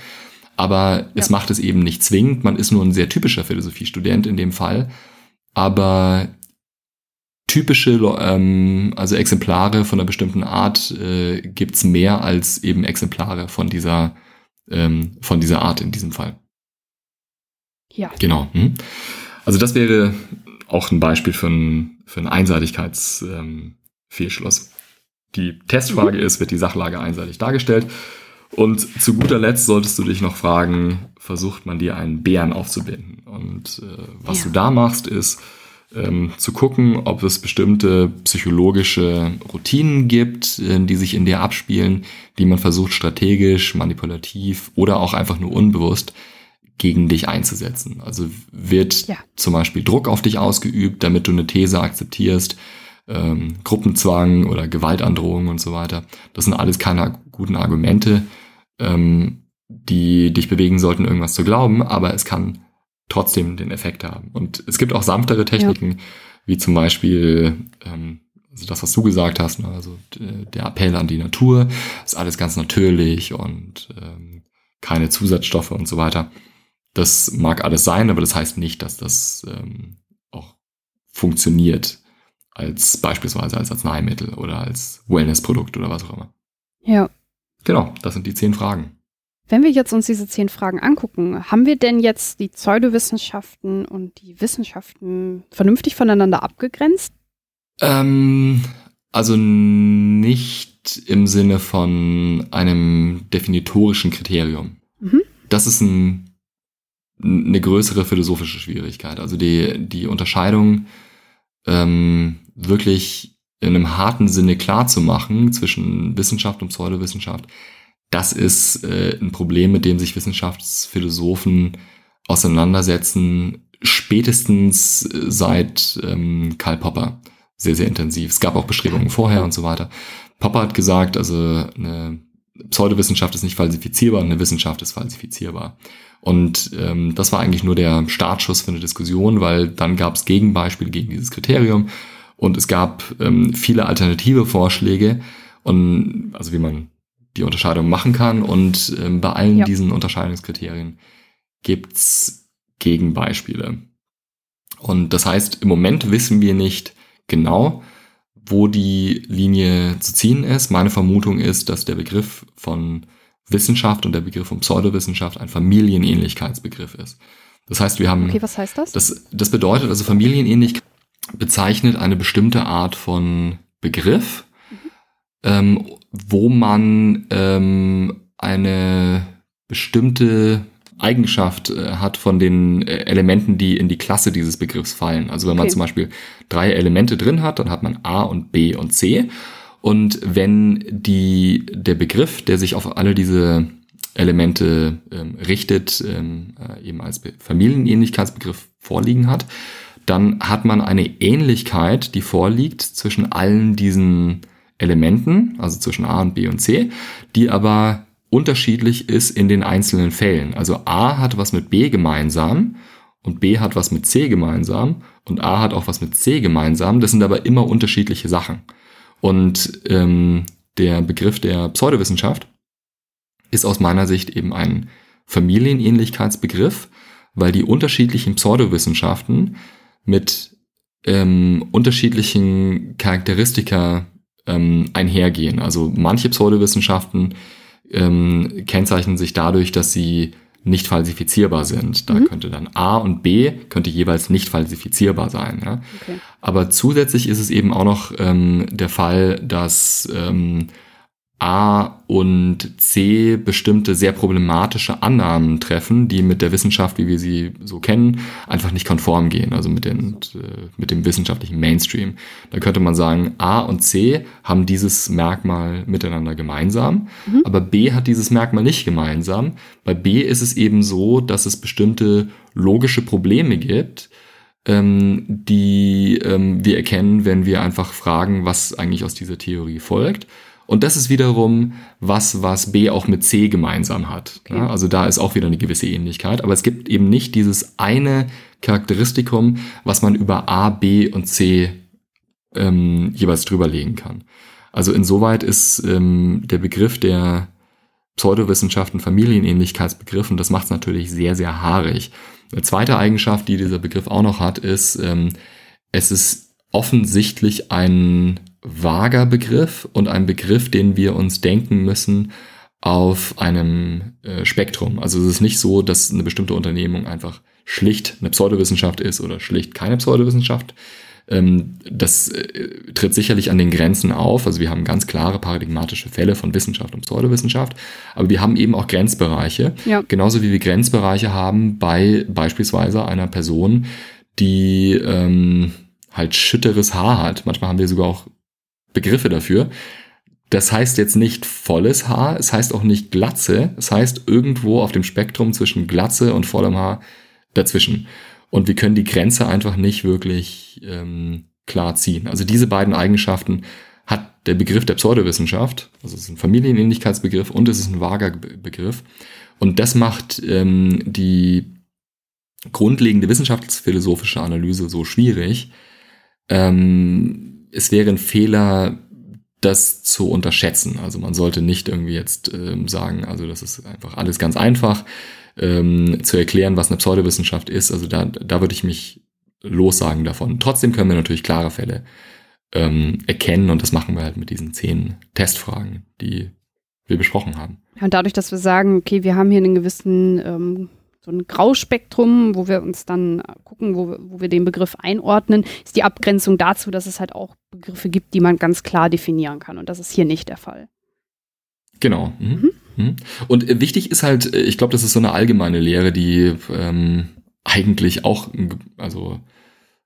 Aber ja. es macht es eben nicht zwingend. Man ist nur ein sehr typischer Philosophiestudent in dem Fall. Aber typische, ähm, also Exemplare von einer bestimmten Art äh, gibt's mehr als eben Exemplare von dieser, ähm, von dieser Art in diesem Fall. Ja. Genau. Hm. Also das wäre auch ein Beispiel für, ein, für einen Einseitigkeitsfehlschluss. Ähm, die Testfrage mhm. ist, wird die Sachlage einseitig dargestellt? Und zu guter Letzt solltest du dich noch fragen, versucht man dir einen Bären aufzubinden? Und äh, was ja. du da machst, ist ähm, zu gucken, ob es bestimmte psychologische Routinen gibt, äh, die sich in dir abspielen, die man versucht strategisch, manipulativ oder auch einfach nur unbewusst gegen dich einzusetzen. Also wird ja. zum Beispiel Druck auf dich ausgeübt, damit du eine These akzeptierst, ähm, Gruppenzwang oder Gewaltandrohung und so weiter. Das sind alles keine guten Argumente, ähm, die dich bewegen sollten, irgendwas zu glauben, aber es kann trotzdem den Effekt haben. Und es gibt auch sanftere Techniken, ja. wie zum Beispiel ähm, also das, was du gesagt hast, ne? also der Appell an die Natur, ist alles ganz natürlich und ähm, keine Zusatzstoffe und so weiter. Das mag alles sein, aber das heißt nicht, dass das ähm, auch funktioniert als beispielsweise als Arzneimittel oder als Wellnessprodukt oder was auch immer. Ja. Genau, das sind die zehn Fragen. Wenn wir jetzt uns diese zehn Fragen angucken, haben wir denn jetzt die Pseudowissenschaften und die Wissenschaften vernünftig voneinander abgegrenzt? Ähm, also nicht im Sinne von einem definitorischen Kriterium. Mhm. Das ist ein eine größere philosophische Schwierigkeit. Also die, die Unterscheidung ähm, wirklich in einem harten Sinne klar zu machen zwischen Wissenschaft und Pseudowissenschaft, das ist äh, ein Problem, mit dem sich Wissenschaftsphilosophen auseinandersetzen, spätestens seit ähm, Karl Popper sehr, sehr intensiv. Es gab auch Bestrebungen vorher und so weiter. Popper hat gesagt, also eine Pseudowissenschaft ist nicht falsifizierbar, eine Wissenschaft ist falsifizierbar. Und ähm, das war eigentlich nur der Startschuss für eine Diskussion, weil dann gab es Gegenbeispiele gegen dieses Kriterium und es gab ähm, viele alternative Vorschläge und also wie man die Unterscheidung machen kann und ähm, bei allen ja. diesen Unterscheidungskriterien gibt's Gegenbeispiele. Und das heißt, im Moment wissen wir nicht genau, wo die Linie zu ziehen ist. Meine Vermutung ist, dass der Begriff von Wissenschaft und der Begriff von Pseudowissenschaft ein Familienähnlichkeitsbegriff ist. Das heißt, wir haben. Okay, was heißt das? Das, das bedeutet also Familienähnlichkeit bezeichnet eine bestimmte Art von Begriff, mhm. ähm, wo man ähm, eine bestimmte Eigenschaft äh, hat von den äh, Elementen, die in die Klasse dieses Begriffs fallen. Also wenn okay. man zum Beispiel drei Elemente drin hat, dann hat man A und B und C. Und wenn die, der Begriff, der sich auf alle diese Elemente ähm, richtet, ähm, äh, eben als Familienähnlichkeitsbegriff vorliegen hat, dann hat man eine Ähnlichkeit, die vorliegt zwischen allen diesen Elementen, also zwischen A und B und C, die aber unterschiedlich ist in den einzelnen Fällen. Also A hat was mit B gemeinsam und B hat was mit C gemeinsam und A hat auch was mit C gemeinsam. Das sind aber immer unterschiedliche Sachen. Und ähm, der Begriff der Pseudowissenschaft ist aus meiner Sicht eben ein Familienähnlichkeitsbegriff, weil die unterschiedlichen Pseudowissenschaften mit ähm, unterschiedlichen Charakteristika ähm, einhergehen. Also manche Pseudowissenschaften ähm, kennzeichnen sich dadurch, dass sie nicht falsifizierbar sind. Da mhm. könnte dann A und B könnte jeweils nicht falsifizierbar sein. Ja? Okay. Aber zusätzlich ist es eben auch noch ähm, der Fall, dass ähm, A und C bestimmte sehr problematische Annahmen treffen, die mit der Wissenschaft, wie wir sie so kennen, einfach nicht konform gehen, also mit, den, äh, mit dem wissenschaftlichen Mainstream. Da könnte man sagen, A und C haben dieses Merkmal miteinander gemeinsam, mhm. aber B hat dieses Merkmal nicht gemeinsam. Bei B ist es eben so, dass es bestimmte logische Probleme gibt, ähm, die ähm, wir erkennen, wenn wir einfach fragen, was eigentlich aus dieser Theorie folgt. Und das ist wiederum was, was B auch mit C gemeinsam hat. Okay. Ja, also da ist auch wieder eine gewisse Ähnlichkeit. Aber es gibt eben nicht dieses eine Charakteristikum, was man über A, B und C ähm, jeweils drüberlegen kann. Also insoweit ist ähm, der Begriff der Pseudowissenschaften Familienähnlichkeitsbegriff und das macht es natürlich sehr, sehr haarig. Eine zweite Eigenschaft, die dieser Begriff auch noch hat, ist, ähm, es ist offensichtlich ein vager Begriff und ein Begriff, den wir uns denken müssen auf einem äh, Spektrum. Also es ist nicht so, dass eine bestimmte Unternehmung einfach schlicht eine Pseudowissenschaft ist oder schlicht keine Pseudowissenschaft. Ähm, das äh, tritt sicherlich an den Grenzen auf. Also wir haben ganz klare paradigmatische Fälle von Wissenschaft und Pseudowissenschaft, aber wir haben eben auch Grenzbereiche. Ja. Genauso wie wir Grenzbereiche haben bei beispielsweise einer Person, die ähm, halt schütteres Haar hat. Manchmal haben wir sogar auch Begriffe dafür. Das heißt jetzt nicht volles Haar, es heißt auch nicht Glatze, es heißt irgendwo auf dem Spektrum zwischen Glatze und vollem Haar dazwischen. Und wir können die Grenze einfach nicht wirklich ähm, klar ziehen. Also diese beiden Eigenschaften hat der Begriff der Pseudowissenschaft, also es ist ein Familienähnlichkeitsbegriff und es ist ein vager Begriff. Und das macht ähm, die grundlegende wissenschaftsphilosophische Analyse so schwierig. Ähm, es wäre ein Fehler, das zu unterschätzen. Also man sollte nicht irgendwie jetzt ähm, sagen, also das ist einfach alles ganz einfach ähm, zu erklären, was eine Pseudowissenschaft ist. Also da, da würde ich mich lossagen davon. Trotzdem können wir natürlich klare Fälle ähm, erkennen und das machen wir halt mit diesen zehn Testfragen, die wir besprochen haben. Und dadurch, dass wir sagen, okay, wir haben hier einen gewissen ähm, so ein Grauspektrum, wo wir uns dann gucken, wo, wo wir den Begriff einordnen, ist die Abgrenzung dazu, dass es halt auch Begriffe gibt, die man ganz klar definieren kann. Und das ist hier nicht der Fall. Genau. Mhm. Mhm. mhm. Und äh, wichtig ist halt, äh, ich glaube, das ist so eine allgemeine Lehre, die ähm, eigentlich auch also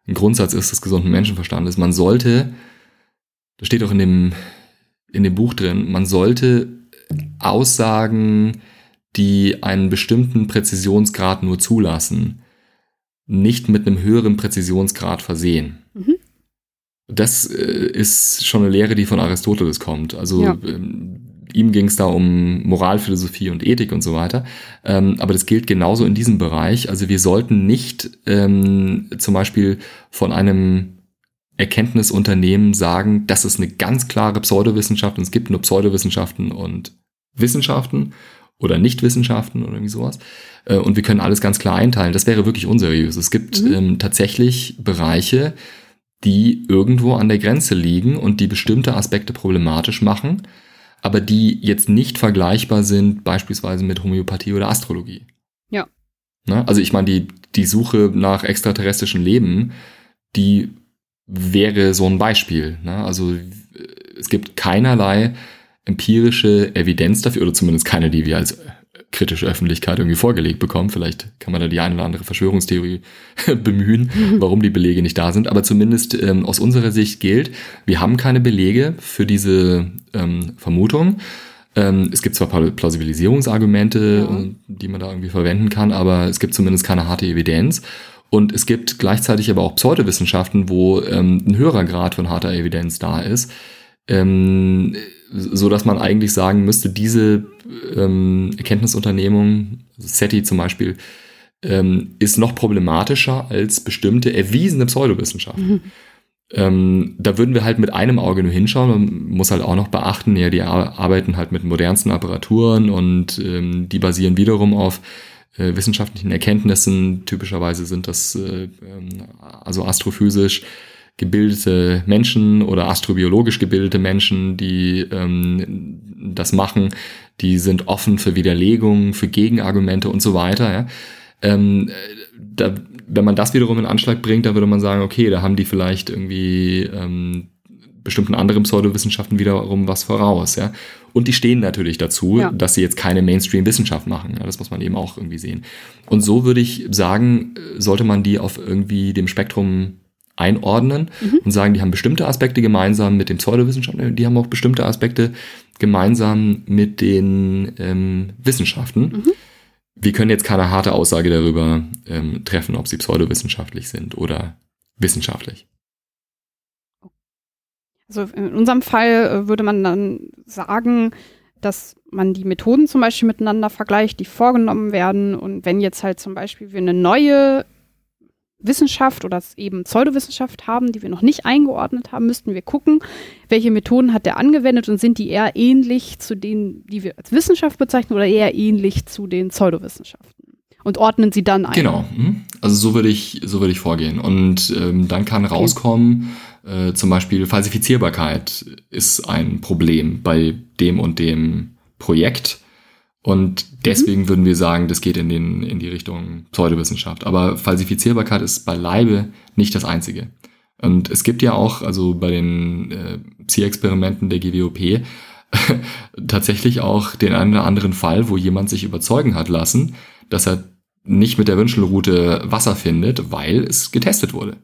ein Grundsatz ist des gesunden Menschenverstandes. Man sollte, das steht auch in dem, in dem Buch drin, man sollte Aussagen die einen bestimmten Präzisionsgrad nur zulassen, nicht mit einem höheren Präzisionsgrad versehen. Mhm. Das äh, ist schon eine Lehre, die von Aristoteles kommt. Also ja. ähm, ihm ging es da um Moralphilosophie und Ethik und so weiter. Ähm, aber das gilt genauso in diesem Bereich. Also wir sollten nicht ähm, zum Beispiel von einem Erkenntnisunternehmen sagen, das ist eine ganz klare Pseudowissenschaft und es gibt nur Pseudowissenschaften und Wissenschaften oder Nichtwissenschaften oder irgendwie sowas. Äh, und wir können alles ganz klar einteilen. Das wäre wirklich unseriös. Es gibt mhm. ähm, tatsächlich Bereiche, die irgendwo an der Grenze liegen und die bestimmte Aspekte problematisch machen, aber die jetzt nicht vergleichbar sind beispielsweise mit Homöopathie oder Astrologie. Ja. Ne? Also ich meine, die, die Suche nach extraterrestrischem Leben, die wäre so ein Beispiel. Ne? Also es gibt keinerlei empirische Evidenz dafür, oder zumindest keine, die wir als kritische Öffentlichkeit irgendwie vorgelegt bekommen. Vielleicht kann man da die eine oder andere Verschwörungstheorie bemühen, warum die Belege nicht da sind. Aber zumindest ähm, aus unserer Sicht gilt, wir haben keine Belege für diese ähm, Vermutung. Ähm, es gibt zwar Plausibilisierungsargumente, ja. die man da irgendwie verwenden kann, aber es gibt zumindest keine harte Evidenz. Und es gibt gleichzeitig aber auch Pseudowissenschaften, wo ähm, ein höherer Grad von harter Evidenz da ist ähm, so dass man eigentlich sagen müsste, diese ähm, Erkenntnisunternehmung, SETI zum Beispiel, ähm, ist noch problematischer als bestimmte erwiesene Pseudowissenschaften. Mhm. Ähm, da würden wir halt mit einem Auge nur hinschauen. Man muss halt auch noch beachten, ja, die arbeiten halt mit modernsten Apparaturen und ähm, die basieren wiederum auf äh, wissenschaftlichen Erkenntnissen. Typischerweise sind das äh, ähm, also astrophysisch gebildete Menschen oder astrobiologisch gebildete Menschen, die ähm, das machen, die sind offen für Widerlegungen, für Gegenargumente und so weiter. Ja. Ähm, da, wenn man das wiederum in Anschlag bringt, dann würde man sagen, okay, da haben die vielleicht irgendwie ähm, bestimmten anderen Pseudowissenschaften wiederum was voraus, ja. Und die stehen natürlich dazu, ja. dass sie jetzt keine Mainstream-Wissenschaft machen. Ja, das muss man eben auch irgendwie sehen. Und so würde ich sagen, sollte man die auf irgendwie dem Spektrum einordnen mhm. und sagen, die haben bestimmte Aspekte gemeinsam mit den Pseudowissenschaften, die haben auch bestimmte Aspekte gemeinsam mit den ähm, Wissenschaften. Mhm. Wir können jetzt keine harte Aussage darüber ähm, treffen, ob sie pseudowissenschaftlich sind oder wissenschaftlich. Also in unserem Fall äh, würde man dann sagen, dass man die Methoden zum Beispiel miteinander vergleicht, die vorgenommen werden. Und wenn jetzt halt zum Beispiel wir eine neue Wissenschaft oder eben Pseudowissenschaft haben, die wir noch nicht eingeordnet haben, müssten wir gucken, welche Methoden hat der angewendet und sind die eher ähnlich zu denen, die wir als Wissenschaft bezeichnen oder eher ähnlich zu den Pseudowissenschaften? Und ordnen sie dann ein. Genau, mhm. also so würde ich, so würde ich vorgehen. Und ähm, dann kann rauskommen, äh, zum Beispiel Falsifizierbarkeit ist ein Problem bei dem und dem Projekt und deswegen mhm. würden wir sagen, das geht in, den, in die Richtung Pseudowissenschaft. Aber Falsifizierbarkeit ist beileibe nicht das Einzige. Und es gibt ja auch, also bei den äh, Zielexperimenten der GWOP, tatsächlich auch den einen oder anderen Fall, wo jemand sich überzeugen hat lassen, dass er nicht mit der Wünschelroute Wasser findet, weil es getestet wurde.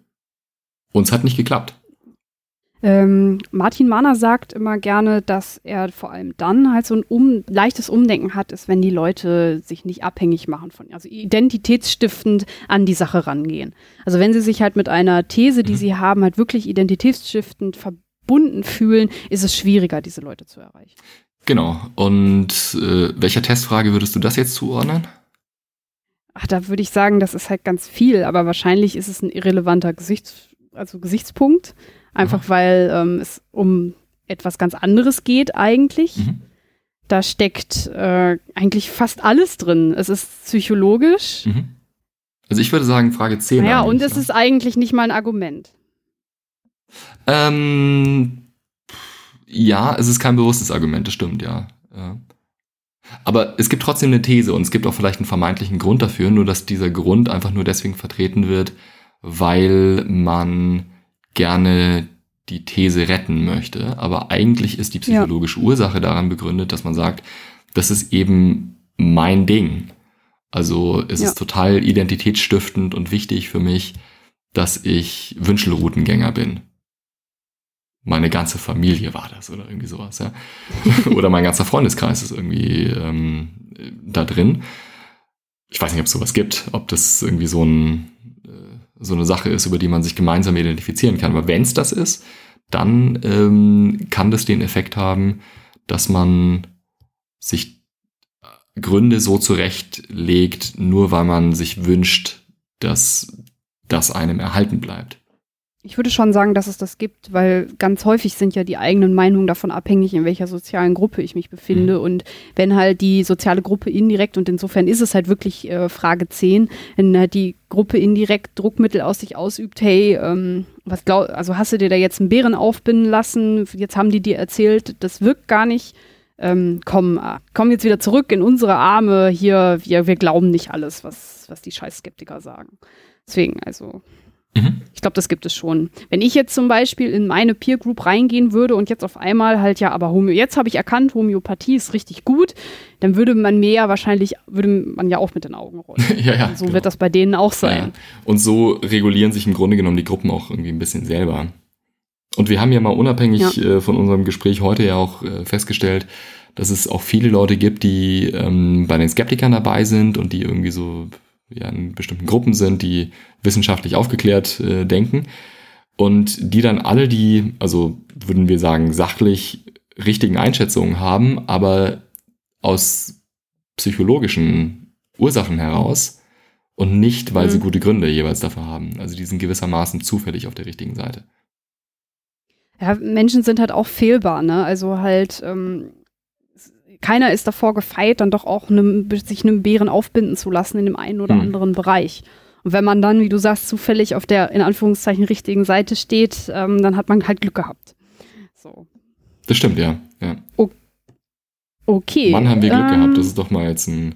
Uns hat nicht geklappt. Ähm, Martin Mahner sagt immer gerne, dass er vor allem dann halt so ein um, leichtes Umdenken hat, ist, wenn die Leute sich nicht abhängig machen von, also identitätsstiftend an die Sache rangehen. Also wenn sie sich halt mit einer These, die mhm. sie haben, halt wirklich identitätsstiftend verbunden fühlen, ist es schwieriger, diese Leute zu erreichen. Genau. Und äh, welcher Testfrage würdest du das jetzt zuordnen? Ach, da würde ich sagen, das ist halt ganz viel, aber wahrscheinlich ist es ein irrelevanter Gesichts, also Gesichtspunkt. Einfach Aha. weil ähm, es um etwas ganz anderes geht eigentlich. Mhm. Da steckt äh, eigentlich fast alles drin. Es ist psychologisch. Mhm. Also ich würde sagen, Frage 10. Ja, und es ne? ist eigentlich nicht mal ein Argument. Ähm, ja, es ist kein bewusstes Argument, das stimmt, ja. ja. Aber es gibt trotzdem eine These und es gibt auch vielleicht einen vermeintlichen Grund dafür, nur dass dieser Grund einfach nur deswegen vertreten wird, weil man gerne die These retten möchte. Aber eigentlich ist die psychologische ja. Ursache daran begründet, dass man sagt, das ist eben mein Ding. Also es ja. ist total identitätsstiftend und wichtig für mich, dass ich Wünschelroutengänger bin. Meine ganze Familie war das oder irgendwie sowas, ja. oder mein ganzer Freundeskreis ist irgendwie ähm, da drin. Ich weiß nicht, ob es sowas gibt, ob das irgendwie so ein so eine Sache ist, über die man sich gemeinsam identifizieren kann. Aber wenn es das ist, dann ähm, kann das den Effekt haben, dass man sich Gründe so zurechtlegt, nur weil man sich wünscht, dass das einem erhalten bleibt. Ich würde schon sagen, dass es das gibt, weil ganz häufig sind ja die eigenen Meinungen davon abhängig, in welcher sozialen Gruppe ich mich befinde. Mhm. Und wenn halt die soziale Gruppe indirekt, und insofern ist es halt wirklich äh, Frage 10, wenn halt die Gruppe indirekt Druckmittel aus sich ausübt, hey, ähm, was glaub, also hast du dir da jetzt einen Bären aufbinden lassen, jetzt haben die dir erzählt, das wirkt gar nicht. Ähm, komm, äh, komm jetzt wieder zurück in unsere Arme, hier, wir, wir glauben nicht alles, was, was die Scheißskeptiker sagen. Deswegen, also Mhm. Ich glaube, das gibt es schon. Wenn ich jetzt zum Beispiel in meine Peer Group reingehen würde und jetzt auf einmal halt ja, aber Homö jetzt habe ich erkannt, Homöopathie ist richtig gut, dann würde man mir ja wahrscheinlich, würde man ja auch mit den Augen rollen. ja, ja, so genau. wird das bei denen auch sein. Ja, und so regulieren sich im Grunde genommen die Gruppen auch irgendwie ein bisschen selber. Und wir haben ja mal unabhängig ja. äh, von unserem Gespräch heute ja auch äh, festgestellt, dass es auch viele Leute gibt, die ähm, bei den Skeptikern dabei sind und die irgendwie so ja, in bestimmten Gruppen sind, die wissenschaftlich aufgeklärt äh, denken. und die dann alle die, also würden wir sagen, sachlich richtigen Einschätzungen haben, aber aus psychologischen Ursachen heraus und nicht, weil mhm. sie gute Gründe jeweils dafür haben. Also die sind gewissermaßen zufällig auf der richtigen Seite. Ja, Menschen sind halt auch fehlbar, ne? Also halt, ähm, keiner ist davor gefeit, dann doch auch ne, sich einem Bären aufbinden zu lassen in dem einen oder mhm. anderen Bereich. Und wenn man dann, wie du sagst, zufällig auf der in Anführungszeichen richtigen Seite steht, ähm, dann hat man halt Glück gehabt. So. Das stimmt, ja. ja. O okay. Wann haben wir Glück ähm, gehabt? Das ist doch mal jetzt ein,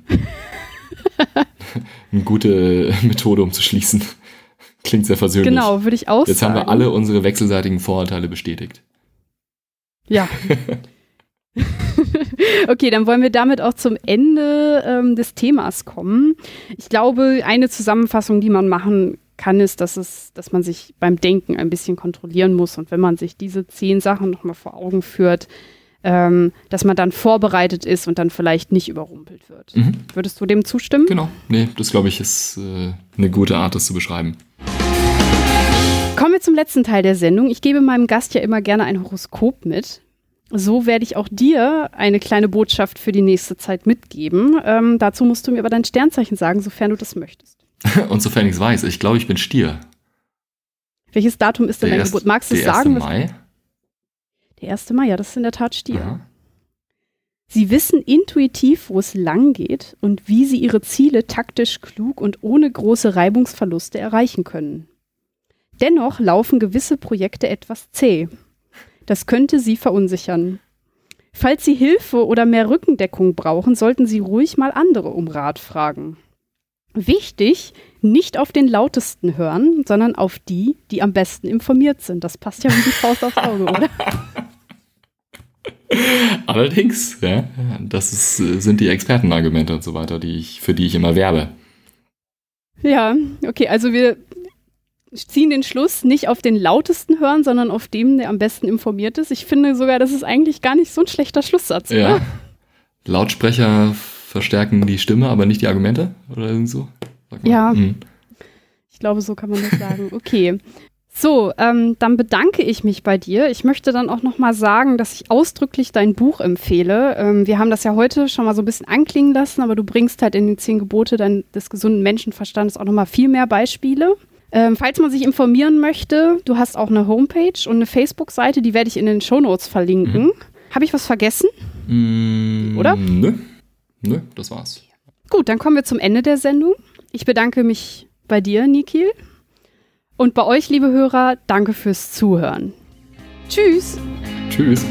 eine gute Methode, um zu schließen. Klingt sehr versöhnlich. Genau, würde ich auch Jetzt sagen. haben wir alle unsere wechselseitigen Vorurteile bestätigt. Ja. okay, dann wollen wir damit auch zum Ende ähm, des Themas kommen. Ich glaube, eine Zusammenfassung, die man machen kann, ist, dass, es, dass man sich beim Denken ein bisschen kontrollieren muss. Und wenn man sich diese zehn Sachen nochmal vor Augen führt, ähm, dass man dann vorbereitet ist und dann vielleicht nicht überrumpelt wird. Mhm. Würdest du dem zustimmen? Genau. Nee, das glaube ich ist äh, eine gute Art, das zu beschreiben. Kommen wir zum letzten Teil der Sendung. Ich gebe meinem Gast ja immer gerne ein Horoskop mit. So werde ich auch dir eine kleine Botschaft für die nächste Zeit mitgeben. Ähm, dazu musst du mir aber dein Sternzeichen sagen, sofern du das möchtest. Und sofern ich es weiß, ich glaube, ich bin Stier. Welches Datum ist denn deine Geburt? Magst du es sagen? Der 1. Mai. Der 1. Mai, ja, das ist in der Tat Stier. Aha. Sie wissen intuitiv, wo es lang geht und wie sie ihre Ziele taktisch klug und ohne große Reibungsverluste erreichen können. Dennoch laufen gewisse Projekte etwas zäh. Das könnte Sie verunsichern. Falls Sie Hilfe oder mehr Rückendeckung brauchen, sollten Sie ruhig mal andere um Rat fragen. Wichtig, nicht auf den lautesten hören, sondern auf die, die am besten informiert sind. Das passt ja wie die Faust aufs Auge, oder? Allerdings, ja, das ist, sind die Expertenargumente und so weiter, die ich, für die ich immer werbe. Ja, okay, also wir ziehen den Schluss nicht auf den lautesten hören, sondern auf dem, der am besten informiert ist. Ich finde sogar, das ist eigentlich gar nicht so ein schlechter Schlusssatz. Ja. Oder? Lautsprecher verstärken die Stimme, aber nicht die Argumente oder irgend so. Ja. Mhm. Ich glaube, so kann man das sagen. Okay. So, ähm, dann bedanke ich mich bei dir. Ich möchte dann auch noch mal sagen, dass ich ausdrücklich dein Buch empfehle. Ähm, wir haben das ja heute schon mal so ein bisschen anklingen lassen, aber du bringst halt in den zehn Gebote dein, des gesunden Menschenverstandes auch noch mal viel mehr Beispiele. Ähm, falls man sich informieren möchte, du hast auch eine Homepage und eine Facebook-Seite, die werde ich in den Shownotes verlinken. Mhm. Habe ich was vergessen? Mm, Oder? Nö. Nö, das war's. Gut, dann kommen wir zum Ende der Sendung. Ich bedanke mich bei dir, Nikil. Und bei euch, liebe Hörer, danke fürs Zuhören. Tschüss. Tschüss.